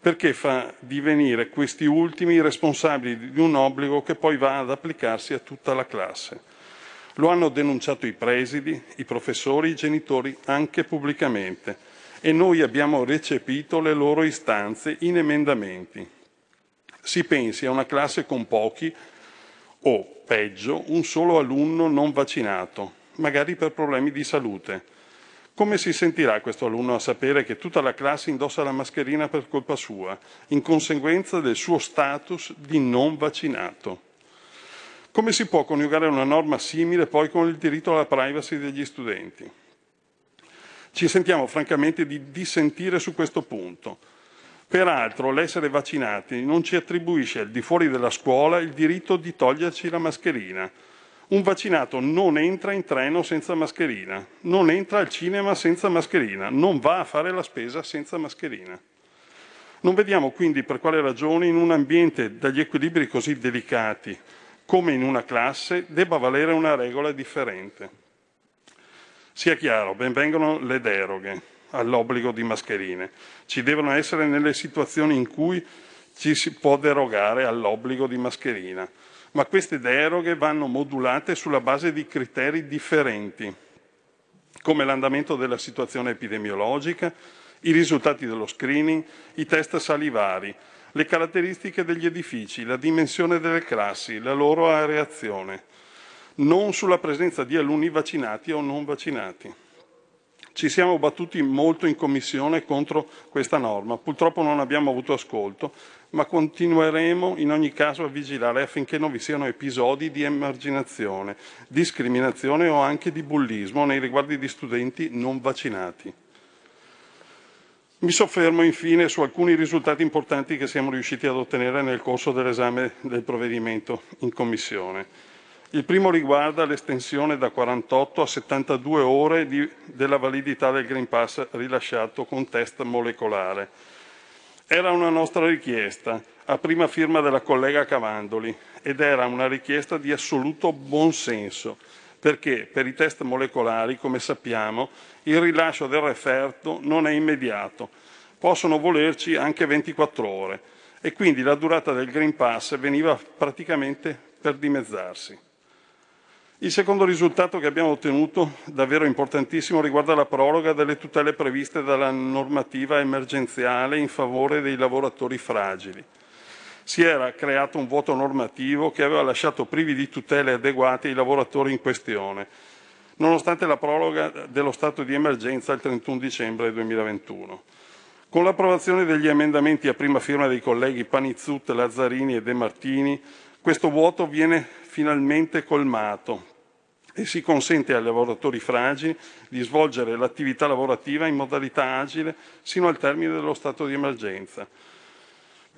perché fa divenire questi ultimi responsabili di un obbligo che poi va ad applicarsi a tutta la classe. Lo hanno denunciato i presidi, i professori, i genitori, anche pubblicamente, e noi abbiamo recepito le loro istanze in emendamenti. Si pensi a una classe con pochi o, peggio, un solo alunno non vaccinato, magari per problemi di salute come si sentirà questo alunno a sapere che tutta la classe indossa la mascherina per colpa sua, in conseguenza del suo status di non vaccinato? Come si può coniugare una norma simile poi con il diritto alla privacy degli studenti? Ci sentiamo francamente di dissentire su questo punto. Peraltro l'essere vaccinati non ci attribuisce al di fuori della scuola il diritto di toglierci la mascherina, un vaccinato non entra in treno senza mascherina, non entra al cinema senza mascherina, non va a fare la spesa senza mascherina. Non vediamo quindi per quale ragione in un ambiente dagli equilibri così delicati come in una classe debba valere una regola differente. Sia chiaro, benvengano le deroghe all'obbligo di mascherine. Ci devono essere nelle situazioni in cui ci si può derogare all'obbligo di mascherina ma queste deroghe vanno modulate sulla base di criteri differenti, come l'andamento della situazione epidemiologica, i risultati dello screening, i test salivari, le caratteristiche degli edifici, la dimensione delle classi, la loro areazione, non sulla presenza di alunni vaccinati o non vaccinati. Ci siamo battuti molto in commissione contro questa norma, purtroppo non abbiamo avuto ascolto, ma continueremo in ogni caso a vigilare affinché non vi siano episodi di emarginazione, discriminazione o anche di bullismo nei riguardi di studenti non vaccinati. Mi soffermo infine su alcuni risultati importanti che siamo riusciti ad ottenere nel corso dell'esame del provvedimento in Commissione. Il primo riguarda l'estensione da 48 a 72 ore di, della validità del Green Pass rilasciato con test molecolare. Era una nostra richiesta, a prima firma della collega Cavandoli, ed era una richiesta di assoluto buonsenso, perché per i test molecolari, come sappiamo, il rilascio del referto non è immediato, possono volerci anche 24 ore e quindi la durata del Green Pass veniva praticamente per dimezzarsi. Il secondo risultato che abbiamo ottenuto, davvero importantissimo, riguarda la proroga delle tutele previste dalla normativa emergenziale in favore dei lavoratori fragili. Si era creato un vuoto normativo che aveva lasciato privi di tutele adeguate i lavoratori in questione, nonostante la proroga dello stato di emergenza il 31 dicembre 2021. Con l'approvazione degli emendamenti a prima firma dei colleghi Panizzut, Lazzarini e De Martini, questo vuoto viene finalmente colmato e si consente ai lavoratori fragili di svolgere l'attività lavorativa in modalità agile sino al termine dello stato di emergenza.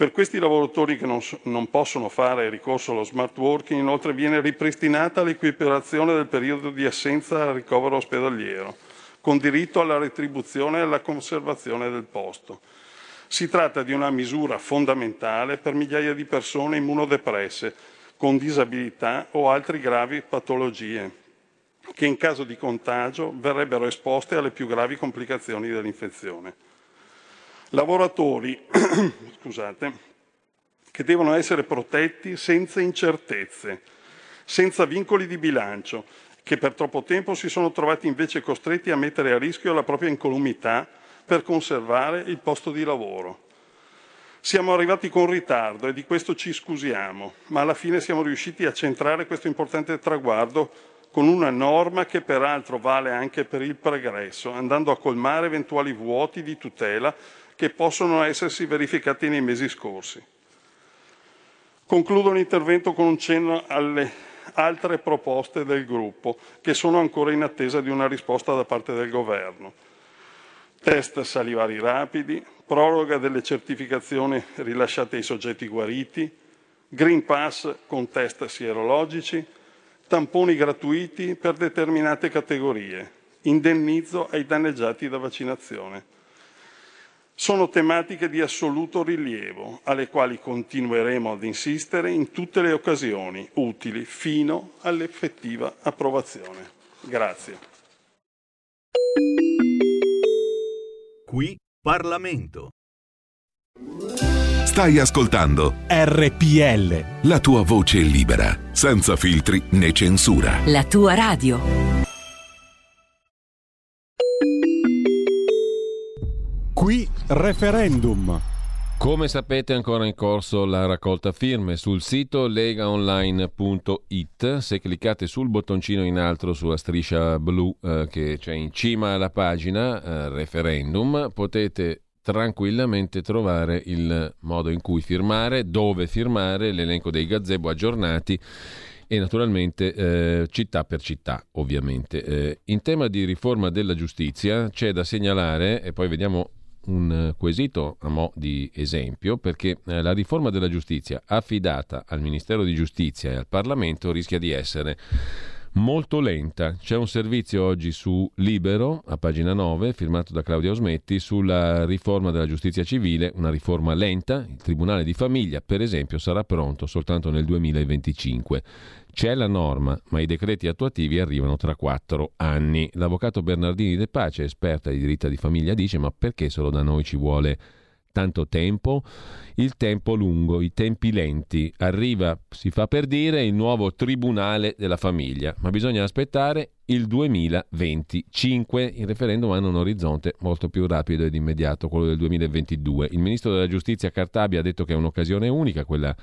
Per questi lavoratori che non, non, possono fare ricorso allo smart working, inoltre viene ripristinata l'equiparazione del periodo di assenza al ricovero ospedaliero, con diritto alla retribuzione e alla conservazione del posto. Si tratta di una misura fondamentale per migliaia di persone immunodepresse, con disabilità o altre gravi patologie, che in caso di contagio verrebbero esposte alle più gravi complicazioni dell'infezione. Lavoratori (clears throat) scusate, che devono essere protetti senza incertezze, senza vincoli di bilancio, che per troppo tempo si sono trovati invece costretti a mettere a rischio la propria incolumità per conservare il posto di lavoro. Siamo arrivati con ritardo e di questo ci scusiamo, ma alla fine siamo riusciti a centrare questo importante traguardo con una norma che peraltro vale anche per il pregresso, andando a colmare eventuali vuoti di tutela che possono essersi verificati nei mesi scorsi. Concludo l'intervento con un cenno alle altre proposte del gruppo che sono ancora in attesa di una risposta da parte del governo. Test salivari rapidi, proroga delle certificazioni rilasciate ai soggetti guariti, Green Pass con test sierologici, tamponi gratuiti per determinate categorie, indennizzo ai danneggiati da vaccinazione. Sono tematiche di assoluto rilievo, alle quali continueremo ad insistere in tutte le occasioni utili fino all'effettiva approvazione. Grazie. Qui Parlamento. Stai ascoltando RPL. La tua voce libera, senza filtri né censura. La tua radio. Qui referendum. Come sapete è ancora in corso la raccolta firme sul sito legaonline.it. Se cliccate sul bottoncino in alto sulla striscia blu eh, che c'è in cima alla pagina eh, referendum potete tranquillamente trovare il modo in cui firmare, dove firmare, l'elenco dei gazebo aggiornati e naturalmente eh, città per città, ovviamente. Eh, in tema di riforma della giustizia c'è da segnalare, e poi vediamo un quesito a mo' di esempio, perché eh, la riforma della giustizia affidata al Ministero di Giustizia e al Parlamento rischia di essere molto lenta. C'è un servizio oggi su Libero, a pagina 9, firmato da Claudia Osmetti, sulla riforma della giustizia civile, una riforma lenta. Il Tribunale di Famiglia, per esempio, sarà pronto soltanto nel 2025. C'è la norma, ma i decreti attuativi arrivano tra quattro anni. L'avvocato Bernardini De Pace, esperta di diritto di famiglia, dice: Ma perché solo da noi ci vuole tanto tempo? Il tempo lungo, i tempi lenti. Arriva, si fa per dire, il nuovo tribunale della famiglia, ma bisogna aspettare il 2025. Il referendum hanno un orizzonte molto più rapido ed immediato, quello del 2022. Il ministro della giustizia Cartabia ha detto che è un'occasione unica quella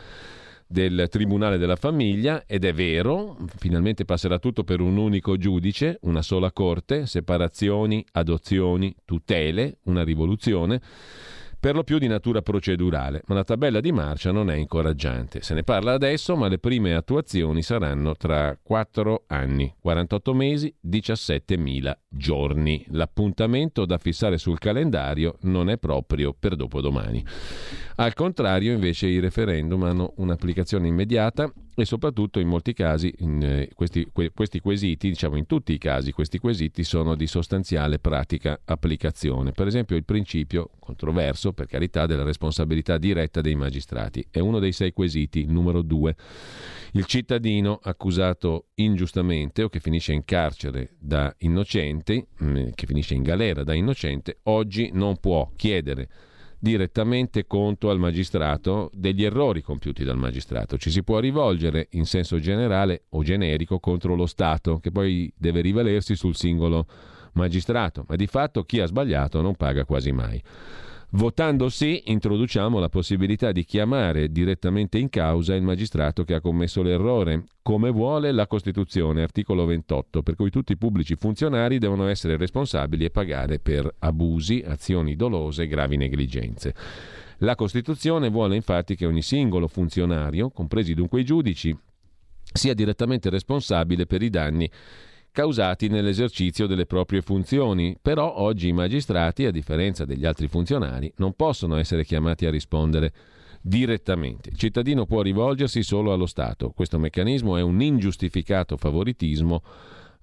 del Tribunale della Famiglia ed è vero, finalmente passerà tutto per un unico giudice, una sola corte, separazioni, adozioni, tutele, una rivoluzione per lo più di natura procedurale, ma la tabella di marcia non è incoraggiante. Se ne parla adesso, ma le prime attuazioni saranno tra 4 anni, 48 mesi, 17.000 giorni. L'appuntamento da fissare sul calendario non è proprio per dopodomani. Al contrario, invece, i referendum hanno un'applicazione immediata e soprattutto in molti casi in, eh, questi, que, questi, quesiti, diciamo in tutti i casi, questi quesiti sono di sostanziale pratica applicazione. Per esempio il principio controverso, per carità, della responsabilità diretta dei magistrati. È uno dei sei quesiti, il numero due. Il cittadino accusato ingiustamente o che finisce in carcere da innocente, mm, che finisce in galera da innocente, oggi non può chiedere direttamente conto al magistrato degli errori compiuti dal magistrato. Ci si può rivolgere in senso generale o generico contro lo Stato, che poi deve rivalersi sul singolo magistrato, ma di fatto chi ha sbagliato non paga quasi mai. Votando sì, introduciamo la possibilità di chiamare direttamente in causa il magistrato che ha commesso l'errore, come vuole la Costituzione, articolo 28, per cui tutti i pubblici funzionari devono essere responsabili e pagare per abusi, azioni dolose e gravi negligenze. La Costituzione vuole infatti che ogni singolo funzionario, compresi dunque i giudici, sia direttamente responsabile per i danni causati nell'esercizio delle proprie funzioni, però oggi i magistrati, a differenza degli altri funzionari, non possono essere chiamati a rispondere direttamente. Il cittadino può rivolgersi solo allo Stato. Questo meccanismo è un ingiustificato favoritismo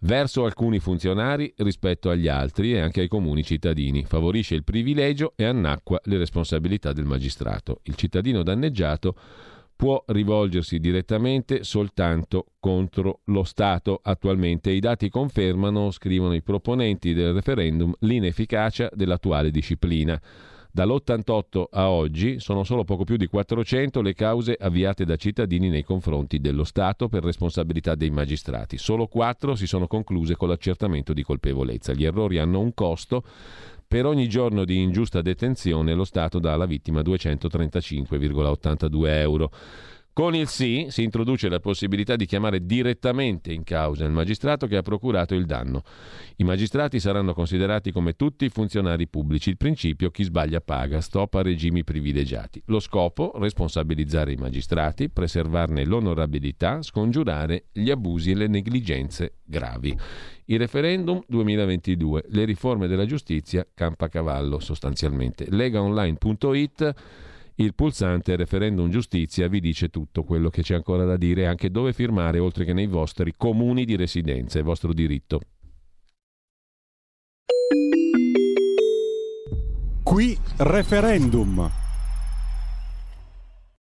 verso alcuni funzionari rispetto agli altri e anche ai comuni cittadini, favorisce il privilegio e annacqua le responsabilità del magistrato. Il cittadino danneggiato può rivolgersi direttamente soltanto contro lo Stato attualmente. I dati confermano, scrivono i proponenti del referendum, l'inefficacia dell'attuale disciplina. Dall'88 a oggi sono solo poco più di 400 le cause avviate da cittadini nei confronti dello Stato per responsabilità dei magistrati. Solo 4 si sono concluse con l'accertamento di colpevolezza. Gli errori hanno un costo per ogni giorno di ingiusta detenzione lo Stato dà alla vittima 235,82 euro. Con il sì si introduce la possibilità di chiamare direttamente in causa il magistrato che ha procurato il danno. I magistrati saranno considerati come tutti i funzionari pubblici. Il principio chi sbaglia paga, stop a regimi privilegiati. Lo scopo responsabilizzare i magistrati, preservarne l'onorabilità, scongiurare gli abusi e le negligenze gravi. Il referendum 2022, le riforme della giustizia, campacavallo sostanzialmente. Legaonline.it il pulsante referendum giustizia vi dice tutto quello che c'è ancora da dire e anche dove firmare oltre che nei vostri comuni di residenza, è vostro diritto. Qui referendum.